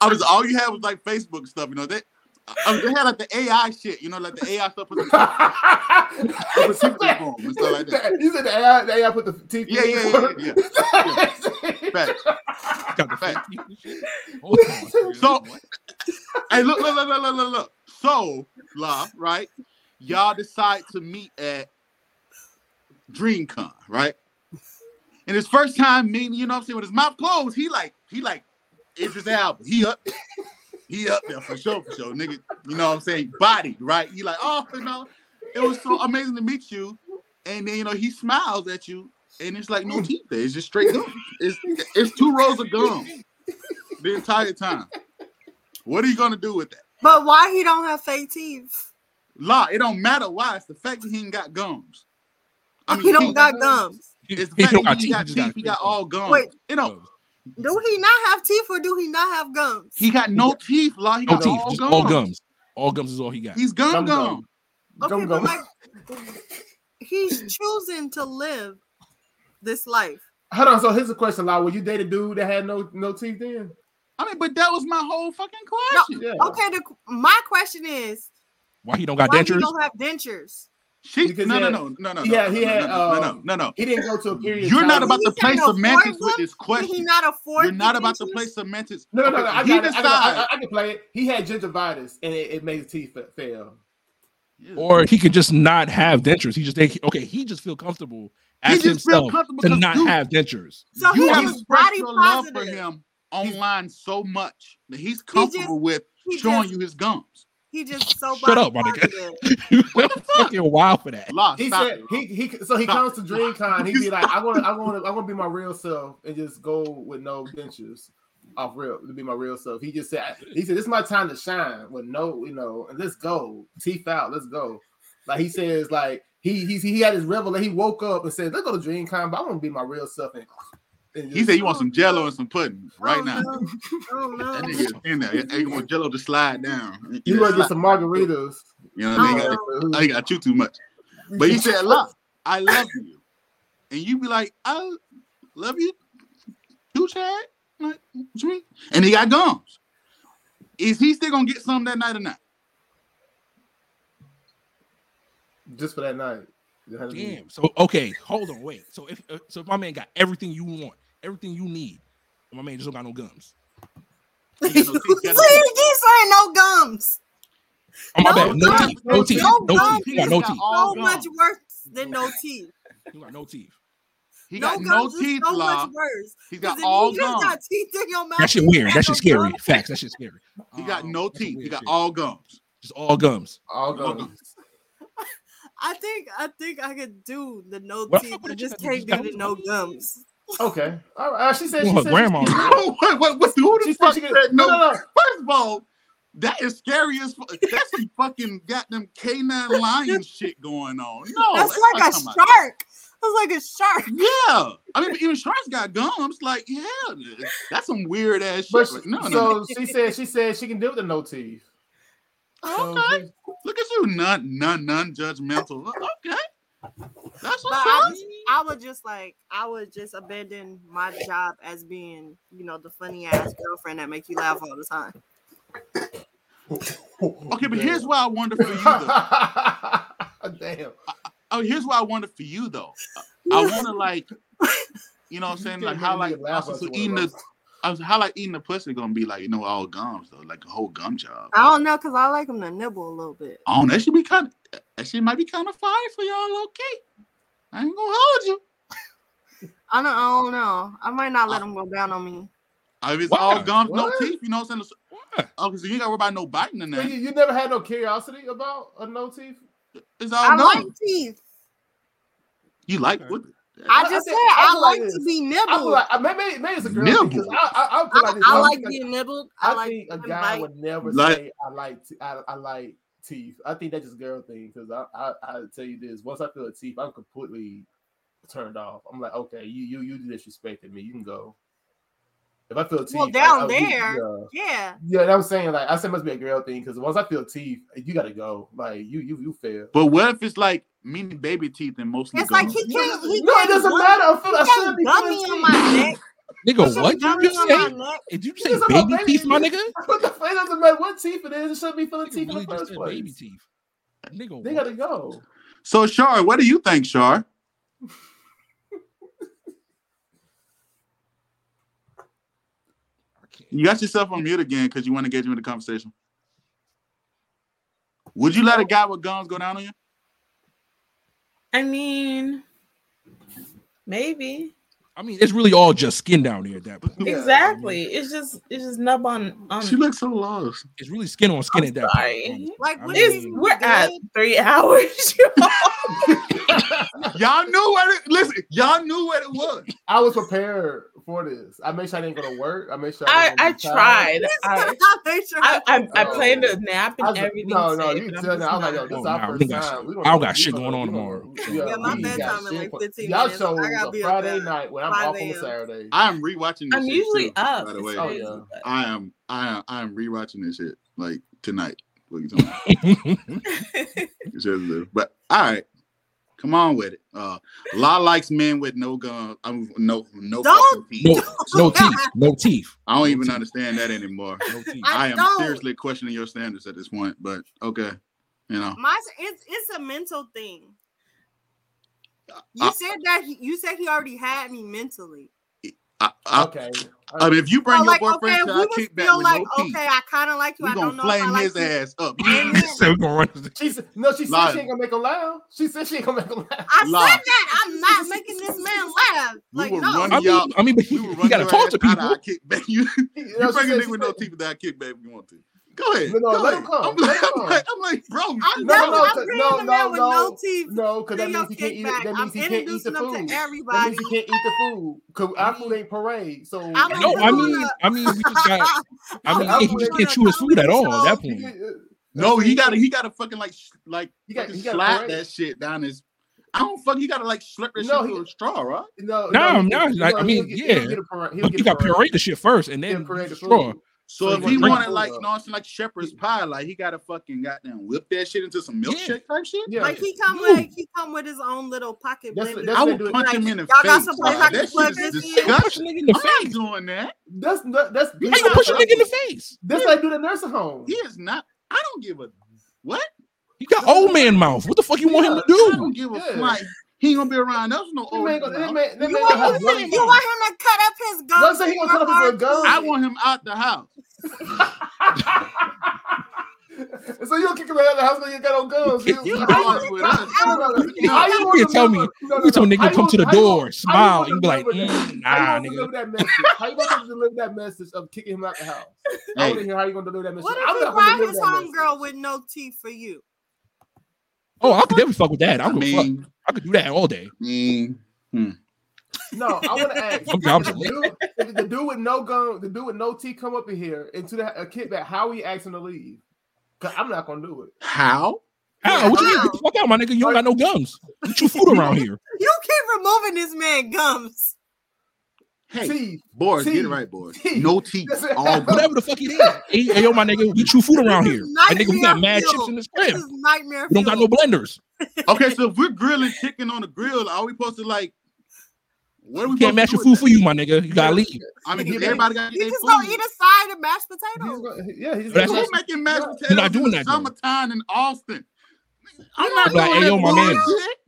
I was all you had was like Facebook stuff, you know. They, I, they had like the AI shit, you know, like the AI stuff. Put the, you the secret form and stuff like that. You said the AI, the AI put the teeth. Yeah, yeah, yeah, yeah. yeah. Facts. Got the Fact. fake teeth and shit? Hold on. So- What? hey, look, look, look, look, look, look, look. So, La, right? Y'all decide to meet at DreamCon, right? And his first time meeting, you know what I'm saying, with his mouth closed, he like, he like, Idris Elba. He up there. He up there for sure, for sure. Nigga, you know what I'm saying? Body, right? He like, oh, you know, it was so amazing to meet you. And then, you know, he smiles at you, and it's like no teeth there. It's just straight gum. It's, it's two rows of gum the entire time. What are you gonna do with that? But why he don't have fake teeth? Law, it don't matter why. It's the fact that he ain't got gums. I mean, he don't he- got gums. It's the He fact don't that got teeth, he just teeth. got He got all gums. Wait. You know, Do he not have teeth or do he not have gums? he got no teeth. Law, he No got teeth, all just gums. all gums. All gums is all he got. He's gum Gum gum. gum. Okay, Gum but gum. like he's choosing to live this life. Hold on. So here's a question, Law. Will you date a dude that had no no teeth then? I mean, but that was my whole fucking question. Yeah. Okay, the, my question is Why he don't got why he dentures? don't have dentures? She, Because no, he no, had- no, no, no, he no, he no, had, no, no, no, um, no, no. He didn't go to a period. You're not about to play semantics with them? this Did question. he not afford? You're not about to play semantics. No, no, no, no. I he got it. I, got, I, I can play it. He had gingivitis, and it, it made his teeth fa- fail. Or he could just not have dentures. He just think, okay, he just feel comfortable He as just feel himself comfortable to 'cause not dude- have dentures. So you he have just expressed body your love for him online so much that he's comfortable with he showing just- you his gums. He just so Shut body up, my nigga. positive. you fucking wild for that. Law, He said it, he he so he Stop. comes to DreamCon. He'd be like, I want to I want to I want to be my real self and just go with no dentures off real to be my real self. He just said he said this is my time to shine with no you know and let's go teeth out. Let's go. Like he says like he he he had his revelation. He woke up and said let's go to DreamCon, but I want to be my real self and. And He said you want some jello and some pudding right now. No. Oh no. That nigga in there. He want jello to slide down. You want to get some margaritas. You know, they got, I got you too much. But he said, "Look, I love you," and you be like, "I love you too, Chad." Like, what you mean? And he got gums. Is he still gonna get some that night or not? just for that night. It had to be- Damn. So okay, hold on, wait. So if uh, so, if my man got everything you want, everything you need, and my man just don't got no gums. He See, no teeth, he got no teeth. keeps saying no gums. Oh my No bad, no gums, teeth, no teeth, no no teeth. He got no teeth. got all So much worse than no teeth. He got no teeth. He no got no gums is teeth, so much worse. He's 'Cause got all you just gums. got teeth in your mouth. That shit weird. That shit no scary. gums. Facts. That shit scary. He got Um, no that's teeth. He got shit. all gums. just all gums. All No gums. I think I think I could do the no What? teeth. I just can't do the no gums. Okay. All right. Uh, she said she Well, said her grandma. what, what, what, who the said fuck she said no? no, no, no. First of all, that is scary as fuck. That's some fucking goddamn canine lion shit going on. No, That's let's like a shark. That's like a shark. Yeah, I mean, even sharks got gums. Like, yeah, that's some weird ass shit. She- no, no, no. so she said she said she can deal with the no teeth. Okay, she- look at you, none, none, none judgmental. Okay, that's But I, up. I would just like I would just abandon my job as being, you know, the funny ass girlfriend that make you laugh all the time. Okay, but here's why I wonder for you though. Damn. Oh, here's why I wonder for you though. I want to like, you know, what I'm saying like how like me laugh also, so eating the. I was how like eating the pussy gonna be like you know all gums though, like a whole gum job. I don't know because I like them to nibble a little bit. Oh, that should be kind of that shit might be kind of fire for y'all. Okay, I ain't gonna hold you. I don't, I don't know. I might not let them go down on me. If it's Why? all gums, no What? teeth, you know what I'm saying? Why? Oh, so you ain't got to worry about no biting in So there. you, you never had no curiosity about a no teeth? It's all I gums. like teeth. you like Okay. what? I I just think- said I I feel like like to this. be I nibbled. feel like uh, I- maybe maybe it's a girl thing, 'cause Nibble. I, I, I feel I, like this. I I like being nibbled. I, I like think a being guy bite. would never Like- say I like t- I, I like teeth. I think that's just a girl thing because I, I I tell you this once I feel a teeth, I'm completely turned off. I'm like, okay, you you you disrespected me. You can go. If I feel teeth, Well, down I- you- there. yeah. Yeah. Yeah, and I'm saying like I said, it must be a girl thing because once I feel teeth, you gotta go. Like you, you, you fail. But what if it's like meaning baby teeth and mostly It's like gums? he can't. He no, it can't doesn't gum- matter. I feel I He shouldn't be gummy feeling on my neck. He Nigga, can't what you just say? Did you You say just baby teeth, my nigga? What the fuck? It doesn't matter what teeth it is. It shouldn't be feeling Nigga teeth in the first place. baby teeth. Nigga, They what? gotta go. So, Shar, what do you think, Shar? You got yourself on mute again because you want to get you in the conversation. Would you let a guy with guns go down on you? I mean, maybe. I mean, it's really all just skin down there at that point. Yeah. Exactly. It's just it's just nub on on. She looks so lost. It's really skin on skin I'm at that sorry. point. Like, I what mean, we're at three hours. Y'all knew what it. Listen, y'all knew what it was. I was prepared for this. I made sure I didn't go to work. I made sure I wasn't I gonna be tired. tried. I Make sure I, I, I Oh. planned a nap I and was- everything. no, no, safe, you tell me. just I was like, yo, not- this is our nah, first we got time. We I don't got shit going on tomorrow. Yeah, my bedtime is like 15 Y'all minutes. show I gotta a be up Friday night when I'm off on a Saturday. I am rewatching this shit. I'm usually up. By the way, Oh, crazy, yeah. but- I am. I am. I am rewatching this shit like tonight. What you talking about? It's just a- but all right, come on with it. Uh, law likes men with no gun. I'm no no Don't- teeth. No, no teeth, no teeth, I don't no even teeth. understand that anymore. no teeth. I I am don't. seriously questioning your standards at this point. But okay, you know. My, it's it's a mental thing. You I- said that he, you said he already had me mentally. I, I, Okay. I mean, if you bring So, your like, boyfriend if to we our would kickback with like, no teeth, okay, I kind of like you. we I don't know if I flame like his you. ass up. And then- so we're gonna run. She said, no, she said Liar. she ain't gonna make him laugh. She said she ain't gonna make him laugh. I Lie. said that I'm not making this man laugh. We Like will no, I mean, y'all- I mean, but he, We he got to talk to out of people. our kickback. You, You you know, she bring a nigga with no said- teeth with our kickback if you want to. Go ahead. No, no, go let ahead. him come. I'm Let like, him I'm like, I'm like, bro. I'm No, no, I'm no, bringing no, man no, with no no. teeth. No, because that means he can't eat it. kickback. That I'm means he can't eat the food. to That means he can't eat the food. Cause our food ain't parade. So I'm No, I mean. I mean, we just got. I mean, he just can't chew his food at all at that point. Uh, no, he got to he got to fucking like like He got- fucking he gotta slide that shit down his. I don't fuck. You got to like slurp that No, shit he- through a straw, right? No, No, he- no, he- like, I mean, he'll get- yeah. he'll get a parade. He'll get you a got puree the shit first, and then parade the straw. food. So, So if he he wanted like, you know, what I'm saying, like shepherd's pie, like he got to fucking goddamn whip that shit into some milkshake type shit. Yeah. Like he come Dude. with he come with his own little pocket That's- blender. that's I what would do. punch Like, him in the y'all got face. some place dog. I can That plug this in? Disgusting. nigga in the I'm not doing that. That's not, that's How you gonna push a nigga in the face? That's like do the nursing home. He is not. I don't give a what. He got old man mouth. What the fuck you want him to do? I do? don't give a Yeah. Fly. He ain't gonna be around us no That old. man gonna- that nigga. man- You man want, him, you gums. want him to cut up his gums? Don't say he gonna cut up his hard gums. I want him out the house. so you gonna kick him out of the house when you got on guns? You You-. You How know, you gonna tell me- remember- no, no, You tell no. nigga come to the gonna- how you door, smile, and be like, gonna deliver that? mm, How nah, you gonna nigga. deliver that message? How you gonna deliver that message of kicking him out the house? I Hey, want to hear how you gonna deliver that message. What I'm if he not gonna brought deliver his homegirl with no teeth for you? Oh, I could definitely fuck with that. I I'm gonna fuck. mean, I could do that all day. mm, No, I want to ask. I'm- I'm if the, dude, the dude with no gun, the dude with no teeth, come up in here into the a kickback, how we asking to leave? Cause I'm not gonna do it. how? How? What you mean? How? Get the fuck out, my nigga. You don't got no gums. You chew food around here. You keep removing this man gums. Hey, Teeth. boys, get it right, boys. teeth. No teeth. That's. All good. Whatever the fuck it is. Hey, hey, yo, my nigga, we chew food around here. And nigga, we got mad chips in this This crib. is nightmare. We don't got no blenders. Okay, so if we're grilling chicken on the grill, are we supposed to like? What are we We can't mash match your do food for you, my nigga. You gotta leave. I mean, He- everybody got to You get their just gonna eat a side of mashed potatoes. gonna- yeah, he's That's gonna- Who's making mashed You're potatoes not doing in that, the though. summertime in Austin? I'm not don't Like, doing hey, yo, my man.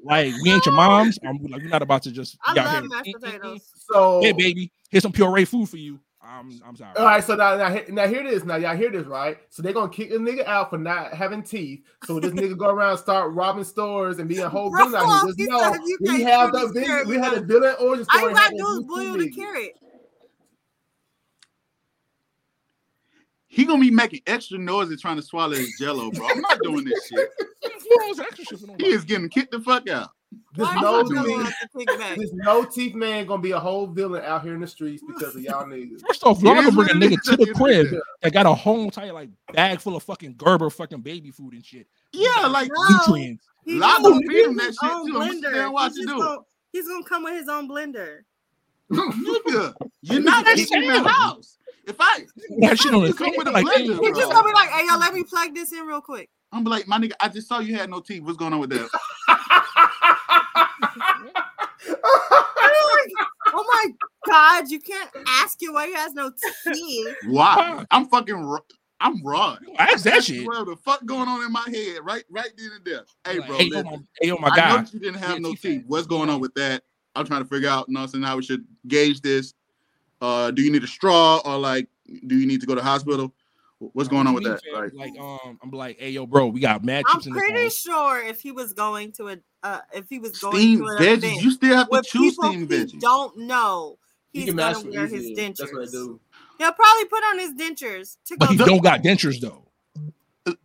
Like, we ain't your moms. I'm like, we're not about to just I be out love mashed potatoes. So Hey, baby, here's some puree food for you. I'm, I'm sorry. All right, so now, now, now hear this. Now y'all hear this, right? So they're gonna kick a nigga out for not having teeth. So this nigga go around and start robbing stores and being a whole Bro, villain out here. Just he know said you we can't have the this villain, carrot we had a because- villain origin All story. you gotta do is with boil the carrot. He gonna be making extra noises trying to swallow his jello, bro. I'm not doing this shit. Fluoro's extra shit for nobody. He is getting kicked the fuck out. This no is he going teeth, to pick this no teeth man gonna be a whole villain out here in the streets because of y'all niggas. First off, It y'all gonna bring a nigga to the crib that got a whole entire like bag full of fucking Gerber fucking baby food and shit. Yeah, like No. Nutrients. He's Lotto gonna feed him that shit, own too. I'ma there and watch He's you do it. gonna- He's gonna come with his own blender. nigga, you're not That's kicking the house. If I, That shit on you his come with a Like, blender, He's just gonna be like, "Hey, yo, let me plug this in real quick." I'm like, my nigga, I just saw you had no teeth. What's going on with that? Oh my god, you can't ask him why he has no teeth. Why? I'm fucking. Raw. I'm raw. ask that shit. What the fuck going on in my head? Right, right then and there. Hey, bro. hey, yo, listen. my, hey, yo, my I know that you didn't have Yeah, no teeth teeth. What's going on with that? I'm trying to figure out, you know, what how we should gauge this. Uh, do you need a straw or like do you need to go to the hospital? What's going on with that? Like, Like, like, um, I'm like, hey, yo, bro, we got mad I'm chips in the pretty sure if he was going to a, uh, if he was going steamed to an veggies. event You still have to with choose people steamed he veggies. don't know, You he's can gonna mash wear easy. his dentures. That's what I do. He'll probably put on his dentures to go. But he don't got dentures though.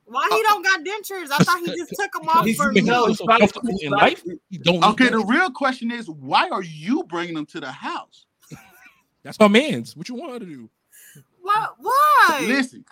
Why he don't got dentures? I thought he just took them off He's for me. No, so it's not- comfortable it's in life? He don't. Okay, the real question is why are you bringing them to the house? That's my man's. What you want her to do? What? Why? Listen,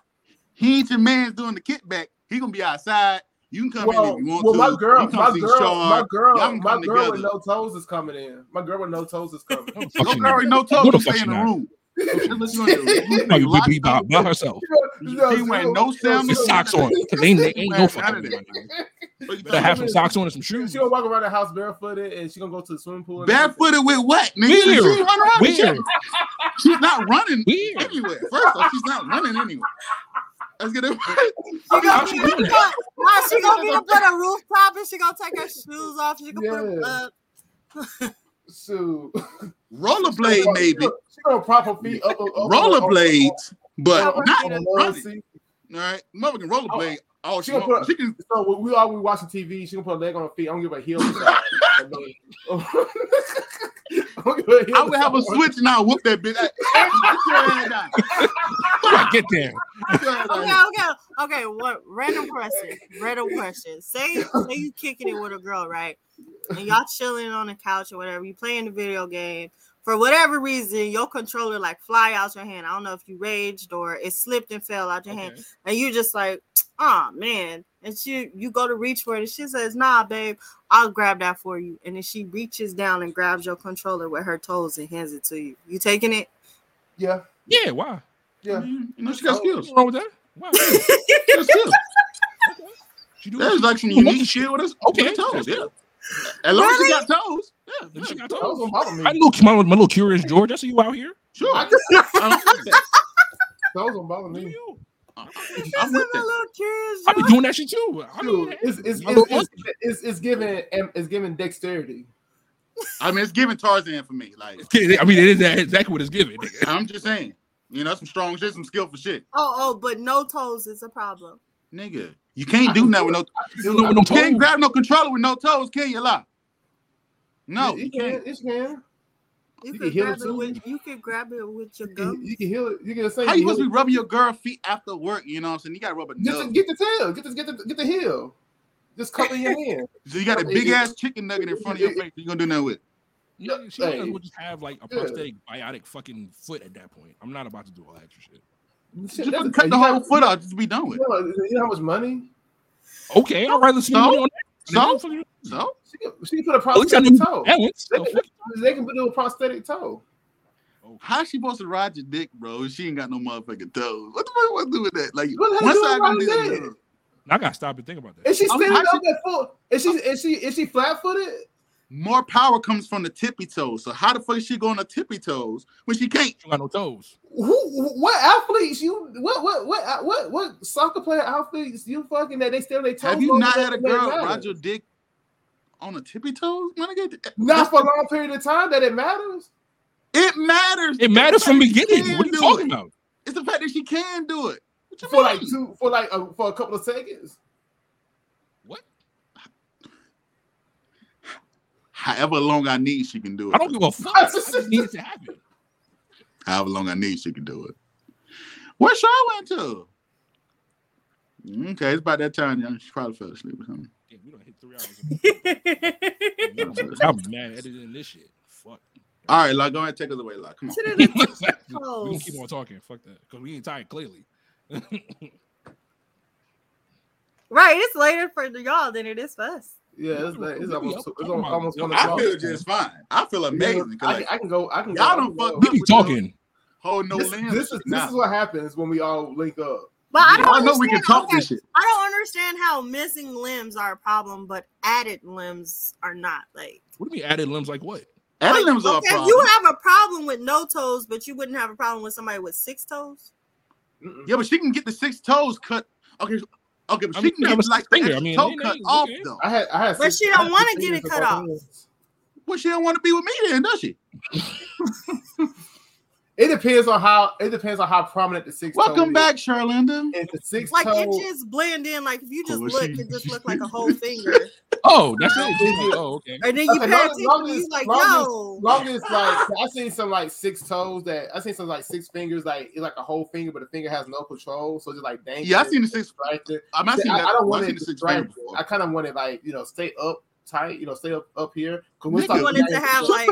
he ain't your man's doing the kickback. He gonna be outside. You can come Well, in if you want well, to. my girl, You come my girl, Sean. my girl, my come girl with no toes is coming in. My girl with no toes is coming. No, Your girl already not. no No, toes. the Stay fuck in the room. That's what you gonna do. You No, you lock be by, by herself. She wearing no sandals. Socks on. Cause ain't, ain't no fucking of way, that. my nigga. What you have some socks on and some shoes. she gonna walk around the house barefooted and she gonna go to the swimming pool. about? and everything. Barefooted with what? Nigga? Where? She ain't run around the Where? gym. She's not running Weird. anywhere. First off, she's not running anywhere. Let's get it. She How gonna she be doing up, that? nah, she gonna be up on a rooftop and she gonna take her shoes off. She gonna put them Yeah. up. So Rollerblade, maybe. She gonna prop her feet up. up, up Rollerblades, but Rollerblade. not on the running. love seat. All right, motherfucking rollerblade. Oh, She she, gonna won't- put- she can. So when we all we watching TV. She gonna put a leg on her feet. I don't give a heel. I'm gonna have a switch and I'll whoop that bitch. Hey, hey, get your. Yeah, get there. Get your ass down. Okay, okay, okay. What random question? Random question. Say, say you kicking it with a girl, right? And y'all chilling on the couch or whatever. You playing the video game. For whatever reason, your controller like fly out your hand. I don't know if you raged or it slipped and fell out your hand, and you just like, oh man. And she, you go to reach for it, and she says, "Nah, babe, I'll grab that for you." And then she reaches down and grabs your controller with her toes and hands it to you. You taking it? Yeah, Yeah, why? yeah. You mm-hmm. know, she got oh. skills. What's wrong with that? Why? She got skills. She do There's like some she unique shit with us. Okay. with her toes. Yeah. As long as she got toes. Yeah. Then she got That toes. bother me. I know my, my little curious George. I see you out here. Sure. I I'm just- with that. That was bother Do me. you? I'm I'm with a that. little curious. I be Joe. doing that shit too. I mean, Dude, it's it's it's, it's, it's, it's giving um, it's giving dexterity. I mean, it's giving Tarzan for me. Like, I mean, it is that- exactly what it's giving. I'm just saying. You know, some strong shit, some skillful shit. Oh, oh, but no toes is a problem. Nigga, you can't do nothing with no. You know, with no You can't grab no controller with no toes, can you, lie? No, you you can, can't. you can. You, You can can heal grab it it too. with you can grab it with your You gum. can, you can heal it. You can say How you supposed to be rubbing your girl feet after work? You know what I'm saying? You got to rub a Just nub. get the tail. Get the get the get the heel. Just cover your hand. So you got a big ass chicken nugget in front of your face. You gonna do nothing with? Yeah, she Hey. might just have like a Yeah. prosthetic biotic fucking foot at that point. I'm not about to do all that extra shit. Shit, Just that's- cut you the got- whole foot off. Just be done with. You know, you know how much money? Okay, I'd rather spend So? money on that. So, so She can, she can put a At least I prosthetic toe. balance. They can, fuck they can do a prosthetic toe. how's she supposed to ride your dick, bro? She ain't got no motherfucking toes. What the fuck? What to do with that? Like What the hell one side doing gonna do that. Uh, I gotta stop and think about that. Is she I'm- standing how up at full? Is she is she is she flat footed? More power comes from the tippy toes. So how the fuck is she going to tippy toes when she can't? She got no toes. Who? What athletes you? What what what what what soccer player athletes you fucking that they still they toes? Have you not than had a girl matter? ride your dick on a tippy toes? Man, I get Not for a long period of time that it matters. It matters. It matters from It's the fact that she beginning. What are you talking it. about? It's the fact that she can do it. What you For like two for like a, for a couple of seconds. What? However long I need, she can do it. I don't give a fuck. I just need it to happen. However long I need, she can do it. Where Shar went to? Okay, it's about that time. Young. She probably fell asleep or something. Yeah, we don't hit three hours. I'll be mad editing this shit. Fuck. All right, like, go ahead take us away. Like, come on. Should we have gonna keep on talking. Fuck that. Because we ain't tired clearly. right. It's later for y'all than it is for us. Yeah, it's, like, it's almost up it's talking almost, almost about- one I feel just fine. I feel amazing. 'cause, I, like, can, I can go. I can y'all go. don't fuck we be with talking. hold no This, limbs. this is this is what happens when we all link up. But I don't I know we can talk okay, this shit. I don't understand how missing limbs are a problem, but added limbs are not. Like, What do you mean added limbs like what? Added like, limbs are a okay, problem. you have a problem with no toes, but you wouldn't have a problem with somebody with six toes. Mm-mm. Yeah, but she can get the six toes cut. Okay, okay, but I she mean, can you have get a like the finger. I mean, toe it cut ain't- off okay. though. I had I had. But six- she don't wanna get it cut off. hands. Well, she don't want to be with me then, does she? It depends on how it depends on how prominent the six. toe Welcome is. back, Charlinda. If the six Like toe, it just blend in. Like if you just look, it just look like a whole finger. Oh, that's it. Oh, okay. And then you Okay, pay long- attention, as- you like, long yo. long as like I seen some like six toes that I seen some like six fingers like it's like a whole finger, but the finger has no control, so just like dang. Yeah, I seen the six. Distracted. I'm not seeing I, that. I don't I've want seen it the six finger I kind of want it like you know stay up tight, you know stay up up here. Cause when Nigga, start You wanted to have like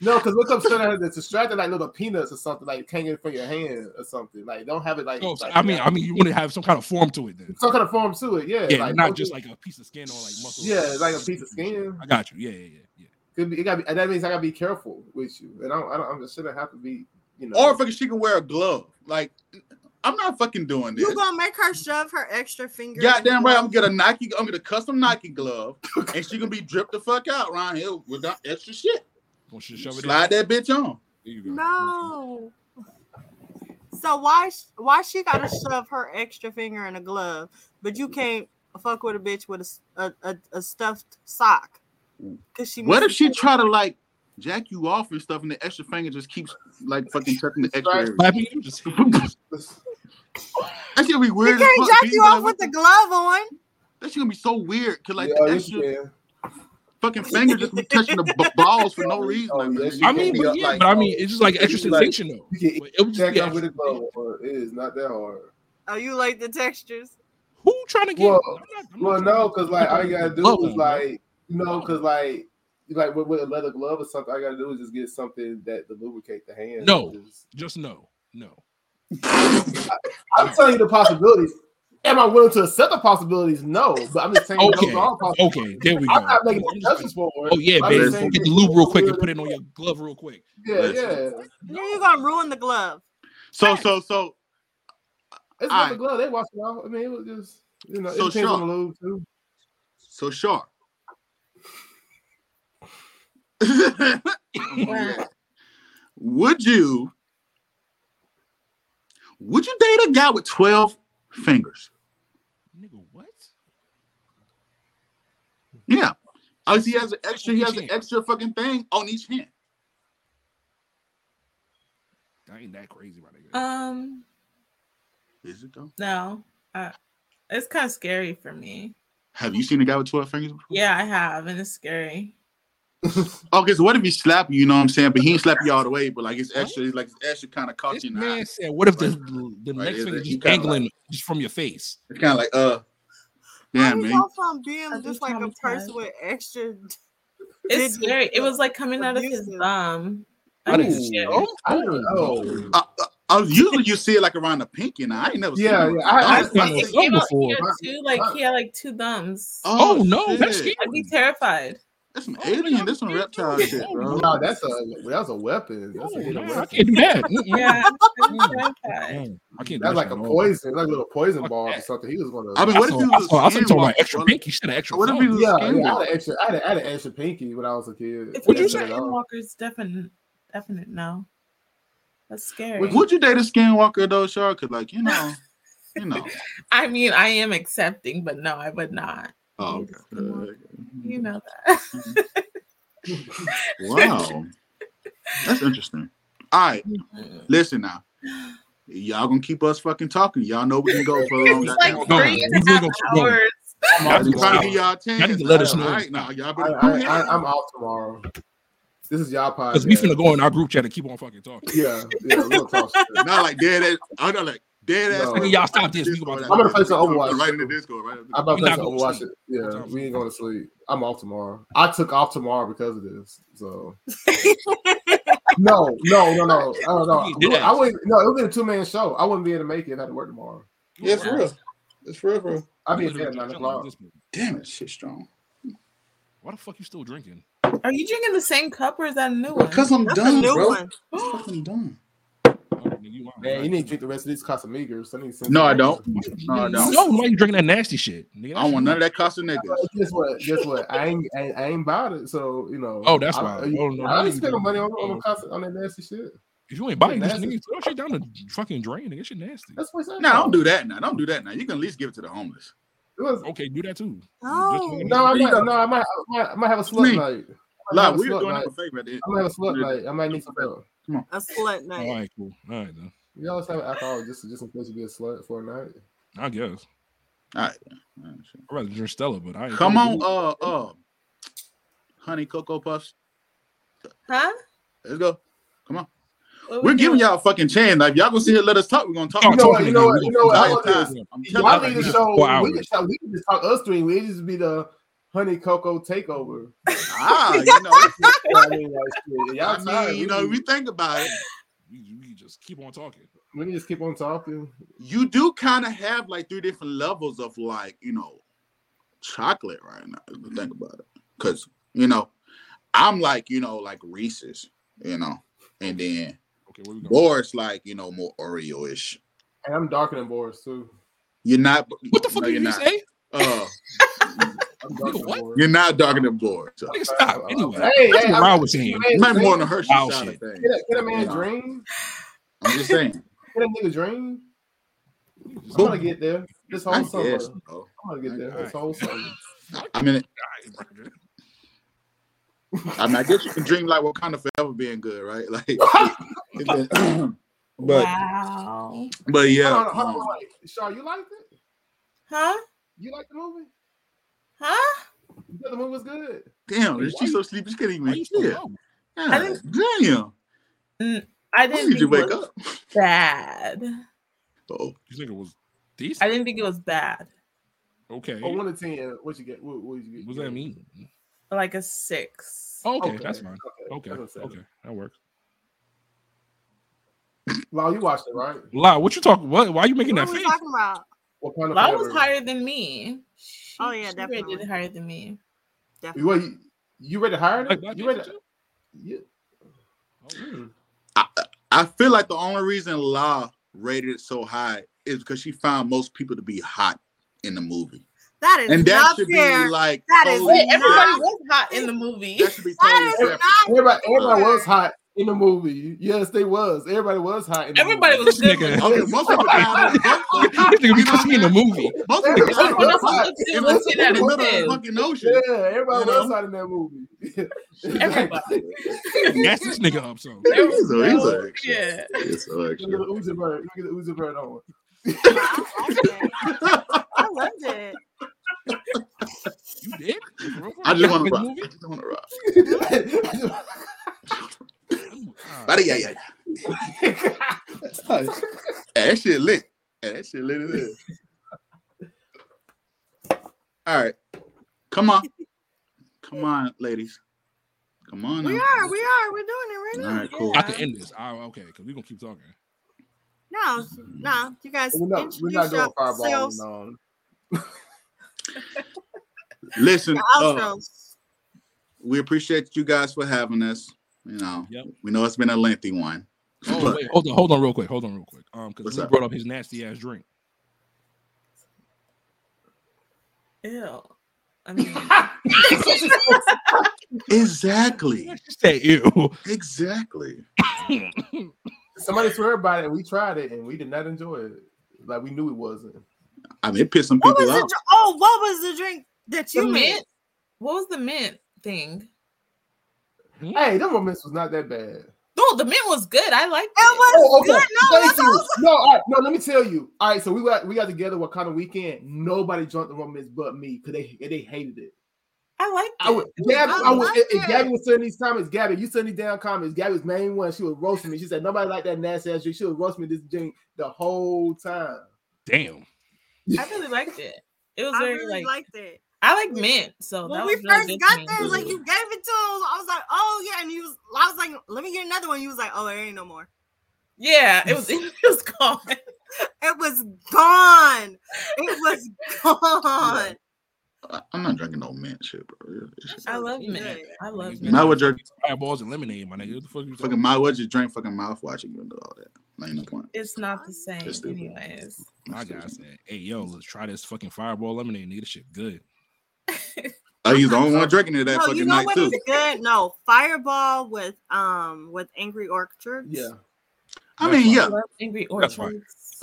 no, because look up straight at it's distracted like little peanuts or something like hanging from your hand or something. Like don't have it like. Oh, so, like I mean, that. I mean, you want to have some kind of form to it, then. some kind of form to it. Yeah, Yeah, like, not just like a piece of skin or like muscle. yeah, like a piece of skin. I got you. Yeah, yeah, yeah, yeah. Could be, it gotta be, and that means I gotta be careful with you, and I don't, I don't, I shouldn't have to be, you know. Or fucking she can wear a glove. Like, I'm not fucking doing this. you gonna make her shove her extra finger. in Goddamn right, I'm gonna get a Nike, I'm gonna get a custom Nike glove, and she gonna be dripped the fuck out around here without extra shit. Gonna sh- shove it Slide that bitch on. There you go. No. So why why she gotta shove her extra finger in a glove, but you can't fuck with a bitch with a a stuffed sock? Cause she. What if she it. try to like jack you off and stuff, and the extra finger just keeps like fucking touching the extra? area? Slapping you, just That shit gonna be She weird. You can't jack you off with the glove on. That's gonna be so weird, cause like yeah, the extra can. Fucking finger just be touching the b- balls for no reason. Oh, Like, yes, I mean, but be yeah, like- but I mean, it's just like extra you like- sensation though. You It would just jack be with a extra- glove, it is not that hard. Oh, you like the textures? Who trying to get? Well, I'm not- I'm Well, no, because like all you gotta do Glove is like, you know, because like, like with, with a leather glove or something, I gotta do is just get something that to lubricate the hand. No. Just- Just no, no. I'm telling you the possibilities. Am I willing to accept the possibilities? No, but I'm just saying Okay, those are possibilities. okay, there we go. I'm not making I'm any just judgments for it. Oh yeah, I'm baby. Get the it's lube real quick and put it on your glove real quick. Yeah, yeah. Then you gonna ruin the glove. So so so It's All not the glove. They wash it off. I mean, it was just you know, it So, depends on the lube too. so sharp. would you would you date a guy with 12 fingers? Nigga, what? Yeah. Oh, he has an extra, he Each has an extra fucking thing on each hand. That ain't that crazy, my nigga. Um, Is it though? no, uh, it's kind of scary for me. Have you seen a guy with 12 fingers before? Yeah, I have, and it's scary. Okay, so what if he slap you, you know what I'm saying? But he ain't slap you all the way, but like it's extra, it's like it's extra kind of caught This you in the man eye. said, "What if the the Right, next is finger it- just you kinda dangling just from your face?" It's kind of like, uh, How damn, you man. from being I'd just like a person with extra? It's Did- scary. It was like coming out of his thumb. I Like, didn't- shit. Oh, I don't know. Uh, uh, uh, usually you see it like around the pinky, and I ain't never seen Yeah, it. yeah, I- I- Oh, I- It thumb came out, he before. had two, like he had like two thumbs. Oh, no, that's scary. I'd be terrified. That's some Oh, alien. yeah, That's some reptile shit, bro. No, that's a that's a weapon. That's Oh, a hidden nah, I weapon. can't do that. Yeah, I'd be terrified. I can't. do That's like a at all. poison, like a little poison ball or something. He was gonna. I mean, I what if saw, you I was a saw, I saw you talking about skinwalker? extra pinky. She said extra. What if thumb. he was yeah, yeah. I had an extra. I had, a, I had an extra pinky when I was a kid. If But you that's say it all. walkers, definite, definite no. That's scary. Would Would you date a skinwalker though, Shark? Cause like you know, you know. I mean, I am accepting, but no, I would not. Oh, okay. skinwalker. You know that. Wow, that's interesting. All right, listen now. Y'all gonna keep us fucking talking. Y'all know we can go for a long it's like goddamn No, three time. and we a half gonna keep hours. I'm I'm just trying to tomorrow. give y'all a chance. Y'all need to let us know. right, now y'all I, better. I, I, I'm off tomorrow. This is y'all podcast. Because we finna go in our group chat and keep on fucking talking. Yeah, yeah, we're gonna talk shit. Not like dead ass. I'm not like dead ass. No. Y'all stop this. We about to- I'm gonna play some Overwatch. Right in the Discord. Right. I'm about to play some Overwatch. sleep. Yeah, we ain't going to sleep. I'm off tomorrow. I took off tomorrow because of this. So no, no, no, no. I don't know. I wouldn't. No, it would be a two man show. I wouldn't be able to make it if I had to work tomorrow. Yeah, for real. It's for real, bro. I'd be You there at literally nine o'clock. at this point. Damn it, shit strong. Why the fuck you still drinking? Are you drinking the same cup or is that a new one? Because I'm That's a done, new bro. one. I'm done. Nigga, you lying. Man, you need to drink the rest of these Casamigos. I need some- No, I don't. No, I don't. No, why you drinking that nasty shit? Nigga, I don't want none of that Casa niggas. Guess what? Guess what? I ain't, I ain't, I ain't about it. So you know. Oh, that's I, why. I, Oh, no, I no, ain't spending money on on, Casa, on that nasty shit. If you ain't buying this, nigga, throw shit down the fucking drain. Nigga, shit nasty. That's what I said. No, don't do that now. Don't do that now. You can at least give it to the homeless. It was, Okay, do that too. Oh. No, I There you might, go. no, I might, I might, I might have a slut Me. night. I Like, have a we're slut doing night. a favor. at the end. I might have a slut night. I might need some help. A slut All night. right, cool. All right, then. You always have alcohol just just in case you be a slut for a night. I guess. All right. I'd rather drink Stella, but I Come on, uh, uh, honey cocoa puffs. Huh? Let's go. Come on. What We're we giving doing? y'all a fucking chance. Like, if y'all gonna sit here, let us talk. We're gonna talk. You know what? You know what? You know what? gonna How talk about about this? it. I'm Y'all telling need you. to show. We can, talk, we can just talk us three. We just be the honey cocoa takeover. Ah, you know, I mean, like, y'all I tired. mean, you know, can- we think about it. We, we just keep on talking. we can just keep on talking. You do kind of have like three different levels of like, you know, chocolate right now. If you think about it, because you know, I'm like, you know, like Reese's, you know, and then Okay, where we going? Boris like, you know, more Oreo-ish. And I'm darker than Boris too. You're not. What the fuck no, did you're you not. say? Uh, I'm darker than what? You're not darker than Boris. So. Nigga, stop. Anyway, Hey, that's hey, what I'm- Ron was saying. Man, You might be more on the dream. Hershey Wow, side shit. of things. Can a, can a man You know, dream? I'm just saying. Can a nigga dream? I'm Boom. gonna get there. This I whole summer. guess. I'm gonna get there. This whole summer. I mean, I mean, I guess you can dream like Wakanda forever being good, right? Like, been- but wow. but yeah, hold on, hold on, um, wait. Shar, you liked it? Huh? You liked the movie? Huh? You thought the movie was good? damn, Why she's so sleepy she can't Why even you so hear. low? I didn't- damn, mm, I I didn't need you think it wake was up. bad. Oh, You think it was decent? I didn't think it was bad. Okay. Oh, one to ten. What you get? What, what you get? What does that mean? Like a six. Oh, okay, Okay, that's fine. Okay. Okay, that's what I said. okay, that works. Wow, you watched it, right? Lau, what you talking? What? Why are you making What that are we face? talking about? What kind of Law was higher than me. She, Oh, yeah, she definitely. rated it higher than me. Definitely. You, what, you, you rated higher? Like Than, Black you Panther rated? too? You, Oh, hmm. I feel like the only reason La rated it so high is because she found most people to be hot in the movie, That is and that not should fair. be like That is totally Wait, everybody separate. was hot in the movie. That should be totally is separate. not Everybody, everybody was hot in the movie. Yes, they was. Everybody was hot in the Everybody movie. was nigga- Okay, most people died on the boat. though. This nigga be pussy in the movie. Most people died Everyone on else the was boat looking- in looking the, at in the middle of the fucking ocean. Yeah, everybody You was hot in that movie. Everybody. Gas this nigga up so. He's a- he's a extra. yeah. It's so Look at the Uzi bird. Look at the Uzi bird on. I. I loved it. You did? I just want to rock. I just want to rock. But yeah, yeah, yeah. That shit lit. That shit lit it is. All right. Come on. Come on, ladies. Come on. We now. are, we are, we're doing it right All now. right, cool. I can end this. Oh, okay, because we're gonna keep talking. No, no, you guys We're not, we're not doing fireball. No. Listen, uh, we appreciate you guys for having us. You know, Yep. we know it's been a lengthy one. Oh But- wait, hold on, hold on, real quick, hold on, real quick. Um, because he brought up his nasty ass drink. Ew. I mean, Exactly. Say ew. Exactly. Somebody swear about it, we tried it, and we did not enjoy it. Like we knew it wasn't. I mean, it pissed some people was the off. dr- oh? What was the drink that the you made? mint. What was the mint thing? Hey, the moments was not that bad. No, the mint was good. I liked It it. was Oh, okay. good. No, Thank that's you. awesome. No, all right. No, let me tell you. All right, so we got we got together what kind of weekend? Nobody drunk the romance but me because they they hated it. I liked it. I would Gabby, I I was like if, if. Gabby was sending these comments, Gabby, you send these down comments. Gabby's main one. She was roasting me. She said nobody like that nasty ass drink. She was roasting me this drink the whole time. Damn. I really liked it. It was I very really like liked it. I like mint. So When that we was really first good got there, like you gave it to us. I was like, oh yeah, and you was, I was like, let me get another one. You was like, oh, there ain't no more. Yeah, it was it was gone. It was gone. It was gone. I- I'm not drinking no mint shit, bro. It's I love You mint. good. I love Niggas mint. Might well drink Fireballs and lemonade, my nigga. What the fuck you fucking talking? might well just drink fucking mouthwash and you do all that. Ain't no point. It's not the same, anyways. My guy said, "Hey, yo, let's try this fucking fireball lemonade. Nigga, this shit good." Oh, he's the only one drinking it that No, fucking you know night what too. is good? No, Fireball with um with Angry Orchards. Yeah. I mean, yeah. love Angry That's fine. Orchards.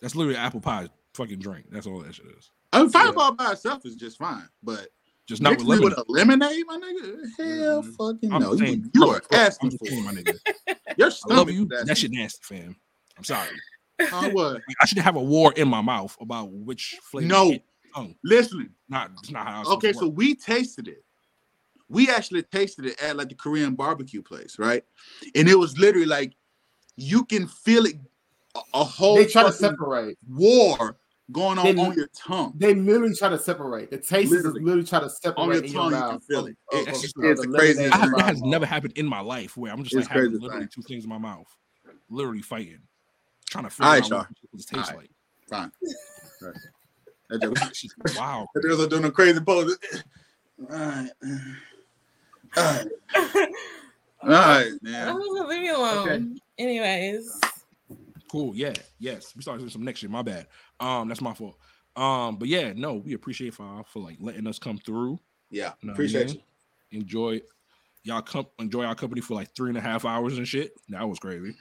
That's literally apple pie fucking drink. That's all that shit is. I mean, Fireball by itself is just fine, but Just not with me with lemonade. a lemonade, my nigga. Hell, Mhm. fucking I'm no. saying, You, you bro, are bro, I'm asking for saying, it. my nigga. Your I love you. is asking That shit nasty, fam. I'm sorry. for it. what? I should have a war in my mouth about which flavor. No. Hit tongue. Listen. not not how. Okay, so work. we tasted it. We actually tasted it at like the Korean barbecue place, right? And it was literally like you can feel it a, a whole They try to separate. war going on They- on your tongue. They literally try to separate. The taste Literally. is literally try to separate On your in tongue, you your can feel of- it. of- It's- of- it's of the the craziest lemonade I that has never happened in my life where I'm just It's like having literally thing. two things in my mouth, literally fighting, trying to figure Alright, out y'all. what this tastes Alright. like. Fine. Right. That joke- Wow. that girls are doing a crazy pose. All right. All right. All right, man. Oh, leave me alone. Anyways, Cool. Yeah. Yes. We started doing some next year. My bad. Um, that's my fault. Um, but yeah, no, we appreciate for for like letting us come through. Yeah, Know what I appreciate mean? you. Enjoy y'all come enjoy our company for like three and a half hours and shit. That was crazy.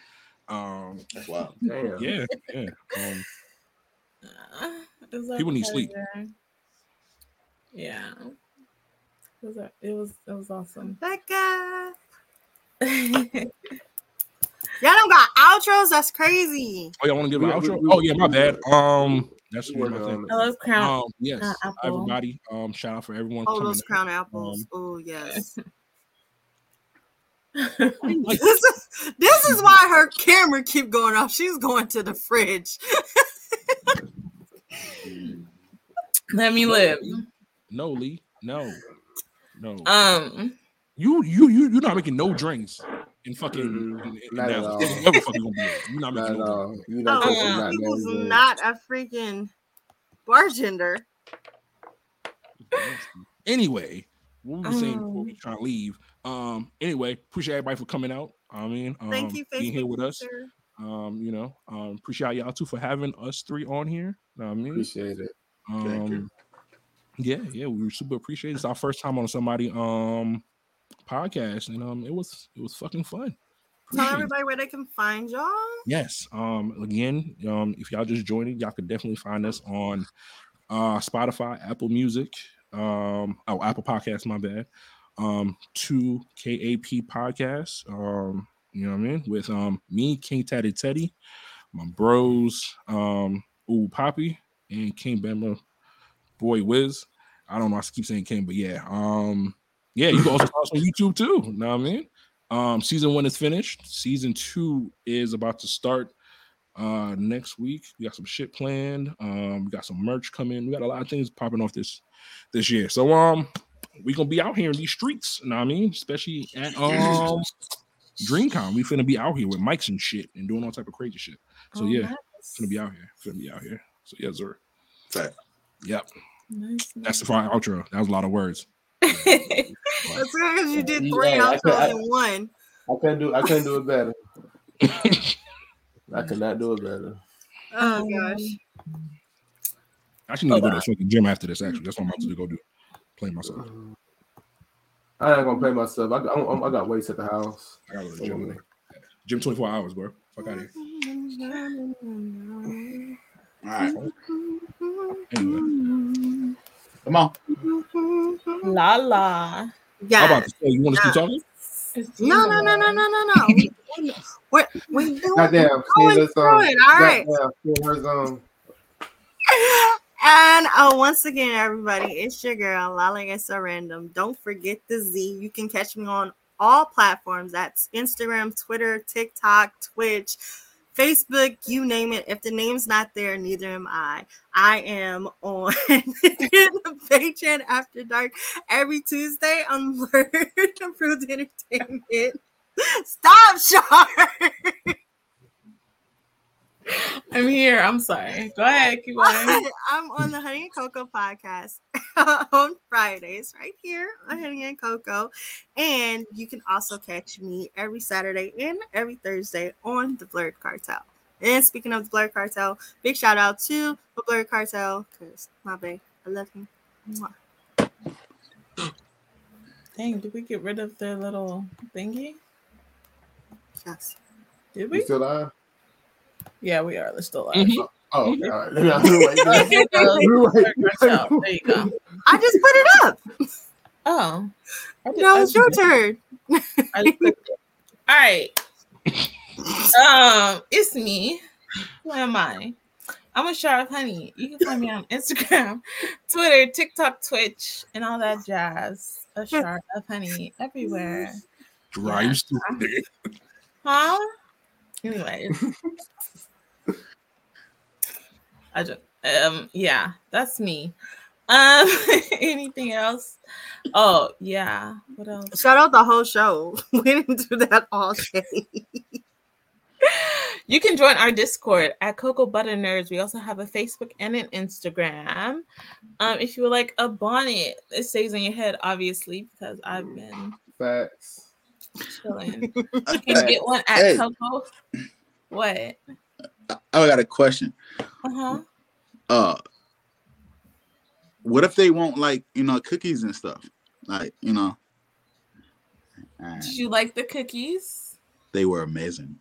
Um, That's wild. Damn. yeah, yeah. Um, uh, it was our People need sleep. Yeah. It was, a- it was it was awesome. Becca. Y'all don't got outros. That's crazy. oh, y'all want to give an We- we- outro? we- oh yeah, my bad. Um, that's We my working thing. on it. I love Crown. Um, yes, uh, Apple. everybody. Um, shout out for everyone. Oh, coming those out. crown apples. Um, oh yes. This is this is why her camera keep going off. She's going to the fridge. Let me live. no, Lee, no, no. Um, you, you, you, you're not making no drinks in fucking. Mm-mm, in- in not at all. Never fucking gonna be. You're not Not making at no drinks. You're not Oh, not he was not a freaking bartender. Anyway, what we were saying before Um, we trying to leave. Um, anyway, appreciate everybody for coming out. I mean, um, Thank you, being here with us. user. Um, you know, um, appreciate y'all too for having us three on here. Know what I mean, Appreciate it. Thank you. um, yeah, yeah, we super appreciate it. It's our first time on somebody um podcast, and um, it was it was fucking fun. Tell Appreciate it. everybody where they can find y'all. Yes. Um. Again, um, if y'all just joining, y'all could definitely find us on uh Spotify, Apple Music, um, oh Apple Podcasts, my bad. Um, two KAP podcasts. Um, you know what I mean? With um me, King Tatty Teddy, my bros, um, Ooh Poppy, and King Bama Boy Wiz. I don't know, I keep saying King, but yeah. Um, yeah, you can also us on YouTube too. You know what I mean? Um, season one is finished. Season two is about to start uh next week. We got some shit planned. Um, we got some merch coming. We got a lot of things popping off this this year. So um we gonna be out here in these streets, you know what I mean? Especially at um DreamCon. We finna be out here with mics and shit and doing all type of crazy shit. So oh, yeah, nice. finna be out here. Gonna be out here. So yeah, sir. Fact. Yep. Nice, That's the final outro. That was a lot of words. nice. That's because you did three I outros could- I- in one. I couldn't do. I couldn't do it better. I could not do it better. Oh gosh. I should need to go to oh. the fucking gym after this. Actually, that's what I'm about to go do. Play myself. I ain't gonna play myself. I got, I, I got weights at the house. I gotta go to the oh, gym. Gym 24 hours, bro. Fuck out of here. All right. Anyway, Come on. La la. Yeah. I'm about to say, you want to keep talking? It's No, no, no, no, no, no, no. What we doing? Goddamn, going through um, it, all right. um, And oh, once again, everybody, it's your girl, Lala Gets So Random. Don't forget the Z. You can catch me on all platforms. That's Instagram, Twitter, TikTok, Twitch, Facebook, you name it. If the name's not there, neither am I. I am on the Paychan After Dark every Tuesday on Word Approved Entertainment. Stop, Shar. I'm here. I'm sorry. Go ahead. Keep going. I'm on the Honey and Cocoa podcast on Fridays, right here on Honey and Cocoa. And you can also catch me every Saturday and every Thursday on the Blurred Cartel. And speaking of the Blurred Cartel, big shout out to the Blurred Cartel because my babe, I love him. Dang, did we get rid of their little thingy? Yes. Did we we? still live? Yeah, we are. Let's still live. Mhm. Oh, okay, all right. Let me- let me wait. Let me- Okay, let me wait. Blur Cartel. There you go. I just put it up. Oh. I did- Now it's your did- turn. I it. All right. Um, it's me. Who am I? I'm a Shar of Honey. You can find me on Instagram, Twitter, TikTok, Twitch, and all that jazz. A Shar of Honey everywhere. Right, you stupid. Huh? Anyways. I just um yeah, that's me. Um anything else? Oh yeah. What else? Shout out the whole show. We didn't do that all day. You can join our Discord at Cocoa Butter Nerds. We also have a Facebook and an Instagram. Um, if you would like a bonnet, it stays on your head, obviously, because I've been Facts. chilling. You can get one at Hey. Cocoa. What? I got a question. Uh-huh. Uh, what if they want like you know cookies and stuff? Like you know, Did you like the cookies? they were amazing.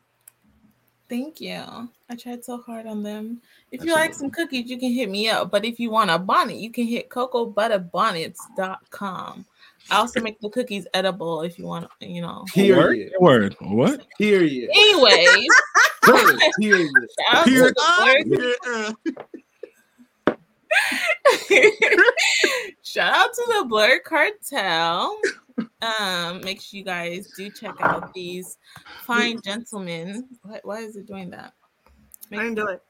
Thank you. I tried so hard on them. If you like some cookies, you can hit me up. But if you want a bonnet, you can hit cocobutterbonnets.com. I also make the cookies edible if you want, you know. Period. Word. What? Period. Anyways, Period. shout out to Here- the Blur- uh, shout out to the Blur Cartel. Um, make sure you guys do check out these fine gentlemen. Why, why is it doing that? I didn't do it.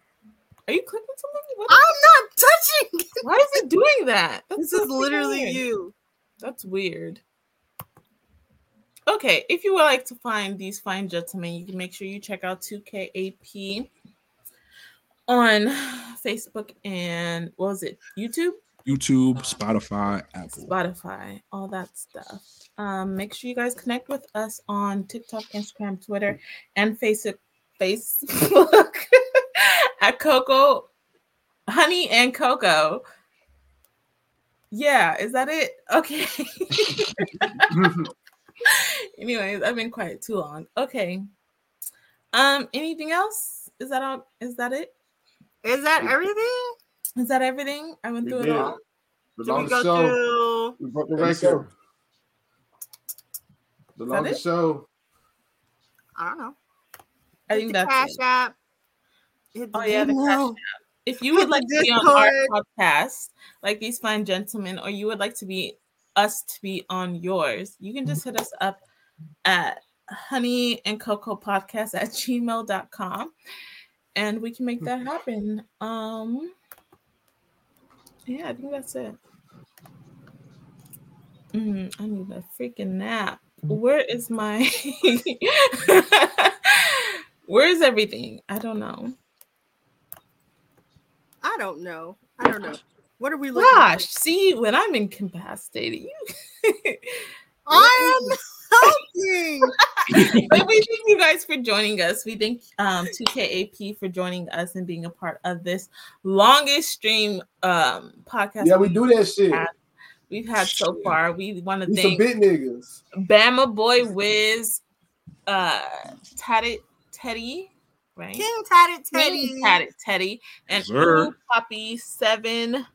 Are you clicking something? What- I'm not touching. Why is it doing that? That's This so is literally weird. you. That's weird. Okay, if you would like to find these fine gentlemen, you can make sure you check out 2KAP on Facebook and what was it? YouTube, YouTube, Spotify, Apple. Spotify, all that stuff. Um, make sure you guys connect with us on TikTok, Instagram, Twitter, and Facebook. Facebook at Coco, Honey and Coco. Yeah, is that it? Okay. Anyways, I've been quiet too long. Okay. Um, anything else? Is that all? Is that it? Is that everything? Is that everything? I went We through it did. all. The Did we go show. through? We broke the Thank you. record. The longest show. I don't know. I Hit think the that's Cash it. App. Hit the Oh, yeah, the Cash email. If you would like to be on our podcast, like these fine gentlemen, or you would like to be us to be on yours, you can just hit us up at honey and cocoa podcast at gmail.com and we can make that happen. Um yeah, I think that's it. Mm, I need a freaking nap. Where is my where is everything? I don't know. I don't know. I don't know. What are we looking Gosh, see, when I'm incapacitated, you. I am helping. but we thank you guys for joining us. We thank um 2KAP for joining us and being a part of this longest stream um podcast Yeah, we do that shit. we've had so far. We want to We some thank big niggas. Bama Boy Wiz, uh Tatted Teddy, right? King Tatted Teddy, Teddy. Tatted Teddy, and Sir. Ooh Poppy seven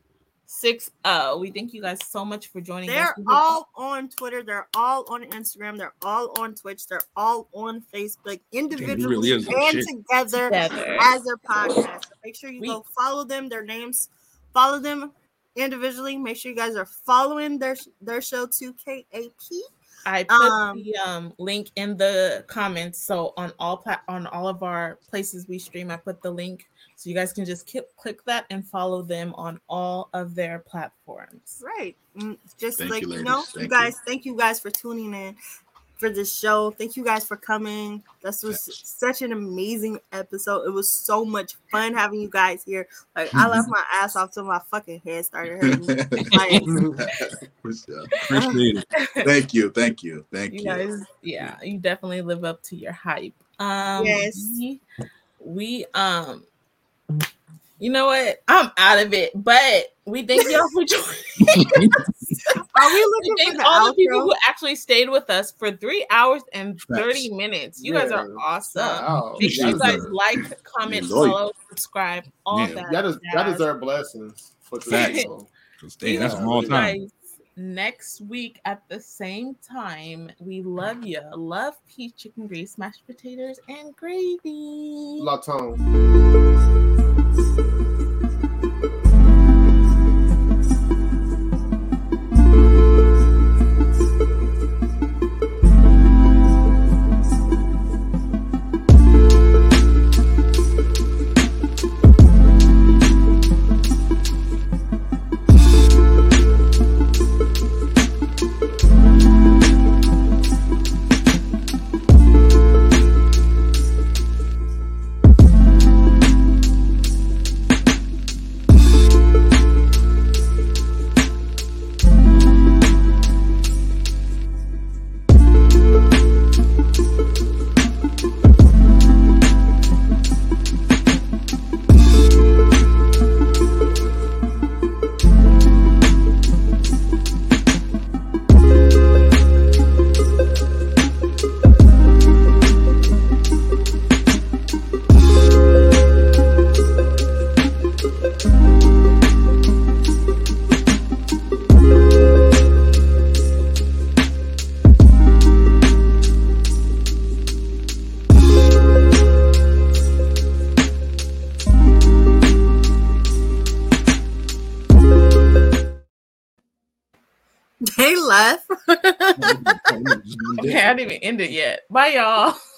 six oh. We thank you guys so much for joining us. They're us. We hope- all on Twitter. They're all on Instagram. They're all on Twitch. They're all on Facebook individually really and together together. as their podcast. So make sure you We- go follow them. Their names, follow them individually. Make sure you guys are following their their show 2KAP. I put Um, the um, link in the comments. So on all pla- on all of our places we stream, I put the link so you guys can just click click that and follow them on all of their platforms. Right. Mm, Just Thank like you, you, know, Thank you you. guys, thank you guys for tuning in for this show. Thank you guys for coming. This was such an amazing episode. It was so much fun having you guys here. Like I left my ass off till my fucking head started hurting. Sure. Appreciate it. Thank you, thank you, thank You you. guys, yeah, you definitely live up to your hype. Um, Yes. we, we um, you know what? I'm out of it, but we thank y'all for joining. Are we We looking for the all the people who actually stayed with us for three hours and Facts. 30 minutes. You guys are awesome. Wow. Make sure you guys that. like, comment, Loyal. follow, subscribe, all Yeah. that. Y'all, des- y'all deserve blessings for Facts. today. 'Cause, Damn, that's a long time. guys next week at the same time. We love you. Love peach chicken grease, mashed potatoes, and gravy. Latone.